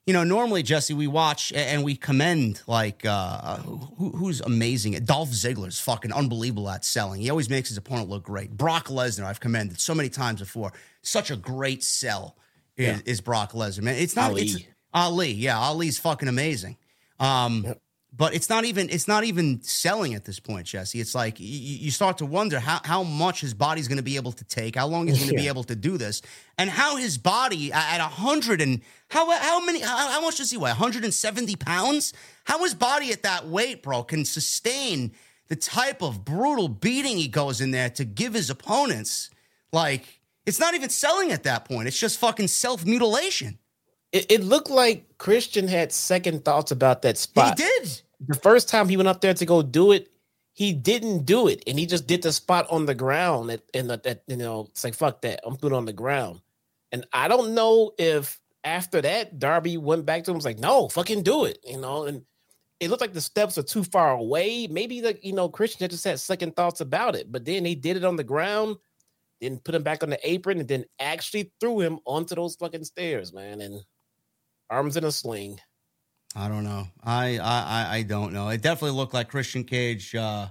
You know, normally Jesse, we watch and we commend like uh, who, who's amazing. Dolph Ziggler's fucking unbelievable at selling. He always makes his opponent look great. Brock Lesnar, I've commended so many times before. Such a great sell is, Yeah. is Brock Lesnar. Man, it's not. Ali. It's, Ali, yeah, Ali's fucking amazing. Um, but it's not even it's not even selling at this point, Jesse. It's like you, you start to wonder how how much his body's going to be able to take, how long he's going to be able to do this, and how his body at a hundred and how how many how, how much does he weigh? One hundred and seventy pounds. How his body at that weight, bro, can sustain the type of brutal beating he goes in there to give his opponents. Like it's not even selling at that point. It's just fucking self mutilation. It, it looked like Christian had second thoughts about that spot. He did. The first time he went up there to go do it, he didn't do it, and he just did the spot on the ground. At, and that, you know, it's like fuck that. I'm it on the ground, and I don't know if after that Darby went back to him and was like, "No, fucking do it," you know, and. It looked like the steps are too far away. Maybe like you know, Christian had just had second thoughts about it, but then he did it on the ground, then put him back on the apron, and then actually threw him onto those fucking stairs, man. And arms in a sling. I don't know. I, I I- don't know. It definitely looked like Christian Cage uh,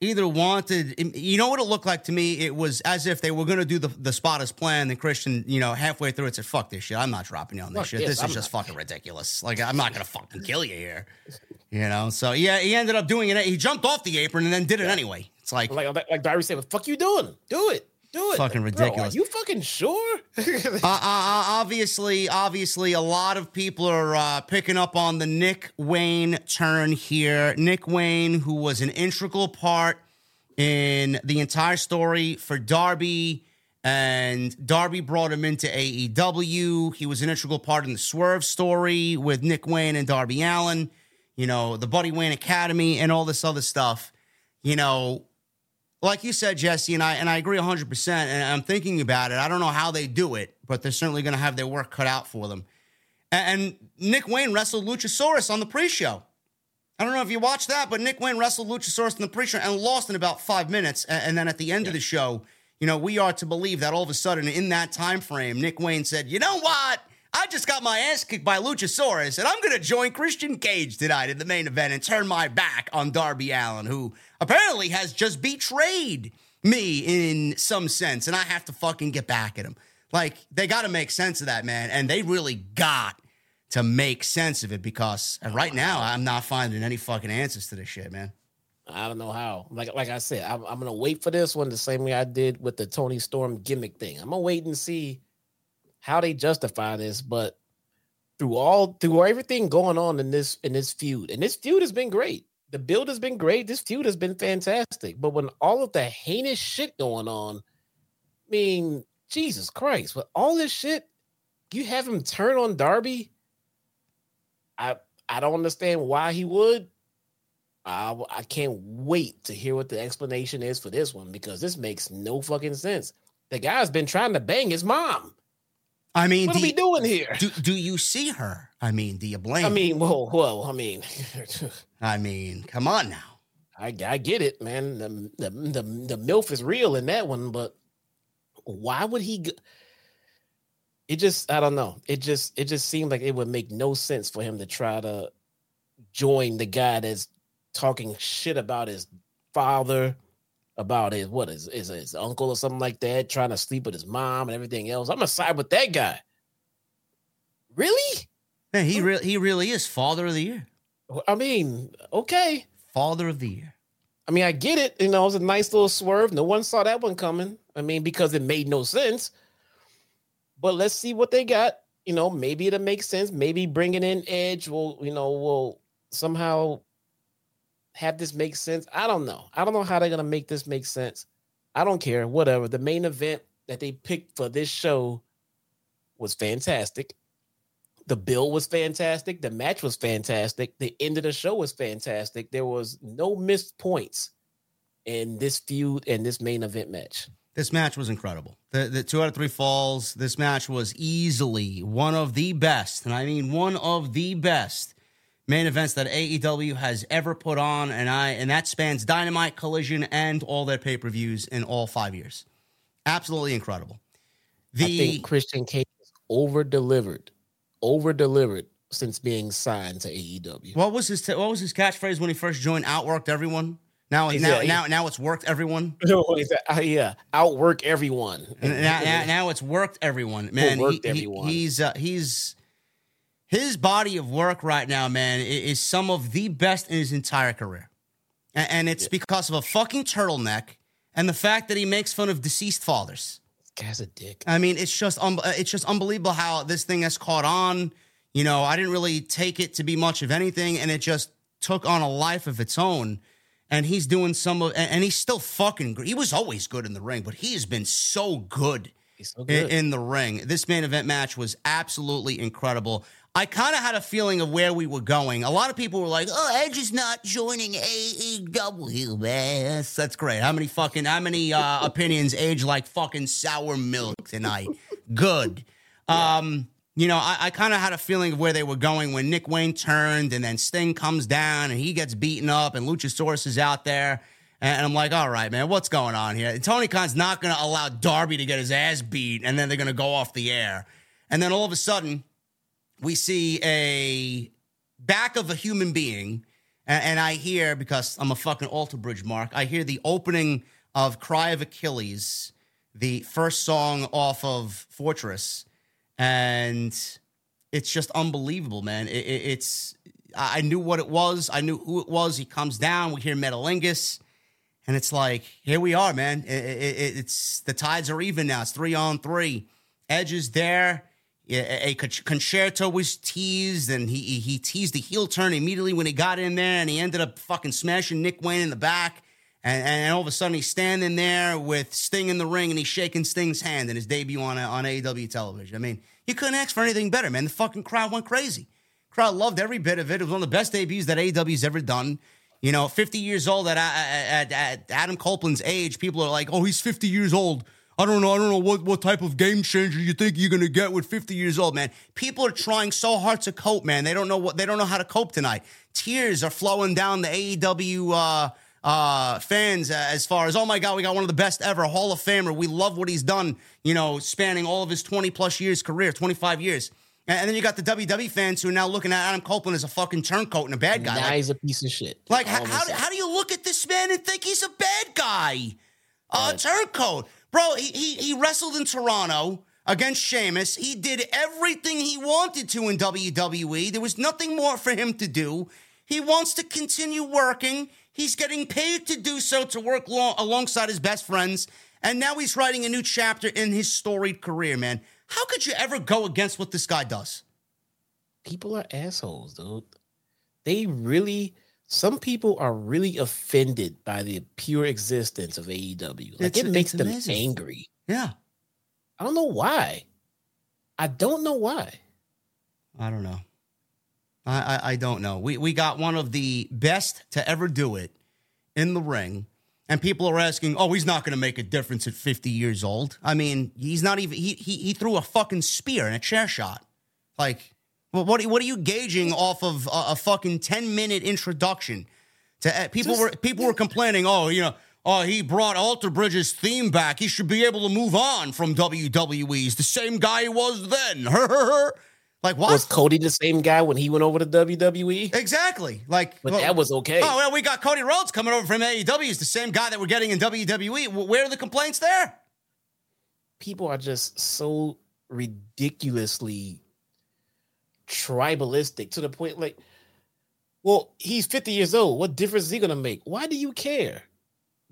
either wanted. You know what it looked like to me? It was as if they were going to do the the spot as planned. Then Christian, you know, halfway through it said, "Fuck this shit. I'm not dropping you on this Fuck shit. this, This is I'm just not." fucking ridiculous. Like I'm not going to fucking kill you here." You know. So yeah, he ended up doing it. He jumped off the apron and then did it anyway. It's like Like like, Darby said, "What the fuck you doing? Do it, do it." Fucking bro, ridiculous. are you fucking sure? Uh, uh, uh, obviously, obviously, a lot of people are uh, picking up on the Nick Wayne turn here. Nick Wayne, who was an integral part in the entire story for Darby, and Darby brought him into AEW. He was an integral part in the Swerve story with Nick Wayne and Darby Allin. You know, the Buddy Wayne Academy and all this other stuff. You know, like you said, Jesse, and I and I agree 100%. And I'm thinking about it. I don't know how they do it, but they're certainly going to have their work cut out for them. And, and Nick Wayne wrestled Luchasaurus on the pre-show. I don't know if you watched that, but Nick Wayne wrestled Luchasaurus in the pre-show and lost in about five minutes. And, and then at the end of the show, you know, we are to believe that all of a sudden in that time frame, Nick Wayne said, "You know what? I just got my ass kicked by Luchasaurus, and I'm going to join Christian Cage tonight in the main event and turn my back on Darby Allin, who apparently has just betrayed me in some sense, and I have to fucking get back at him. Like, they got to make sense of that, man. And they really got to make sense of it because right now I'm not finding any fucking answers to this shit, man. I don't know how. Like like I said, I'm, I'm, gonna wait for this one the same way I did with the Toni Storm gimmick thing. I'm gonna wait and see how they justify this. But through all through everything going on in this in this feud, and this feud has been great. The build has been great. This feud has been fantastic. But when all of the heinous shit going on, I mean, Jesus Christ, with all this shit, you have him turn on Darby. I I don't understand why he would. I I can't wait to hear what the explanation is for this one because this makes no fucking sense. The guy's been trying to bang his mom. I mean, what are we doing here? Do, do you see her? I mean, do you blame? I mean, whoa, whoa. I mean, I mean, come on now. I, I get it, man. The, the the the milf is real in that one, but why would he? Go- it just I don't know. It just it just seemed like it would make no sense for him to try to join the guy that's talking shit about his father, about his what is is his uncle or something like that, trying to sleep with his mom and everything else. I'm gonna side with that guy. Really? Yeah, he really he really is father of the year. I mean, okay. Father of the year. I mean, I get it. You know, it was a nice little swerve. No one saw that one coming. I mean, because it made no sense. But let's see what they got. You know, maybe it'll make sense. Maybe bringing in Edge will, you know, will somehow have this make sense. I don't know. I don't know how they're gonna make this make sense. I don't care. Whatever. The main event that they picked for this show was fantastic. The bill was fantastic. The match was fantastic. The end of the show was fantastic. There was no missed points in this feud and this main event match. This match was incredible. The, the two out of three falls. This match was easily one of the best, and I mean one of the best main events that AEW has ever put on, and I and that spans Dynamite, Collision, and all their pay per views in all five years. Absolutely incredible. The I think Christian Cage over delivered, over delivered since being signed to AEW. What was his What was his catchphrase when he first joined? Outworked everyone. Now, now, now, now it's worked everyone. uh, yeah, outwork everyone. now, now, now, it's worked everyone. Man, worked he, everyone. He, he's uh, he's his body of work right now, man, is some of the best in his entire career, and, and it's because of a fucking turtleneck and the fact that he makes fun of deceased fathers. This guy's a dick. I mean, it's just um, it's just unbelievable how this thing has caught on. You know, I didn't really take it to be much of anything, and it just took on a life of its own and he's doing some of, and he's still fucking good. He was always good in the ring, but he has been so good, so. In, in, the ring. This main event match was absolutely incredible. I kind of had a feeling of where we were going. A lot of people were like, "Oh, Edge is not joining AEW, man. That's, great. How many fucking, how many uh, opinions age like fucking sour milk tonight? good." Um, you know, I, I kind of had a feeling of where they were going when Nick Wayne turned and then Sting comes down and he gets beaten up and Luchasaurus is out there. And I'm like, all right, man, what's going on here? And Tony Khan's not going to allow Darby to get his ass beat and then they're going to go off the air. And then all of a sudden, we see a back of a human being. And, and I hear, because I'm a fucking alter bridge mark, I hear the opening of Cry of Achilles, the first song off of Fortress and it's just unbelievable, man. It, it, it's I knew what it was. I knew who it was. He comes down. We hear Metalingus, and it's like here we are, man. It, it's the tides are even now. It's three on three. Edge is there. A, Con-Chair-To was teased, and he he teased the heel turn immediately when he got in there, and he ended up fucking smashing Nick Wayne in the back. And, and all of a sudden, he's standing there with Sting in the ring and he's shaking Sting's hand in his debut on, on AEW television. I mean, you couldn't ask for anything better, man. The fucking crowd went crazy. Crowd loved every bit of it. It was one of the best debuts that AEW's ever done. You know, 50 years old at, at, at, Adam Copeland's age, people are like, oh, he's 50 years old. I don't know. I don't know what, what type of game changer you think you're gonna get with 50 years old, man. People are trying so hard to cope, man. They don't know what they don't know how to cope tonight. Tears are flowing down the AEW uh, uh, fans as far as, oh my God, we got one of the best ever, Hall of Famer. We love what he's done, you know, spanning all of his 20 plus years career, 25 years. And then you got the WWE fans who are now looking at Adam Copeland as a fucking turncoat and a bad guy. Now Like, he's a piece of shit. like how, how, how do you look at this man and think he's a bad guy? Uh, Right. turncoat. Bro, he, he, he wrestled in Toronto against Sheamus. He did everything he wanted to in WWE. There was nothing more for him to do. He wants to continue working. He's getting paid to do so to work lo- alongside his best friends. And now he's writing a new chapter in his storied career, man. How could you ever go against what this guy does? people are assholes, dude. They really, some people are really offended by the pure existence of AEW. Like It's- it makes them amazing. angry. Yeah. I don't know why. I don't know why. I don't know. I, I, I don't know. We we got one of the best to ever do it in the ring, and people are asking, "Oh, he's not going to make a difference at 50 years old." I mean, he's not even. He he he threw a fucking spear in a chair shot. Like, well, what what are you gauging off of a, a fucking 10 minute introduction? To uh, people Just- were people were complaining. Oh, you know. Oh, he brought Alter Bridge's theme back. He should be able to move on from WWE. He's the same guy he was then. like what? Was Cody the same guy when he went over to WWE? Exactly. Like, But well- that was okay. Oh well, we got Cody Rhodes coming over from AEW. He's the same guy that we're getting in WWE. Where are the complaints there? People are just so ridiculously tribalistic to the point like, well, he's 50 years old. What difference is he to make? Why do you care?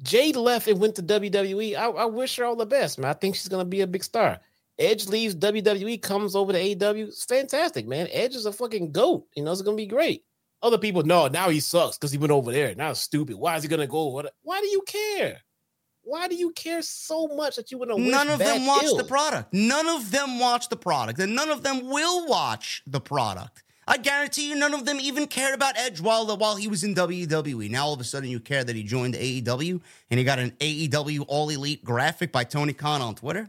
Jade left and went to WWE. I, I wish her all the best, man. I think she's to be a big star. Edge leaves WWE, comes over to AEW. It's fantastic, man. Edge is a fucking goat. You know, it's to be great. Other people, no, now he sucks because he went over there. Now it's stupid. Why is he to go? Why do you care? Why do you care so much that you want to? None of them watch the product. None of them watch the product, and none of them will watch the product. I guarantee you, none of them even cared about Edge while the, while he was in WWE. Now all of a sudden, you care that he joined AEW and he got an AEW All Elite graphic by Tony Khan on Twitter.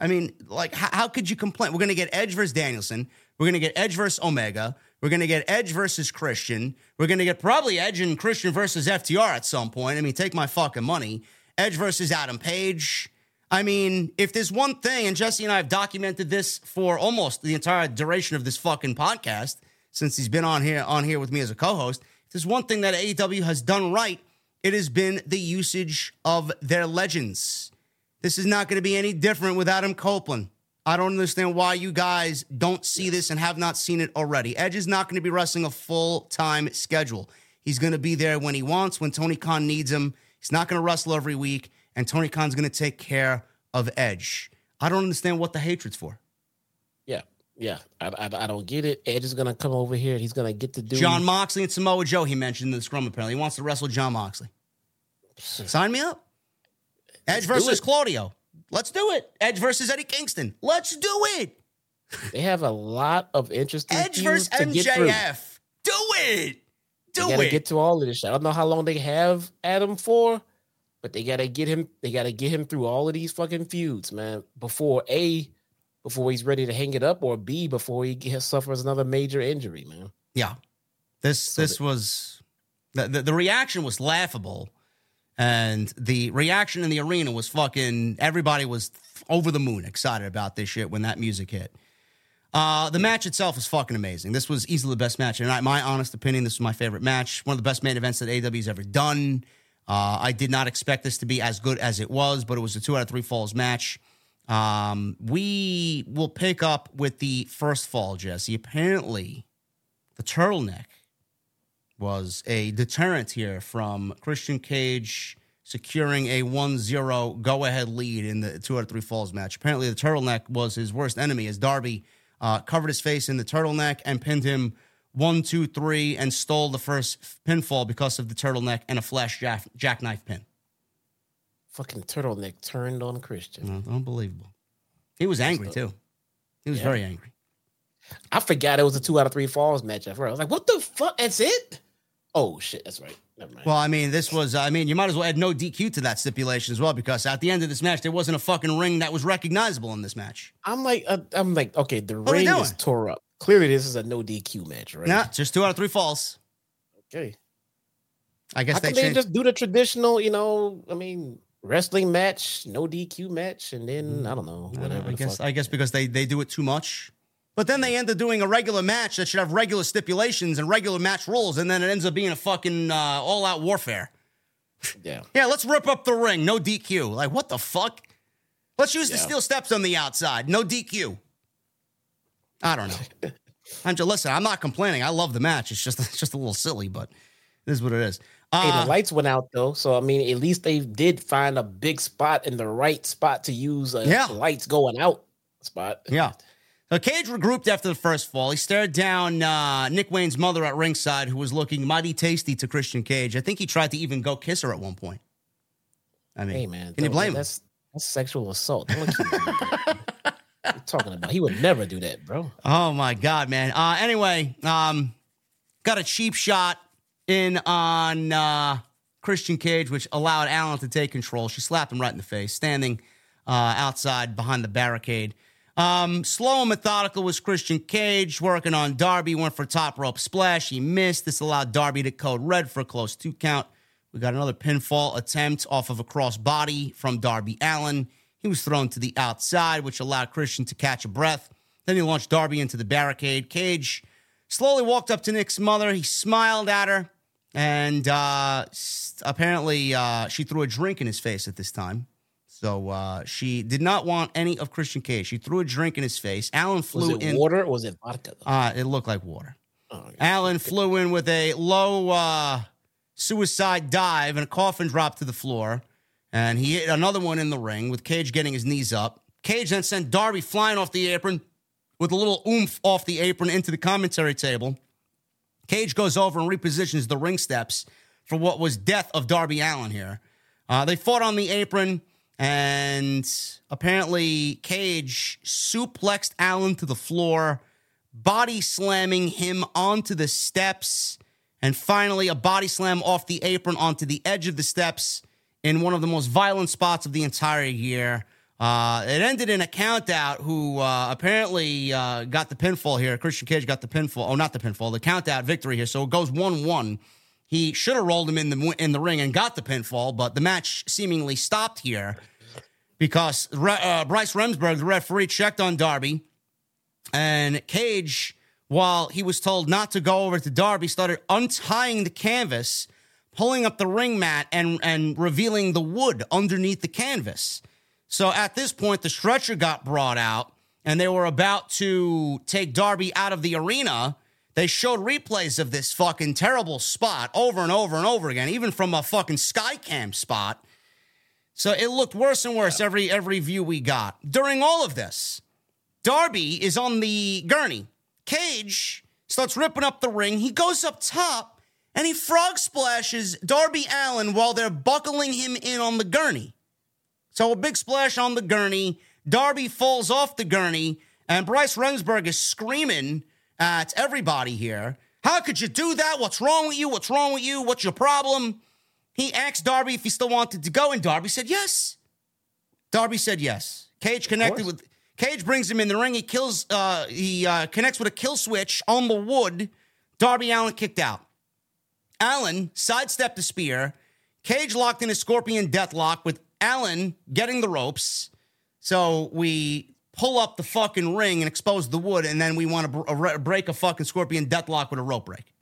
I mean, like, how, how could you complain? We're gonna get Edge versus Danielson. We're gonna get Edge versus Omega. We're gonna get Edge versus Christian. We're gonna get probably Edge and Christian versus FTR at some point. I mean, take my fucking money. Edge versus Adam Page. I mean, if there's one thing, and Jesse and I have documented this for almost the entire duration of this fucking podcast, since he's been on here on here with me as a co-host, if there's one thing that AEW has done right, it has been the usage of their legends. This is not going to be any different with Adam Copeland. I don't understand why you guys don't see this and have not seen it already. Edge is not going to be wrestling a full time schedule. He's going to be there when he wants, when Tony Khan needs him. He's not going to wrestle every week, and Tony Khan's going to take care of Edge. I don't understand what the hatred's for. Yeah, yeah. I, I, I don't get it. Edge is gonna come over here. He's gonna get to do Jon Moxley and Samoa Joe, he mentioned in the scrum apparently. He wants to wrestle Jon Moxley. Sign me up. Edge do versus. Claudio. Let's do it. Edge versus Eddie Kingston. Let's do it. They have a lot of interesting Edge versus to. MJF. Do it. Do gotta it. get to all of this shit. I don't know how long they have Adam for, but they gotta get him. They gotta get him through all of these fucking feuds, man. Before a, before he's ready to hang it up, or B, before he gets, suffers another major injury, man. yeah. This this was the, the the reaction was laughable. And the reaction in the arena was fucking everybody was over the moon excited about this shit when that music hit. Uh, the match itself was fucking amazing. This was easily the best match. And in my honest opinion, this was my favorite match. One of the best main events that AW's ever done. Uh, I did not expect this to be as good as it was, but it was a two out of three falls match. Um, we will pick up with the first fall, Jesse. Apparently, the turtleneck was a deterrent here from Christian Cage securing a 1-0 go-ahead lead in the two out of three falls match. Apparently, the turtleneck was his worst enemy as Darby uh, covered his face in the turtleneck and pinned him one, two, three, and stole the first pinfall because of the turtleneck and a flash jack- jackknife pin. Fucking turtleneck turned on Christian. Unbelievable. He was angry too. He was Yeah. very angry. I forgot it was a two out of three falls match. I was like, what the fuck? That's it? Oh shit, that's right. Never mind. Well, I mean, this was, I mean, you might as well add no DQ to that stipulation as well because at the end of this match, there wasn't a fucking ring that was recognizable in this match. I'm like, uh, I'm like, okay, the What ring is tore up. Clearly, this is a no DQ match, right? Nah, just two out of three falls. Okay. I guess How they they just do the traditional, you know, I mean, wrestling match, no DQ match, and then I don't know, whatever. I guess, fuck. I guess because they, they do it too much. But then they end up doing a regular match that should have regular stipulations and regular match rules, and then it ends up being a fucking uh, all out warfare. Yeah. Yeah, let's rip up the ring. No DQ. Like, what the fuck? Let's use the steel steps on the outside. No DQ. I don't know. I'm just listen. I'm not complaining. I love the match. It's just it's just a little silly, but this is what it is. Hey, Uh, the lights went out though, so I mean, at least they did find a big spot in the right spot to use a Yeah. lights going out spot. yeah. Cage regrouped after the first fall. He stared down uh, Nick Wayne's mother at ringside, who was looking mighty tasty to Christian Cage. I think he tried to even go kiss her at one point. I mean, Hey man, can you blame him? That's that's sexual assault. Don't keep doing that. You talking about? He would never do that, bro. Oh my god, man. Uh, anyway, um, got a cheap shot in on uh, Christian Cage, which allowed Allin to take control. She slapped him right in the face, standing uh, outside behind the barricade. Um, slow and methodical was Christian Cage working on Darby. Went for top rope splash. He missed. This allowed Darby to code red for a close two count. We got another pinfall attempt off of a cross body from Darby Allin. He was thrown to the outside, which allowed Christian to catch a breath. Then he launched Darby into the barricade. Cage slowly walked up to Nick's mother. He smiled at her, and uh, apparently uh, she threw a drink in his face at this time. So uh, she did not want any of Christian Cage. She threw a drink in his face. Allin Was flew it in. water or was it vodka? Uh, it looked like water. Oh, yeah. Allin flew in with a low uh, suicide dive and a coffin drop to the floor. And he hit another one in the ring with Cage getting his knees up. Cage then sent Darby flying off the apron with a little oomph off the apron into the commentary table. Cage goes over and repositions the ring steps for what was death of Darby Allin here. Uh, they fought on the apron, and apparently Cage suplexed Allin to the floor, body slamming him onto the steps, and finally a body slam off the apron onto the edge of the steps in one of the most violent spots of the entire year. Uh, it ended in a count out who uh, apparently uh, got the pinfall here. Christian Cage got the pinfall. Oh, not the pinfall, the count out victory here. So it goes 1 1. He should have rolled him in the in the ring and got the pinfall, but the match seemingly stopped here because uh, Bryce Remsburg, the referee, checked on Darby, and Cage, while he was told not to go over to Darby, started untying the canvas, pulling up the ring mat, and and revealing the wood underneath the canvas. So at this point, the stretcher got brought out, and they were about to take Darby out of the arena. They showed replays of this fucking terrible spot over and over and over again, even from a fucking Skycam spot. So it looked worse and worse every every view we got. During all of this, Darby is on the gurney. Cage starts ripping up the ring. He goes up top and he frog splashes Darby Allin while they're buckling him in on the gurney. So a big splash on the gurney. Darby falls off the gurney, and Bryce Remsburg is screaming at everybody here. How could you do that? What's wrong with you? What's wrong with you? What's your problem? He asked Darby if he still wanted to go, and Darby said yes. Darby said yes. Cage connected with Cage brings him in the ring. He kills. Uh, he uh, connects with a kill switch on the wood. Darby Allin kicked out. Allin sidestepped the spear. Cage locked in a scorpion deathlock with Allin getting the ropes. So we pull up the fucking ring and expose the wood, and then we want to br- uh, break a fucking scorpion deathlock with a rope break.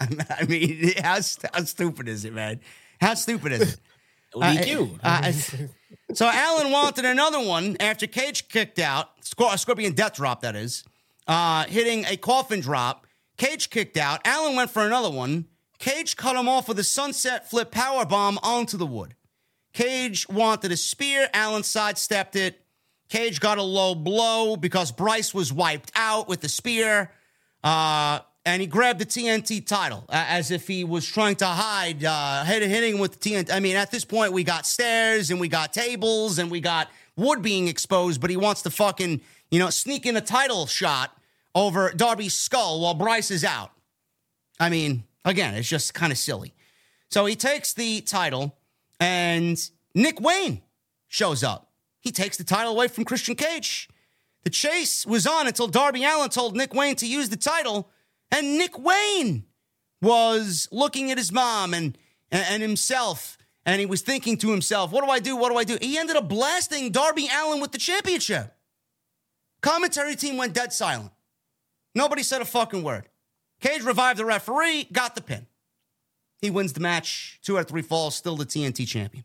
I mean, how, how stupid is it, man? How stupid is it? DQ. Uh, uh, so Allin wanted another one after Cage kicked out, Scor- a Scorpion Death Drop, that is, uh, hitting a coffin drop. Cage kicked out. Allin went for another one. Cage cut him off with a sunset flip power bomb onto the wood. Cage wanted a spear. Allin sidestepped it. Cage got a low blow because Bryce was wiped out with the spear. Uh, and he grabbed the TNT title uh, as if he was trying to hide, uh, hitting with the TNT. I mean, at this point, we got stairs and we got tables and we got wood being exposed, but he wants to fucking, you know, sneak in a title shot over Darby's skull while Bryce is out. I mean, again, it's just kind of silly. So he takes the title, and Nick Wayne shows up. He takes the title away from Christian Cage. The chase was on until Darby Allin told Nick Wayne to use the title, and Nick Wayne was looking at his mom and, and himself, and he was thinking to himself, What do I do? What do I do? He ended up blasting Darby Allin with the championship. Commentary team went dead silent. Nobody said a fucking word. Cage revived the referee, got the pin. He wins the match. Two out of three falls, still the TNT champion.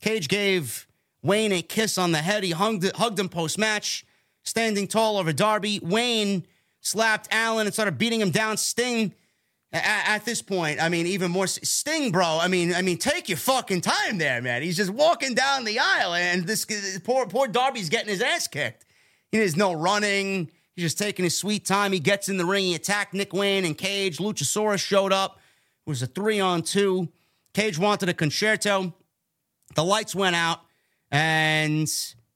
Cage gave Wayne a kiss on the head. He hugged, hugged him post match, standing tall over Darby. Wayne slapped Allin and started beating him down. Sting, at, at, this point, I mean, even more Sting, bro. I mean, I mean, take your fucking time there, man. He's just walking down the aisle, and this poor poor Darby's getting his ass kicked. He there's no running. He's just taking his sweet time. He gets in the ring. He attacked Nick Wayne and Cage. Luchasaurus showed up. It was a three on two. Cage wanted a concerto. The lights went out, and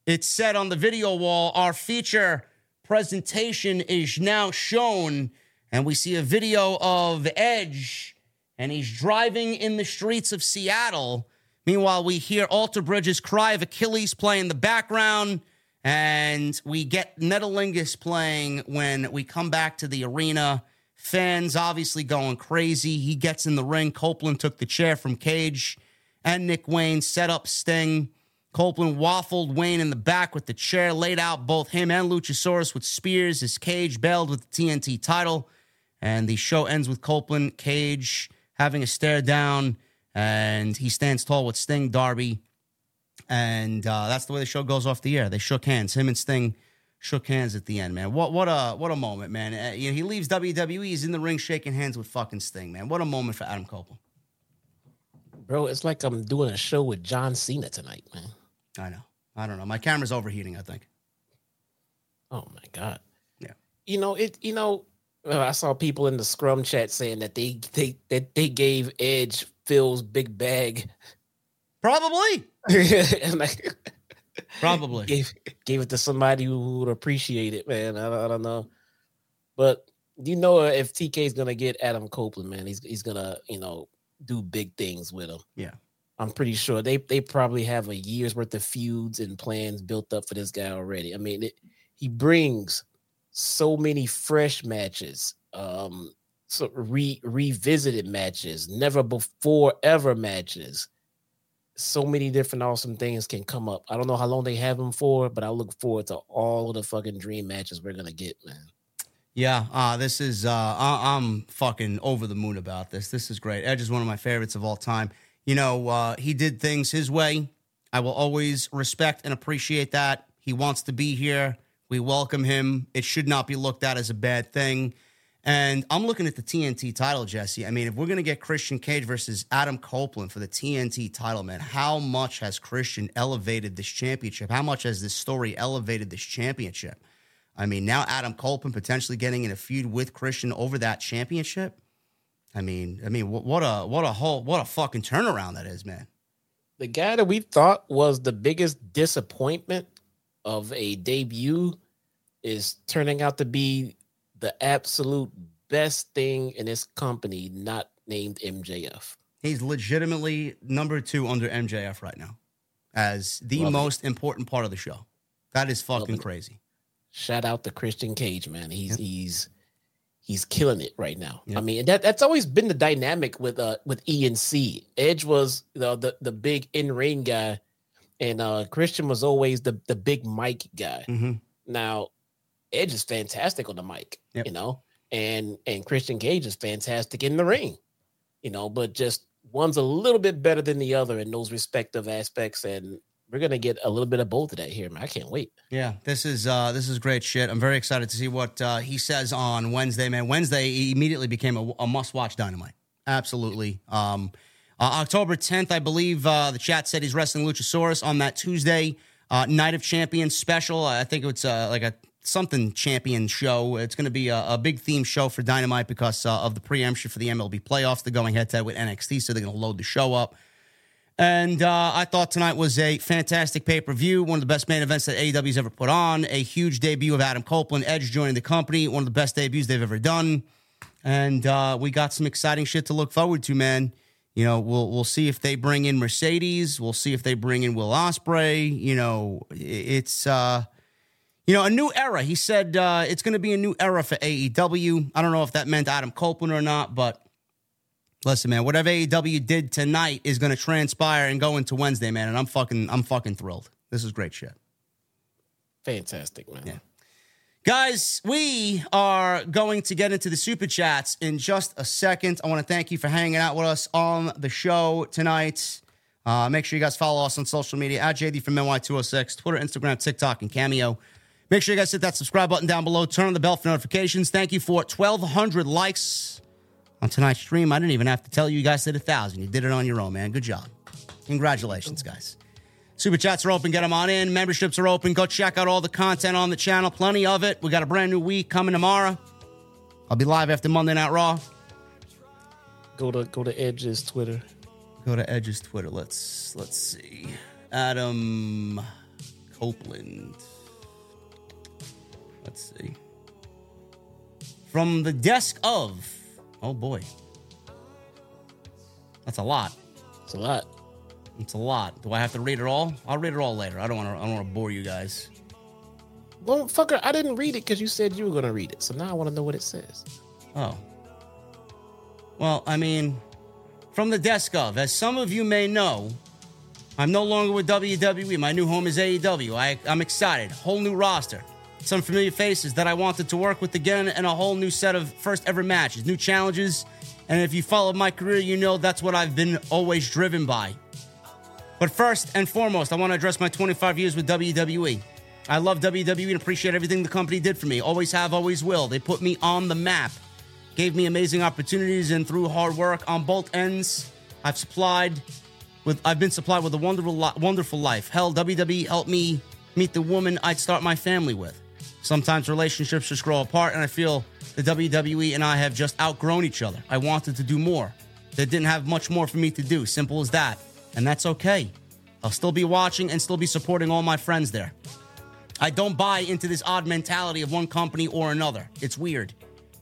it said on the video wall, our feature presentation is now shown. And we see a video of Edge, and he's driving in the streets of Seattle. Meanwhile, we hear Alter Bridges' cry of Achilles play in the background. And we get Metalingus playing when we come back to the arena. Fans obviously going crazy. He gets in the ring. Copeland took the chair from Cage and Nick Wayne, set up Sting. Copeland waffled Wayne in the back with the chair, laid out both him and Luchasaurus with spears his Cage bailed with the TNT title. And the show ends with Copeland, Cage having a stare down, and he stands tall with Sting, Darby, and uh, that's the way the show goes off the air. They shook hands. Him and Sting shook hands at the end, man. What what a what a moment, man. Uh, you know, he leaves WWE. He's in the ring shaking hands with fucking Sting, man. What a moment for Adam Copeland. Bro, it's like I'm doing a show with John Cena tonight, man. I know. I don't know. My camera's overheating. I think. Oh my god. Yeah. You know it. You know, uh, I saw people in the Scrum chat saying that they they that they gave Edge Phil's big bag Probably. like, Probably gave gave it to somebody who would appreciate it, man. I, I don't know, but you know, if TK is gonna get Adam Copeland, man, he's he's gonna you know do big things with him. Yeah, I'm pretty sure they they probably have a year's worth of feuds and plans built up for this guy already. I mean, it, he brings so many fresh matches, um, so re revisited matches, never before ever matches so many different awesome things can come up. I don't know how long they have him for, but I look forward to all the fucking dream matches we're gonna get, man. Yeah, uh, this is uh, I- am fucking over the moon about this. This is great. Edge is one of my favorites of all time. You know, uh, he did things his way. I will always respect and appreciate that. He wants to be here. We welcome him. It should not be looked at as a bad thing. And I'm looking at the TNT title, Jesse. I mean, if we're going to get Christian Cage versus Adam Copeland for the TNT title, man, how much has Christian elevated this championship? How much has this story elevated this championship? I mean, now Adam Copeland potentially getting in a feud with Christian over that championship. I mean, I mean, what a what a whole what a fucking turnaround that is, man. The guy that we thought was the biggest disappointment of a debut is turning out to be the absolute best thing in this company not named MJF. He's legitimately number two under MJF right now as the Love most it. important part of the show. That is fucking crazy. Shout out to Christian Cage, man. He's he's he's killing it right now. Yep. I mean, that that's always been the dynamic with uh with E&C. Edge was you know, the the big in ring guy, and uh Christian was always the the big mic guy. Mm-hmm. Now Edge is fantastic on the mic, yep. you know, and and Christian Cage is fantastic in the ring, you know, but just one's a little bit better than the other in those respective aspects, and we're gonna get a little bit of both of that here, man. I can't wait. Yeah, this is uh this is great shit. I'm very excited to see what uh, he says on Wednesday, man. Wednesday immediately became a, a must watch dynamite. Absolutely. Um, uh, October 10th, I believe uh, the chat said he's wrestling Luchasaurus on that Tuesday. Uh, Night of Champions special. I think it's uh, like a something champion show. It's going to be a, a, big theme show for Dynamite because of the preemption for the MLB playoffs. They're going head to head with NXT, so they're going to load the show up. And uh, I thought tonight was a fantastic pay per view, one of the best main events that AEW's ever put on. A huge debut of Adam Copeland, Edge joining the company, one of the best debuts they've ever done. And uh, we got some exciting shit to look forward to, man. You know, we'll we'll see if they bring in Mercedes. We'll see if they bring in Will Ospreay. You know, it's uh, you know, a new era. He said uh, it's going to be a new era for AEW. I don't know if that meant Adam Copeland or not, but listen, man, whatever AEW did tonight is going to transpire and go into Wednesday, man. And I'm fucking, I'm fucking thrilled. This is great shit. Fantastic, man. Yeah. Guys, we are going to get into the super chats in just a second. I want to thank you for hanging out with us on the show tonight. Uh, make sure you guys follow us on social media at JD from NY206, Twitter, Instagram, TikTok, and Cameo. Make sure you guys hit that subscribe button down below. Turn on the bell for notifications. Thank you for 1,200 likes on tonight's stream. I didn't even have to tell you, you guys did a thousand. You did it on your own, man. Good job. Congratulations, guys. Super chats are open. Get them on in. Memberships are open. Go check out all the content on the channel. Plenty of it. We got a brand new week coming tomorrow. I'll be live after Monday Night Raw. Go to go to Edge's Twitter. Go to Edge's Twitter. Let's let's see. Adam Copeland. Let's see. From the desk of. Oh boy. That's a lot. It's a lot. It's a lot. Do I have to read it all? I'll read it all later. I don't want to. I don't want to bore you guys. Well, fucker, I didn't read it because you said you were gonna read it. So now I want to know what it says. Oh. Well, I mean, from the desk of, as some of you may know, I'm no longer with WWE. My new home is AEW. I, I'm excited. Whole new roster. Some familiar faces that I wanted to work with again, and a whole new set of first ever matches, new challenges. And if you follow my career, you know that's what I've been always driven by. But first and foremost, I want to address my 25 years with WWE. I love WWE and appreciate everything the company did for me. Always have, always will. They put me on the map, gave me amazing opportunities, and through hard work on both ends, I've supplied with I've been supplied with a wonderful wonderful life. Hell, WWE helped me meet the woman I'd start my family with. Sometimes relationships just grow apart, and I feel the WWE and I have just outgrown each other. I wanted to do more. They didn't have much more for me to do. Simple as that. And that's okay. I'll still be watching and still be supporting all my friends there. I don't buy into this odd mentality of one company or another. It's weird.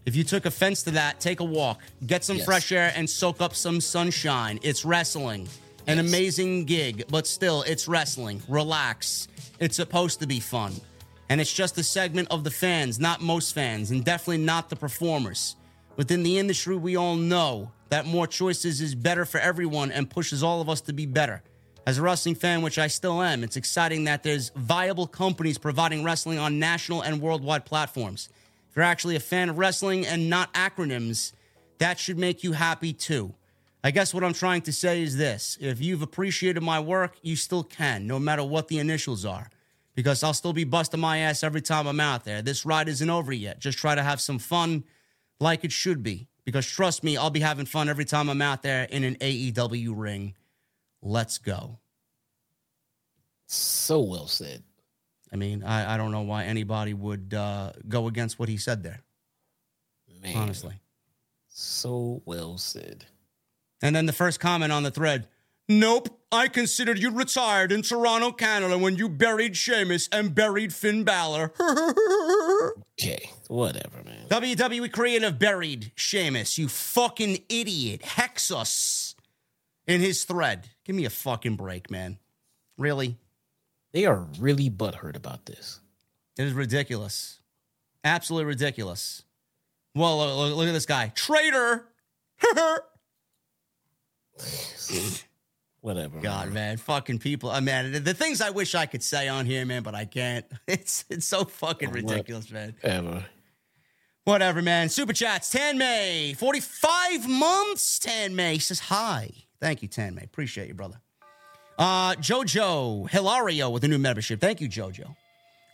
If you took offense to that, take a walk, get some Yes. fresh air, and soak up some sunshine. It's wrestling. An Yes. amazing gig, but still, it's wrestling. Relax. It's supposed to be fun. And it's just a segment of the fans, not most fans, and definitely not the performers. Within the industry, we all know that more choices is better for everyone and pushes all of us to be better. As a wrestling fan, which I still am, it's exciting that there's viable companies providing wrestling on national and worldwide platforms. If you're actually a fan of wrestling and not acronyms, that should make you happy too. I guess what I'm trying to say is this if you've appreciated my work, you still can, no matter what the initials are, because I'll still be busting my ass every time I'm out there. This ride isn't over yet. Just try to have some fun like it should be, because trust me, I'll be having fun every time I'm out there in an AEW ring. Let's go. So well said. I mean, I, I don't know why anybody would uh, go against what he said there, Man. honestly. So well said. And then the first comment on the thread Nope, I considered you retired in Toronto, Canada when you buried Sheamus and buried Finn Balor. Okay. Whatever, man. WWE creative buried Sheamus, you fucking idiot. Hexus in his thread. Give me a fucking break, man. Really? They are really butthurt about this. It is ridiculous. Absolutely ridiculous. Well, look, look- look at this guy. Traitor. Whatever. God, man. man, fucking people. I mean, the, the things I wish I could say on here, man, but I can't. It's it's so fucking ridiculous, man. Ever. Whatever, man. Super chats. Tan May, forty five months. Tan May says hi. Thank you, Tan May. Appreciate you, brother. Uh, Jojo Hilario with a new membership. Thank you, Jojo.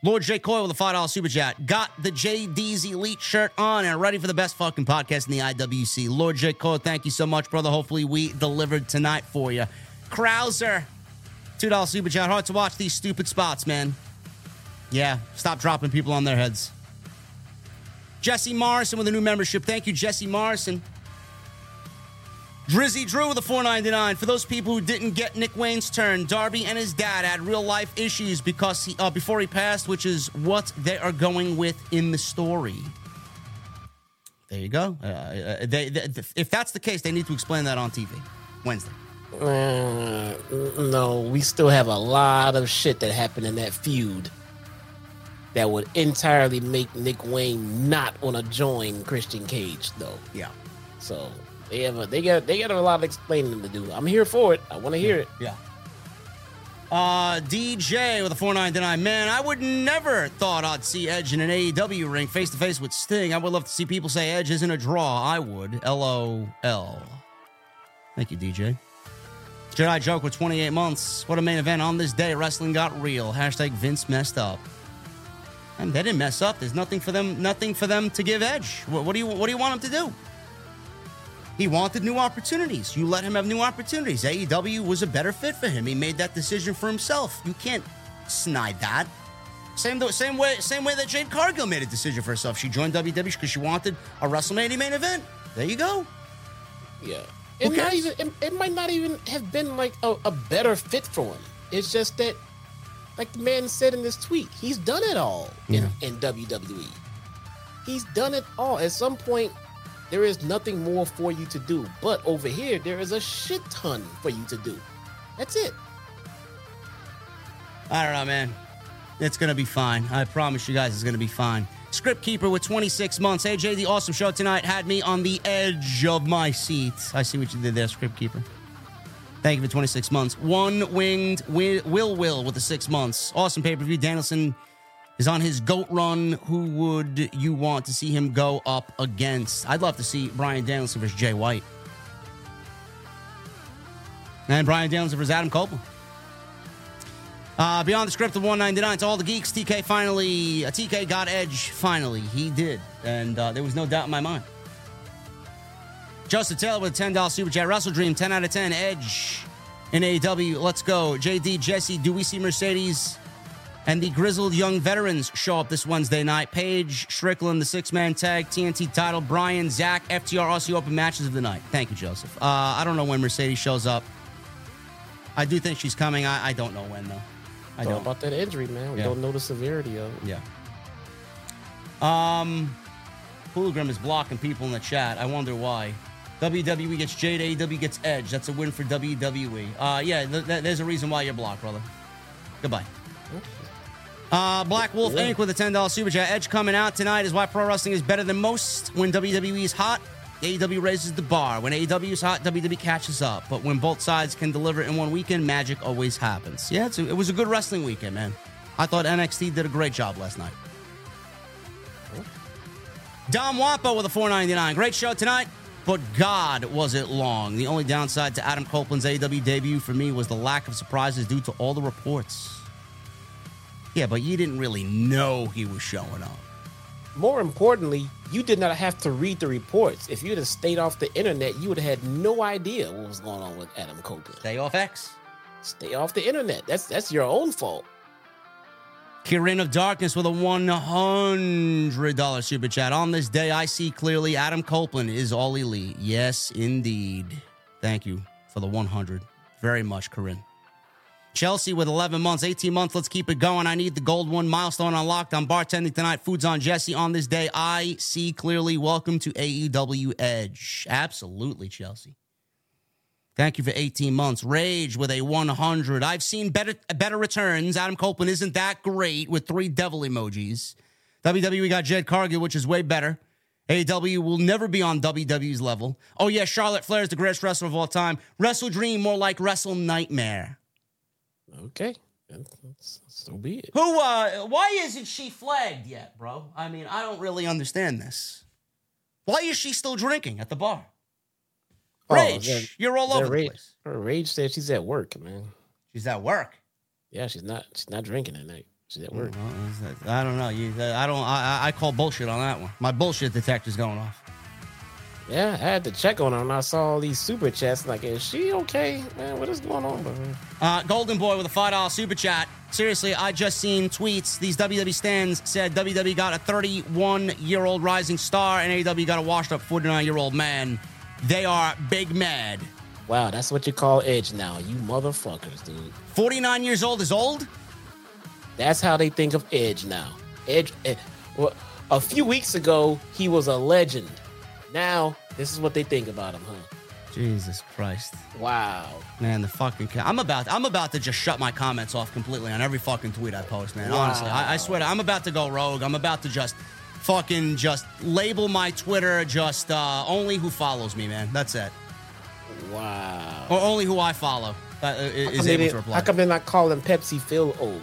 Lord J. Coyle with a $5 super chat. Got the JD's Elite shirt on and ready for the best fucking podcast in the IWC. Lord J. Coyle, thank you so much, brother. Hopefully, we delivered tonight for you. Krauser, $2 super chat. Hard to watch these stupid spots, man. Yeah, stop dropping people on their heads. Jesse Morrison with a new membership. Thank you, Jesse Morrison. Drizzy Drew with a 499. For those people who didn't get Nick Wayne's turn, Darby and his dad had real life issues because he uh, before he passed, which is what they are going with in the story. There you go. Uh, uh, they, they, if that's the case, they need to explain that on TV Wednesday. Uh, no, we still have a lot of shit that happened in that feud that would entirely make Nick Wayne not want to join Christian Cage, though. Yeah, So they have a, they got they got a lot of explaining to do. I'm here for it. I want to hear it. yeah. Uh, DJ with a 499. Man, I would never thought I'd see Edge in an AEW ring face to face with Sting. I would love to see people say Edge isn't a draw. I would. LOL. Thank you, DJ. Jedi joke with 28 months. What a main event on this day. Wrestling got real. Hashtag Vince messed up. And they didn't mess up. There's nothing for them. Nothing for them to give Edge. What, what do you What do you want him to do? He wanted new opportunities. You let him have new opportunities. AEW was a better fit for him. He made that decision for himself. You can't snide that. Same same way same way that Jade Cargill made a decision for herself. She joined WWE because she wanted a WrestleMania main event. There you go. Yeah. It might, even, it, it, might not even have been like a, a better fit for him. It's just that, like the man said in this tweet, he's done it all in, yeah. in WWE. He's done it all. At some point, there is nothing more for you to do. But over here, there is a shit ton for you to do. That's it. I don't know, man. It's going to be fine. I promise you guys it's going to be fine. Script Keeper with 26 months. AJ, the awesome show tonight had me on the edge of my seat. I see what you did there, Script Keeper. Thank you for 26 months. One winged Will Will with the six months. Awesome pay per view. Danielson is on his GOAT run. Who would you want to see him go up against? I'd love to see Bryan Danielson versus Jay White. And Bryan Danielson versus Adam Copeland. Uh, beyond the script of 199 to all the geeks, TK finally, uh, TK got Edge finally. He did. And uh, there was no doubt in my mind. Joseph Taylor with a $10 Super Chat. Wrestle Dream, 10 out of 10. Edge in AEW. Let's go. JD, Jesse, do we see Mercedes and the grizzled young veterans show up this Wednesday night. Page, Strickland, the six man tag, TNT title, Bryan, Zack, FTR, Aussie Open matches of the night. Thank you, Joseph. Uh, I don't know when Mercedes shows up. I do think she's coming. I, I don't know when, though. I don't. about that injury, man. We yeah. don't know the severity of it. Yeah. Um, Hologram is blocking people in the chat. I wonder why. WWE gets Jade, AEW gets Edge. That's a win for WWE. Uh, yeah, th- th- there's a reason why you're blocked, brother. Goodbye. Uh, Black Wolf yeah. Inc. with a $10 super chat. Edge coming out tonight is why pro wrestling is better than most. When WWE is hot, AEW raises the bar. When AEW is hot, WWE catches up. But when both sides can deliver in one weekend, magic always happens. Yeah, a, it was a good wrestling weekend, man. I thought NXT did a great job last night. Dom Wampa with a 499. Great show tonight, but God, was it long. The only downside to Adam Copeland's AEW debut for me was the lack of surprises due to all the reports. Yeah, but you didn't really know he was showing up. More importantly, you did not have to read the reports. If you'd have stayed off the internet, you would have had no idea what was going on with Adam Copeland. Stay off X. Stay off the internet. That's that's your own fault. Kirin of Darkness with a $100 super chat. On this day, I see clearly Adam Copeland is all elite. Yes, indeed. Thank you for the 100. Very much, Corinne. Chelsea with 11 months, 18 months. Let's keep it going. I need the gold one milestone unlocked. I'm bartending tonight. Food's on Jesse on this day. I see clearly. Welcome to AEW Edge. Absolutely, Chelsea. Thank you for 18 months. Rage with a 100. I've seen better better returns. Adam Copeland isn't that great with three devil emojis. WWE got Jed Cargill, which is way better. AEW will never be on WWE's level. Oh yeah, Charlotte Flair is the greatest wrestler of all time. Wrestle Dream more like Wrestle Nightmare. Okay. So be it. Who uh why isn't she flagged yet, bro? I mean, I don't really understand this. Why is she still drinking at the bar? Oh, Rage, oh, you're all over Rage, the place. Her Rage said she's at work, man. She's at work. Yeah, she's not. She's not drinking at night. She's at work. I don't know. You, I don't. I, I call bullshit on that one. My bullshit detector's going off. Yeah, I had to check on her and I saw all these super chats. Like, is she okay? Man, what is going on? Uh, Golden Boy with a $5 super chat. Seriously, I just seen tweets. These WWE stands said WWE got a 31 year old rising star and AW got a washed up 49 year old man. They are big mad. Wow, that's what you call Edge now, you motherfuckers, dude. 49 years old is old? That's how they think of Edge now. Edge, eh, well, a few weeks ago, he was a legend. Now, this is what they think about him, huh? Jesus Christ! Wow, man, the fucking I'm about I'm about to just shut my comments off completely on every fucking tweet I post, man. Wow. Honestly, I, I swear, to, I'm about to go rogue. I'm about to just fucking just label my Twitter just uh, only who follows me, man. That's it. Wow. Or only who I follow. uh, How is they able to reply. how come they're not calling Pepsi Phil old?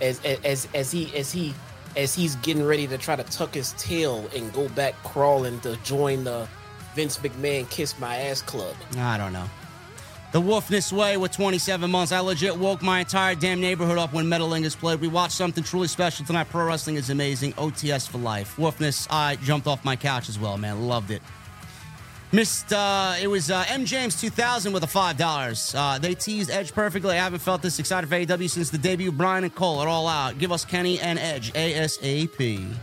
As as as he as he as he's getting ready to try to tuck his tail and go back crawling to join the Vince McMahon Kiss My Ass Club. I don't know. The Wolfness Way with 27 months. I legit woke my entire damn neighborhood up when Metalingus played. We watched something truly special tonight. Pro wrestling is amazing. OTS for life. Wolfness, I jumped off my couch as well, man. Loved it. Missed, uh, it was uh, M. James 2000 with a $5. Uh, they teased Edge perfectly. I haven't felt this excited for AEW since the debut of Bryan and Cole. It all out. Give us Kenny and Edge ASAP.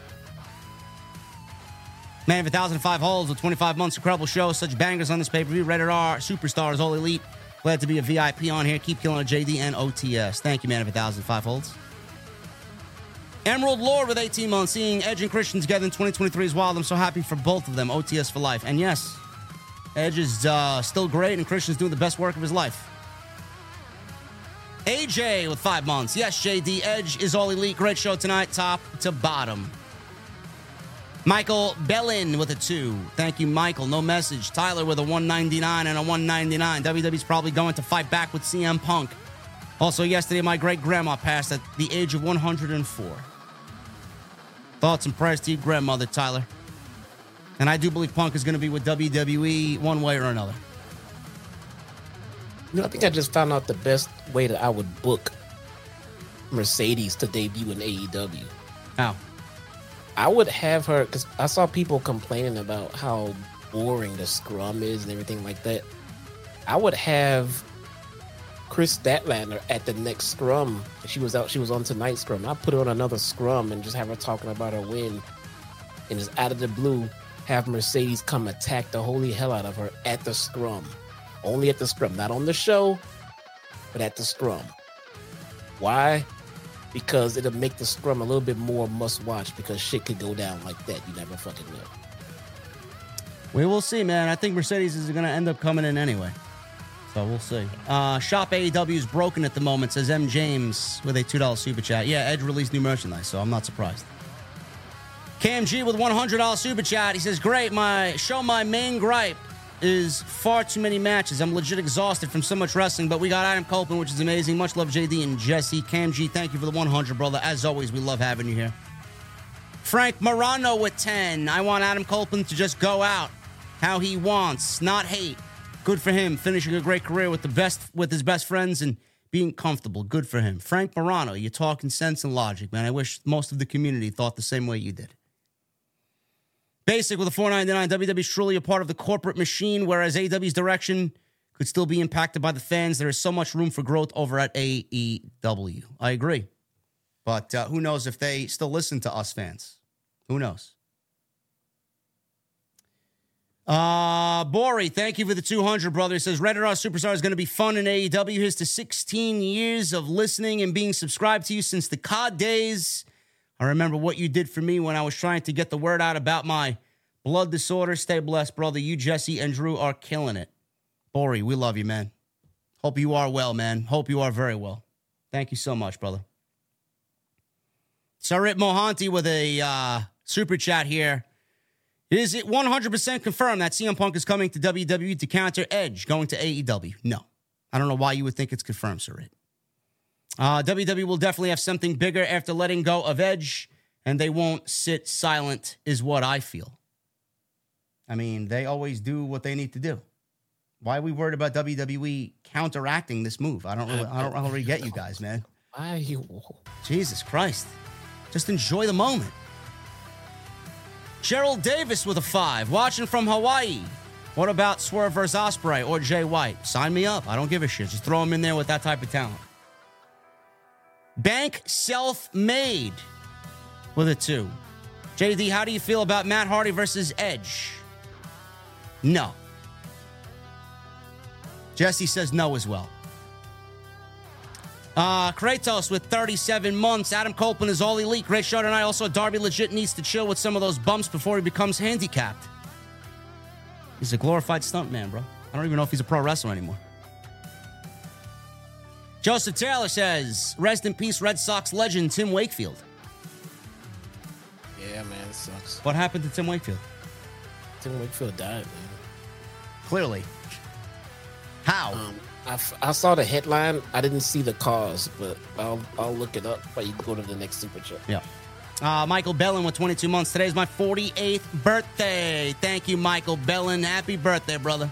Man of 1,005 holes with 25 months. Incredible show. Such bangers on this pay per view. Rated R. Superstars. All Elite. Glad to be a VIP on here. Keep killing a JD and OTS. Thank you, man of 1,005 holds. Emerald Lord with 18 months. Seeing Edge and Christian together in 2023 is wild. I'm so happy for both of them. OTS for life. And yes, Edge is uh, still great, and Christian's doing the best work of his life. AJ with five months. Yes, JD. Edge is all elite. Great show tonight, top to bottom. Michael Bellin with a two. Thank you, Michael. No message. Tyler with a 199 and a 199. WWE's probably going to fight back with CM Punk. Also, yesterday, my great grandma passed at the age of 104. Thoughts and prayers to your grandmother, Tyler. And I do believe Punk is going to be with WWE one way or another. You know, I think I just found out the best way that I would book Mercedes to debut in AEW. How? I would have her because I saw people complaining about how boring the scrum is and everything like that. I would have Kris Statlander at the next scrum. She was out. She was on tonight's scrum. I put her on another scrum and just have her talking about her win, and just out of the blue, have Mercedes come attack the holy hell out of her at the scrum, only at the scrum, not on the show, but at the scrum. Why? because it'll make the scrum a little bit more must watch because shit could go down like that. You never fucking know. We will see, man. I think Mercedes is going to end up coming in anyway. So we'll see. Uh, Shop AEW is broken at the moment, says M. James with a $2 super chat. Yeah, Edge released new merchandise, so I'm not surprised. KMG with $100 super chat. He says, Great, my show, my main gripe is far too many matches. I'm legit exhausted from so much wrestling, but we got Adam Copeland, which is amazing. Much love, JD and Jesse. KMG, thank you for the 100, brother. As always, we love having you here. Frank Morano with 10. I want Adam Copeland to just go out how he wants, not hate. Good for him, finishing a great career with the best with his best friends and being comfortable. Good for him. Frank Morano, you're talking sense and logic, man. I wish most of the community thought the same way you did. Basic with a 499. WWE is truly a part of the corporate machine, whereas AEW's direction could still be impacted by the fans. There is so much room for growth over at AEW. I agree. But uh, who knows if they still listen to us fans? Who knows? Uh, Bori, thank you for the 200, brother. He says, Rated R Superstar is going to be fun in AEW. Here's to 16 years of listening and being subscribed to you since the COD days. I remember what you did for me when I was trying to get the word out about my blood disorder. Stay blessed, brother. You, Jesse, and Drew are killing it. Bori, we love you, man. Hope you are well, man. Hope you are very well. Thank you so much, brother. Sarit Mohanty with a uh, super chat here. Is it 100% confirmed that CM Punk is coming to WWE to counter Edge going to AEW? No. I don't know why you would think it's confirmed, Sarit. Uh, WWE will definitely have something bigger after letting go of Edge, and they won't sit silent, is what I feel. I mean, they always do what they need to do. Why are we worried about WWE counteracting this move? I don't really, I don't really get you guys, man. Why you? Jesus Christ. Just enjoy the moment. Gerald Davis with a five, watching from Hawaii. What about Swerve versus Ospreay or Jay White? Sign me up. I don't give a shit. Just throw him in there with that type of talent. Bank self made with a two. JD, how do you feel about Matt Hardy versus Edge? No. Jesse says no as well. Uh, Kratos with 37 months. Adam Copeland is all elite. Great show tonight. Also, Darby legit needs to chill with some of those bumps before he becomes handicapped. He's a glorified stuntman, bro. I don't even know if he's a pro wrestler anymore. Joseph Taylor says, Rest in peace, Red Sox legend Tim Wakefield. Yeah, man, it sucks. What happened to Tim Wakefield? Tim Wakefield died, man. Clearly. How? Um, I, f- I saw the headline. I didn't see the cause, but I'll I'll look it up. But you can go to the next super chat. Yeah. Uh, Michael Bellin with 22 months. Today's my 48th birthday. Thank you, Michael Bellin. Happy birthday, brother.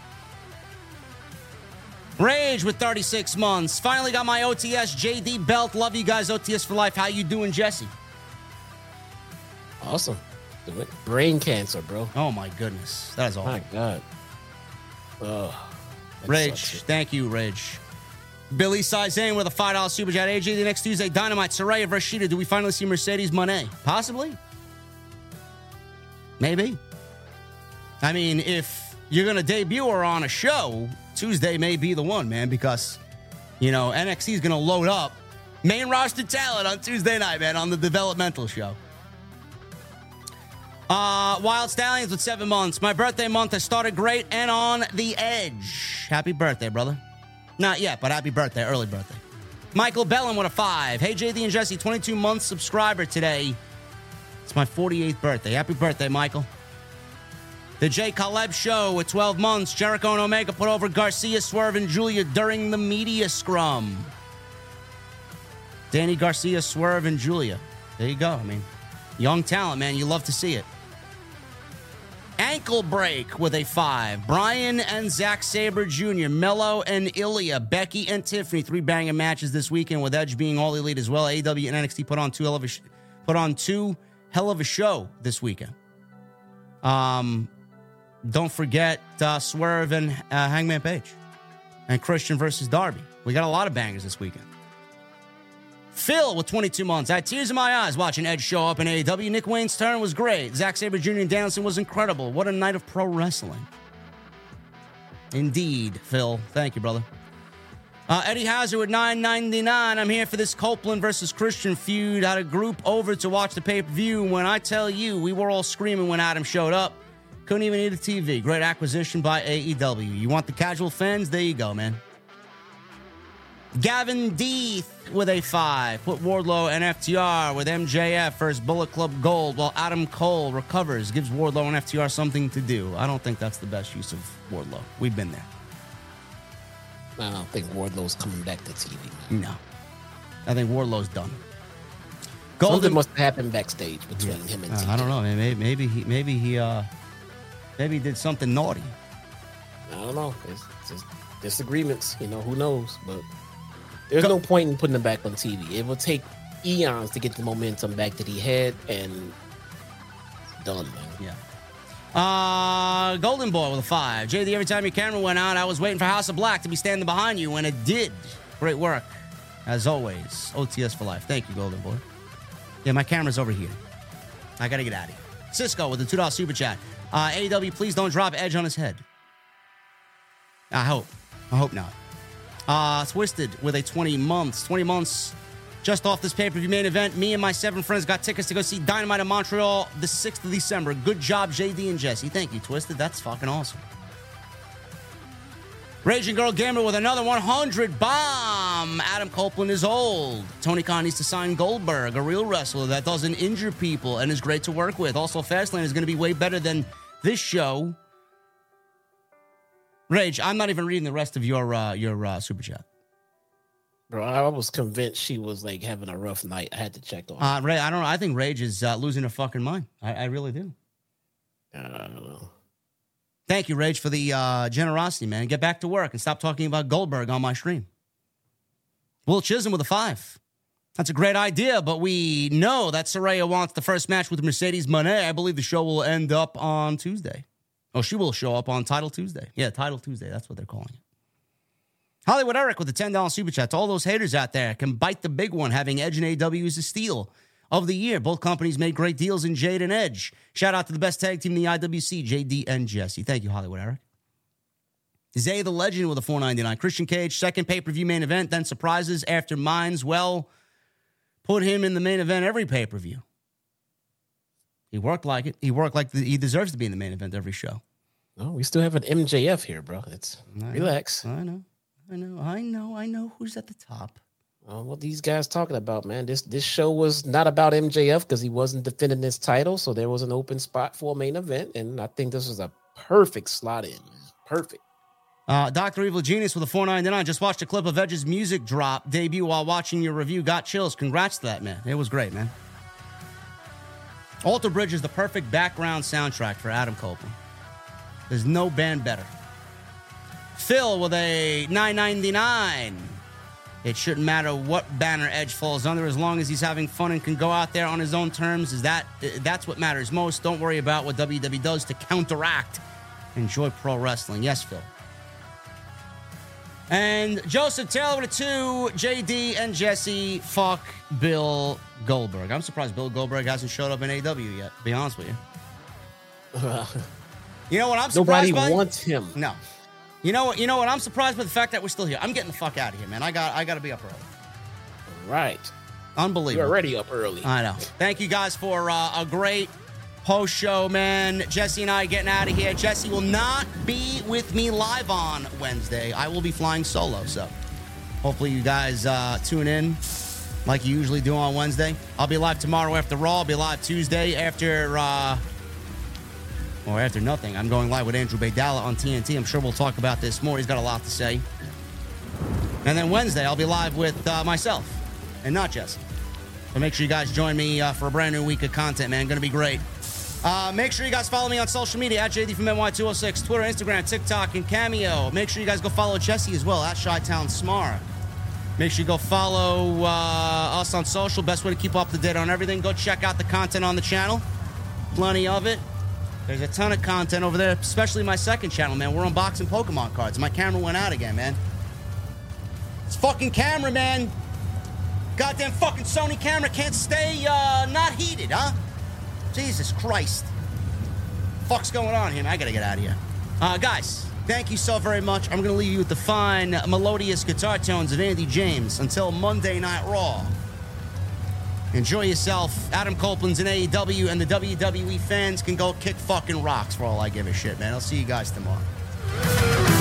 Rage with 36 months. Finally got my OTS JD belt. Love you guys, OTS for life. How you doing, Jesse? Awesome. Do it. Brain cancer, bro. Oh my goodness, that is awful. My God. Oh, Rage, thank you, Rage. Billy Sizane with a five dollar super chat. AJ the next Tuesday. Dynamite. Soraya Rashida. Do we finally see Mercedes Moné? Possibly. Maybe. I mean, if you're gonna debut her on a show, Tuesday may be the one, man, because you know NXT is gonna load up main roster talent on Tuesday night, man, on the developmental show. Uh, Wild Stallions with seven months. My birthday month has started great and on the edge. Happy birthday, brother. Not yet, but happy birthday, early birthday. Michael Bellin with a five. Hey, JD and Jesse, 22 month subscriber today. It's my 48th birthday. Happy birthday, Michael. The Jay Caleb Show with 12 months. Jericho and Omega put over Garcia, Swerve, and Julia during the media scrum. Danny Garcia, Swerve, and Julia. There you go. I mean, young talent, man. You love to see it. Ankle break with a five. Bryan and Zack Sabre Jr., Melo and Ilja, Becky and Tiffany, three banging matches this weekend with Edge being all elite as well. AEW and NXT put on two hell of a sh- put on two hell of a show this weekend. Um, don't forget uh, Swerve and uh, Hangman Page and Christian versus Darby. We got a lot of bangers this weekend. Phil with 22 months. I had tears in my eyes watching Edge show up in AEW. Nick Wayne's turn was great. Zack Sabre Jr. and Danielson was incredible. What a night of pro wrestling. Indeed, Phil. Thank you, brother. Uh, Eddie Hazard with 9.99. I'm here for this Copeland versus Christian feud. I Had a group over to watch the pay per view. When I tell you, we were all screaming when Adam showed up. Couldn't even need a TV. Great acquisition by AEW. You want the casual fans? There you go, man. Gavin Deeth with a five. Put Wardlow and FTR with MJF first Bullet Club Gold while Adam Cole recovers, gives Wardlow and FTR something to do. I don't think that's the best use of Wardlow. We've been there. I don't think Wardlow's coming back to TV. Man. No. I think Wardlow's done. Something must have happened backstage between him and Uh, I don't know. Maybe, maybe he maybe he uh maybe he did something naughty. I don't know. It's just disagreements. You know, who knows? But there's no point in putting him back on TV. It will take eons to get the momentum back that he had, and done, man. Yeah. Uh, Golden Boy with a five. JD, every time your camera went out, I was waiting for House of Black to be standing behind you, and it did. Great work, as always. OTS for life. Thank you, Golden Boy. Yeah, my camera's over here. I gotta get out of here. Cisco with a two dollar super chat. Uh, AEW, please don't drop Edge on his head. I hope. I hope not. Uh, Twisted with a 20 months. 20 months just off this pay per view main event. Me and my seven friends got tickets to go see Dynamite in Montreal the 6th of December. Good job, JD and Jesse. Thank you, Twisted. That's fucking awesome. Raging Girl Gamer with another 100 bomb. Adam Copeland is old. Tony Khan needs to sign Goldberg, a real wrestler that doesn't injure people and is great to work with. Also, Fastlane is going to be way better than this show. Rage, I'm not even reading the rest of your uh, your uh, super chat. Bro, I was convinced she was like having a rough night. I had to check on. Uh, Ray, I don't know. I think Rage is uh, losing her fucking mind. I, I really do. I don't know. Thank you, Rage, for the uh, generosity, man. Get back to work and stop talking about Goldberg on my stream. Will Chisholm with a five. That's a great idea, but we know that Saraya wants the first match with Mercedes Moné. I believe the show will end up on Tuesday. Oh, she will show up on Title Tuesday. Yeah, Title Tuesday. That's what they're calling it. Hollywood Eric with the $10 super chat. To all those haters out there can bite the big one. Having Edge and AW is a steal of the year. Both companies made great deals in Jade and Edge. Shout out to the best tag team in the IWC, JD and Jesse. Thank you, Hollywood Eric. Zay the Legend with a 499. Christian Cage, second pay per view main event, then surprises after Mines. Well, put him in the main event every pay per view. He worked like it. He worked like the, he deserves to be in the main event every show. No, we still have an MJF here, bro. It's know. relax. I know. I know. I know. I know who's at the top. Uh, what these guys talking about, man? This this show was not about MJF because he wasn't defending his title, so there was an open spot for a main event, and I think this was a perfect slot in. Perfect. Uh, Dr. Evil Genius with a 499. Just watched a clip of Edge's music drop debut while watching your review. Got chills. Congrats to that, man. It was great, man. Alter Bridge is the perfect background soundtrack for Adam Copeland. There's no band better. Phil with a 999. It shouldn't matter what banner Edge falls under as long as he's having fun and can go out there on his own terms. Is that that's what matters most? Don't worry about what WWE does to counteract. Enjoy pro wrestling. Yes, Phil. And Joseph Taylor with a two. JD and Jesse. Fuck Bill Goldberg. I'm surprised Bill Goldberg hasn't showed up in AW yet. To be honest with you. you know what I'm surprised Nobody by? wants him. No. You know what? You know what? I'm surprised by the fact that we're still here. I'm getting the fuck out of here, man. I got I got to be up early. Right. Unbelievable. You're already up early. I know. Thank you guys for uh, a great post show, man. Jesse and I are getting out of here. Jesse will not be with me live on Wednesday. I will be flying solo, so hopefully you guys uh, tune in like you usually do on Wednesday. I'll be live tomorrow after Raw. I'll be live Tuesday after. Uh, or after nothing, I'm going live with Andrew Baydala on TNT. I'm sure we'll talk about this more. He's got a lot to say. And then Wednesday, I'll be live with uh, myself and not Jesse. So make sure you guys join me uh, for a brand new week of content, man. Going to be great. Uh, make sure you guys follow me on social media at JD from NY206, Twitter, Instagram, TikTok, and Cameo. Make sure you guys go follow Jesse as well at Chitown Smark. Make sure you go follow uh, us on social. Best way to keep up to date on everything. Go check out the content on the channel. Plenty of it. There's a ton of content over there, especially my second channel, man. We're unboxing Pokemon cards. My camera went out again, man. It's fucking camera, man. Goddamn fucking Sony camera can't stay uh, not heated, huh? Jesus Christ. Fuck's going on here, man? I gotta get out of here. Uh, guys, thank you so very much. I'm gonna leave you with the fine, melodious guitar tones of Andy James until Monday Night Raw. Enjoy yourself. Adam Copeland's in AEW, and the WWE fans can go kick fucking rocks for all I give a shit, man. I'll see you guys tomorrow.